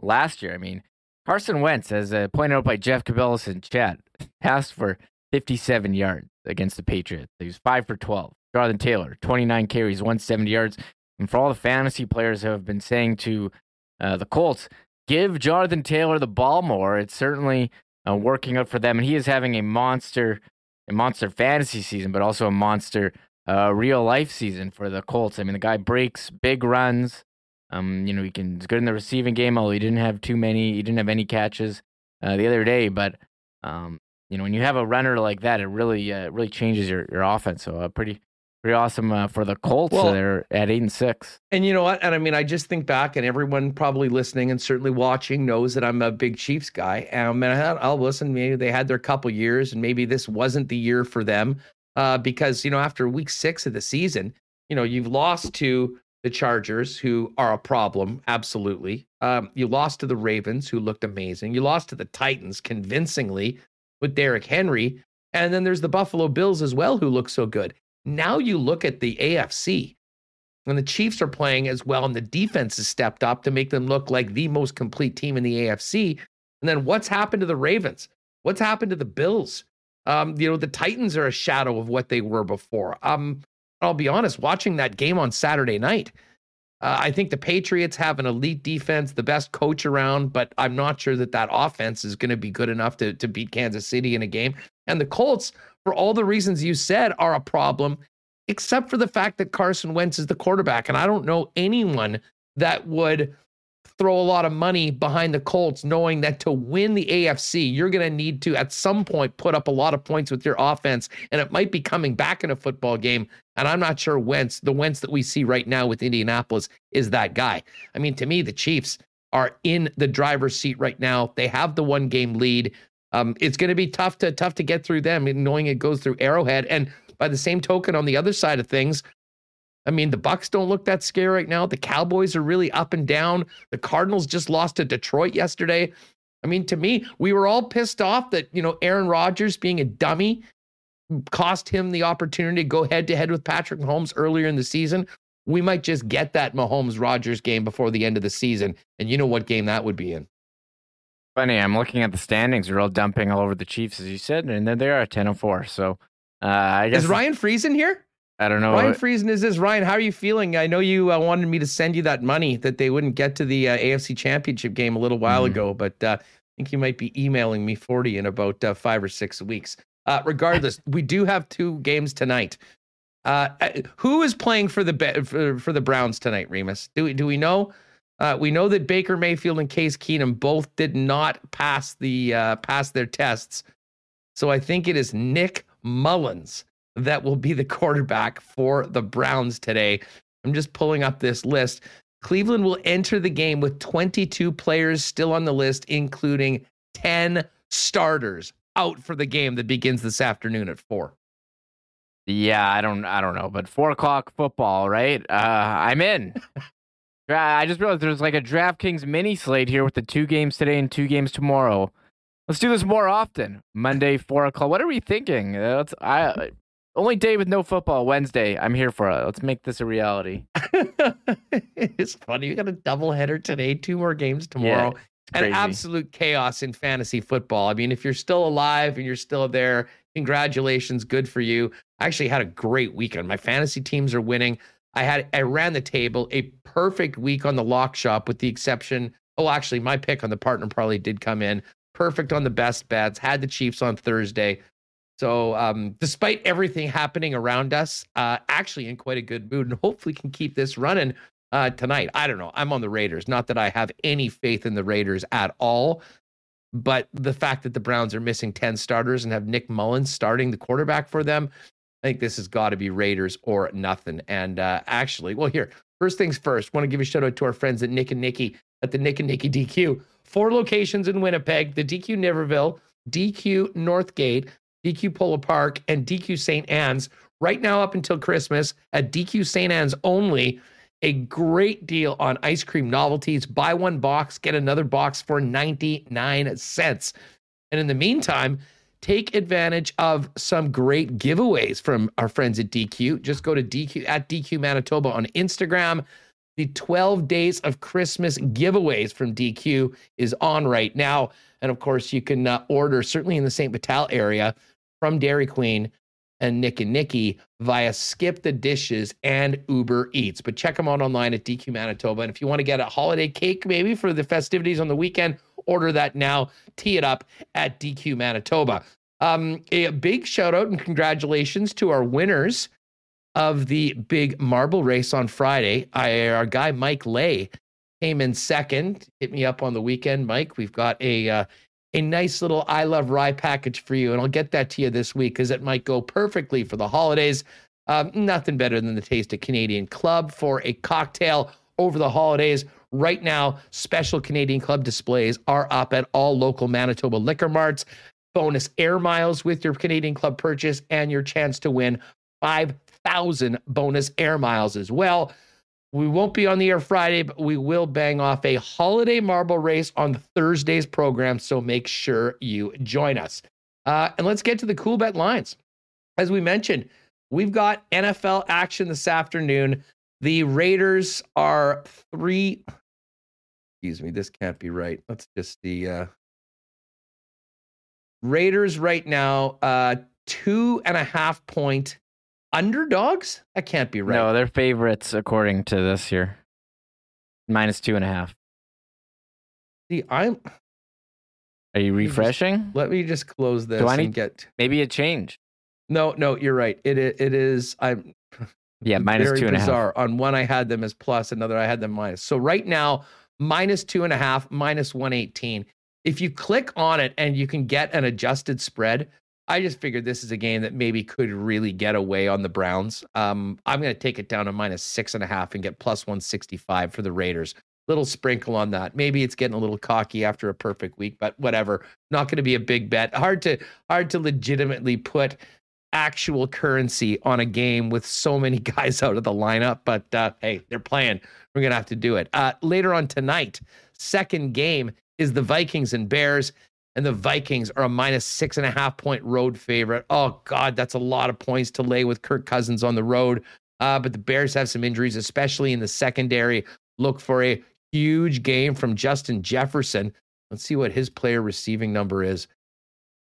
last year. I mean, Carson Wentz, as uh, pointed out by Jeff Cabellis in chat, <laughs> passed for 57 yards against the Patriots. He was 5 for 12. Jonathan Taylor, 29 carries, 170 yards. And for all the fantasy players who have been saying to uh, the Colts, give Jonathan Taylor the ball more, it's certainly uh, working out for them. And he is having a monster, a monster fantasy season, but also a monster uh, real life season for the Colts. I mean, the guy breaks big runs. Um, you know, he can he's good in the receiving game, although he didn't have too many. He didn't have any catches uh, the other day. But um, you know, when you have a runner like that, it really uh, really changes your your offense. So uh, pretty pretty awesome uh, for the Colts. Well- They're at eight and six. And you know what? And I mean, I just think back, and everyone probably listening and certainly watching knows that I'm a big Chiefs guy. Um, and I had, I'll listen. Maybe they had their couple years, and maybe this wasn't the year for them uh, because you know after week six of the season, you know you've lost to the Chargers, who are a problem, absolutely. Um, you lost to the Ravens, who looked amazing. You lost to the Titans convincingly with Derrick Henry, and then there's the Buffalo Bills as well, who look so good. Now you look at the AFC, and the Chiefs are playing as well, and the defense has stepped up to make them look like the most complete team in the AFC. And then what's happened to the Ravens? What's happened to the Bills? Um, you know, the Titans are a shadow of what they were before. Um, I'll be honest, watching that game on Saturday night, uh, I think the Patriots have an elite defense, the best coach around, but I'm not sure that that offense is going to be good enough to, to beat Kansas City in a game. And the Colts, for all the reasons you said, are a problem, except for the fact that Carson Wentz is the quarterback. And I don't know anyone that would throw a lot of money behind the Colts, knowing that to win the AFC, you're going to need to, at some point, put up a lot of points with your offense. And it might be coming back in a football game. And I'm not sure Wentz, the Wentz that we see right now with Indianapolis, is that guy. I mean, to me, the Chiefs are in the driver's seat right now. They have the one game lead. Um, it's going to be tough to tough to get through them, knowing it goes through Arrowhead. And by the same token, on the other side of things, I mean, the Bucks don't look that scary right now. The Cowboys are really up and down. The Cardinals just lost to Detroit yesterday. I mean, to me, we were all pissed off that, you know, Aaron Rodgers being a dummy cost him the opportunity to go head to head with Patrick Mahomes earlier in the season. We might just get that Mahomes Rodgers game before the end of the season. And you know what game that would be in. Funny, I'm looking at the standings. They're all dumping all over the Chiefs, as you said, and then they are at 10 and 4. So uh, I guess Is Ryan Friesen here? I don't know. Ryan Friesen is this. Ryan, how are you feeling? I know you uh, wanted me to send you that money that they wouldn't get to the uh, AFC Championship game a little while Mhm. ago, but uh, I think you might be emailing me 40 in about uh, five or six weeks. Uh, regardless, we do have two games tonight. Uh, uh, who is playing for the Be- for, for the Browns tonight, Remis? Do we do we know? Uh, we know that Baker Mayfield and Case Keenum both did not pass the uh, pass their tests, so I think it is Nick Mullens that will be the <laughs> quarterback for the Browns today. I'm just pulling up this list. Cleveland will enter the game with 22 players still on the list, including 10 starters out for the game that begins this afternoon at four. Yeah, I don't, I don't know, but four o'clock football, right? Uh, I'm in. <laughs> I just realized there's like a DraftKings mini slate here with the two games today and two games tomorrow. Let's do this more often. Monday, <laughs> four o'clock. What are we thinking? Uh, let's. I only day with no football. Wednesday. I'm here for it. Let's make this a reality. <laughs> it's funny. You got a doubleheader today, two more games tomorrow. Yeah, and absolute chaos in fantasy football. I mean, if you're still alive and you're still there, congratulations. Good for you. I actually had a great weekend. My fantasy teams are winning. I had I ran the table, a perfect week on the lock shop, with the exception. Oh, actually, my pick on the partner probably did come in. Perfect on the best bets. Had the Chiefs on Thursday. So, um, despite everything happening around us, uh, actually in quite a good mood, and hopefully can keep this running uh, tonight. I don't know. I'm on the Raiders. Not that I have any faith in the Raiders at all, but the fact that the Browns are missing 10 starters and have Nick Mullens starting the quarterback for them, I think this has got to be Raiders or nothing. And uh, actually, well, here, first things first, want to give a shout out to our friends at Nick and Nicky at the Nick and Nicky DQ. Four locations in Winnipeg the DQ Niverville, DQ Northgate, DQ Polo Park, and DQ St. Anne's. Right now, up until Christmas, at DQ St. Anne's only, a great deal on ice cream novelties. Buy one box, get another box for 99 cents. And in the meantime, take advantage of some great giveaways from our friends at DQ. Just go to DQ at DQ Manitoba on Instagram. The 12 days of Christmas giveaways from DQ is on right now. And of course, you can uh, order certainly in the St. Vital area from Dairy Queen and Nick and Nikki via Skip the Dishes and Uber Eats. But check them out online at DQ Manitoba. And if you want to get a holiday cake maybe for the festivities on the weekend, order that now. Tee it up at DQ Manitoba. Um, a big shout out and congratulations to our winners of the big marble race on Friday. I, our guy Mike Lay came in second. Hit me up on the weekend, Mike. We've got a uh, a nice little I Love Rye package for you. And I'll get that to you this week because it might go perfectly for the holidays. Um, nothing better than the taste of Canadian Club for a cocktail over the holidays. Right now, special Canadian Club displays are up at all local Manitoba liquor marts. Bonus air miles with your Canadian Club purchase and your chance to win 5,000 bonus air miles as well. We won't be on the air Friday, but we will bang off a holiday marble race on Thursday's program. So make sure you join us. Uh, and let's get to the Coolbet lines. As we mentioned, we've got NFL action this afternoon. The Raiders are three. Excuse me, this can't be right. Let's just the uh, Raiders right now, uh, two and a half point underdogs? That can't be right. No, they're favorites according to this here. Minus two and a half. See, I'm. Are you refreshing? Let me just close this Do I need, get maybe a change. No, no, you're right. It it, it is. I'm. Yeah, <laughs> minus two and bizarre. a half. On one, I had them as plus. Another, I had them minus. So right now, minus two and a half, minus one eighteen. If you click on it and you can get an adjusted spread, I just figured this is a game that maybe could really get away on the Browns. Um, I'm going to take it down to minus six and a half and get plus 165 for the Raiders. Little sprinkle on that. Maybe it's getting a little cocky after a perfect week, but whatever. Not going to be a big bet. Hard to hard to legitimately put actual currency on a game with so many <laughs> guys out of the lineup. But uh, hey, they're playing. We're gonna have to do it. Uh, later on tonight, second game is the Vikings and Bears and the Vikings are a minus six and a half point road favorite. Oh, God, that's a lot of points to lay with Kirk Cousins on the road. Uh, but the Bears have some injuries, especially in the secondary. Look for a huge game from Justin Jefferson. Let's see what his player receiving number is.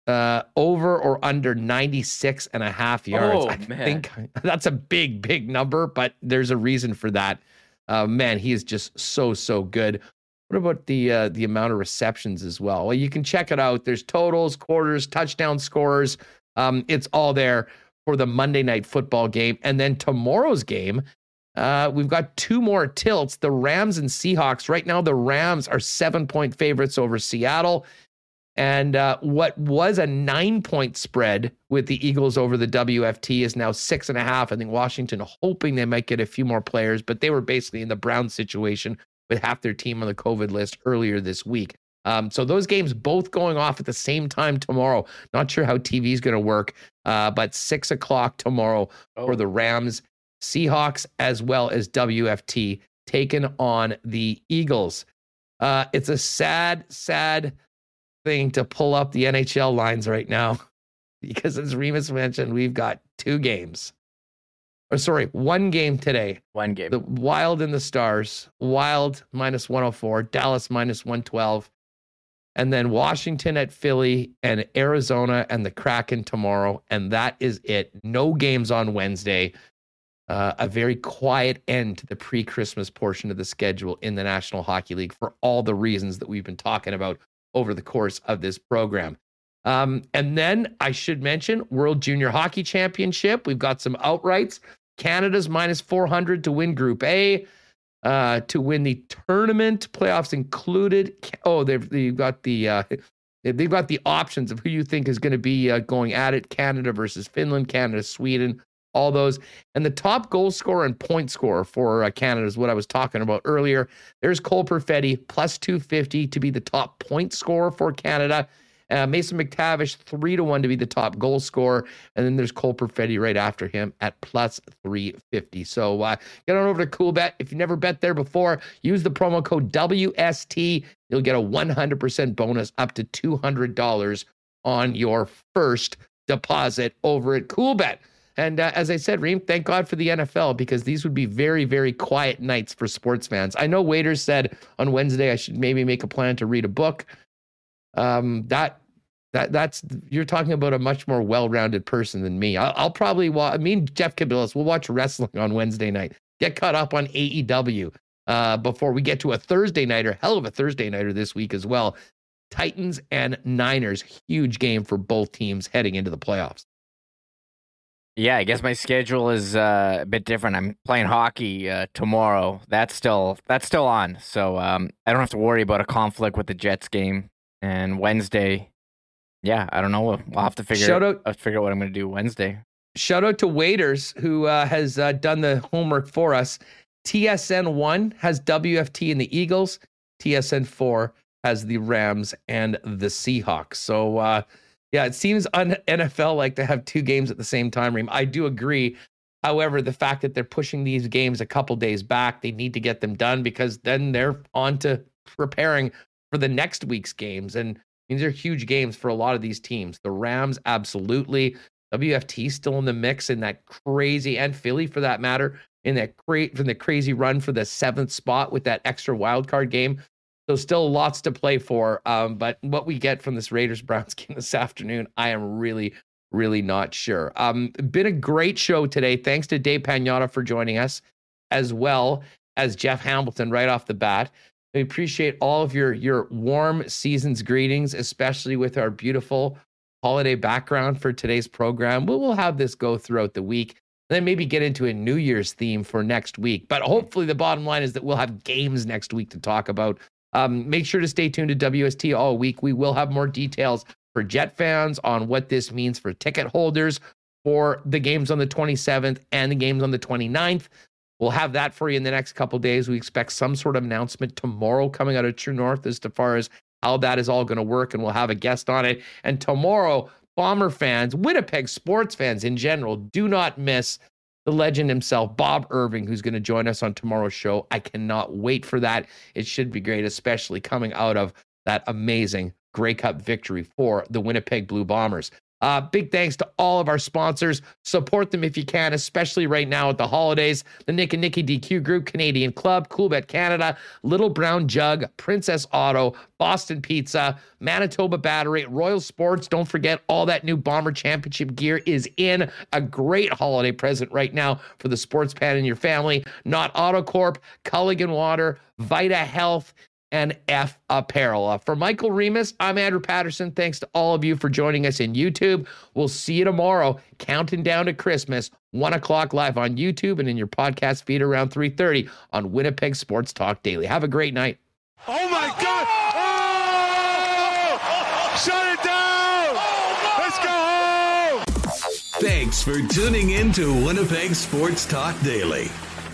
Uh, over or under 96 and a half yards. Oh, I man. think <laughs> that's a big, big number, but there's a reason for that. Uh, man, he is just so, so good. What about the uh, the amount of receptions as well? Well, you can check it out. There's totals, quarters, touchdown scores. Um, it's all there for the Monday night football game, and then tomorrow's game Uh, we've got two more tilts the Rams and Seahawks. Right now, the Rams are seven point favorites over Seattle. And uh, what was a nine point spread with the Eagles over the WFT is now six and a half. I think Washington hoping they might get a few more players, but they were basically in the Brown situation with half their team on the COVID list earlier this week. Um, so those games both going off at the same time tomorrow. Not sure how TV is going to work, uh, but six o'clock tomorrow oh. for the Rams, Seahawks, as well as WFT taken on the Eagles. Uh, it's a sad, sad thing to pull up the NHL lines right now <laughs> because, as Remis mentioned, we've got two games. Or sorry, one game today. One game. The Wild and the Stars. Wild minus 104, Dallas minus 112. And then Washington at Philly and Arizona and the Kraken tomorrow. And that is it. No games on Wednesday. Uh, a very quiet end to the pre Christmas portion of the schedule in the National Hockey League for all the reasons that we've been talking about over the course of this program. Um, and then I should mention World Junior Hockey Championship. We've got some outrights. Canada's minus 400 to win Group A, uh, to win the tournament, playoffs included. Oh, they've, they've got the. Uh, they've got the options of who you think is going to be uh, going at it Canada versus Finland, Canada, Sweden, all those. And the top goal scorer and point scorer for uh, Canada is what I was talking about earlier. There's Cole Perfetti, plus 250 to be the top point scorer for Canada. Uh, Mason McTavish, three to one to be the top goal scorer. And then there's Cole Perfetti right after him at plus 350. So uh, get on over to Coolbet. If you never bet there before, use the promo code WST. You'll get a 100% bonus up to $200 on your first deposit over at Coolbet. And uh, as I said, Reem, thank God for the NFL because these would be very, very quiet nights for sports fans. I know Waiters said on Wednesday I should maybe make a plan to read a book. Um, that that that's you're talking about a much more well-rounded person than me. I'll, I'll probably watch. I mean, Jeff Kabilis. We'll watch wrestling on Wednesday night. Get caught up on AEW uh, before we get to a Thursday nighter. Hell of a Thursday nighter this week as well. Titans and Niners, huge game for both teams heading into the playoffs. Yeah, I guess my schedule is uh, a bit different. I'm playing hockey uh, tomorrow. That's still that's still on, so um, I don't have to worry about a conflict with the Jets game. And Wednesday, yeah, I don't know. We'll, we'll have to figure Shout out, I'll figure out what I'm going to do Wednesday. Shout out to Waiters who uh, has uh, done the homework for us. TSN one has WFT and the Eagles. TSN four has the Rams and the Seahawks. So uh, yeah, it seems un- NFL like to have two games at the same time. Reem, I do agree. However, the fact that they're pushing these games a couple days back, they need to get them done because then they're on to preparing for the next week's games. And these are huge games for a lot of these teams. The Rams, absolutely. WFT still in the mix in that crazy, and Philly for that matter, in that great from the crazy run for the seventh spot with that extra wild card game. So still lots to play for. Um, but what we get from this Raiders <laughs> Browns game this afternoon, I am really, really not sure. Um, been a great show today. Thanks to Dave Pagnotta for joining us, as well as Jeff Hamilton right off the bat. We appreciate all of your your warm season's greetings, especially with our beautiful holiday background for today's program. We will have this go throughout the week. Then maybe get into a New Year's theme for next week. But hopefully, the bottom line is that we'll have games next week to talk about. Um, make sure to stay tuned to WST all week. We will have more details for Jet fans on what this means for ticket holders for the games on the 27th and the games on the 29th. We'll have that for you in the next couple days. We expect some sort of announcement tomorrow coming out of True North as to far as how that is all going to work, and we'll have a guest on it. And tomorrow, Bomber fans, Winnipeg sports fans in general, do not miss the legend himself, Bob Irving, who's going to join us on tomorrow's show. I cannot wait for that. It should be great, especially coming out of that amazing Grey Cup victory for the Winnipeg Blue Bombers. Uh, big thanks to all of our sponsors. Support them if you can, especially right now at the holidays. The Nick and Nicky DQ Group, Canadian Club, Coolbet Canada, Little Brown Jug, Princess Auto, Boston Pizza, Manitoba Battery, Royal Sports. Don't forget, all that new Bomber Championship gear is in. A great holiday present right now for the sports fan in your family. Nott Autocorp, Culligan Water, Vita Health, and F Apparel. Uh, for Michael Remis, I'm Andrew Paterson. Thanks to all of you for joining us in YouTube. We'll see you tomorrow, counting down to Christmas, 1 o'clock live on YouTube and in your podcast feed around 3.30 on Winnipeg Sports Talk Daily. Have a great night. Oh, my God! Oh! Shut it down! Let's go home! Thanks for tuning in to Winnipeg Sports Talk Daily.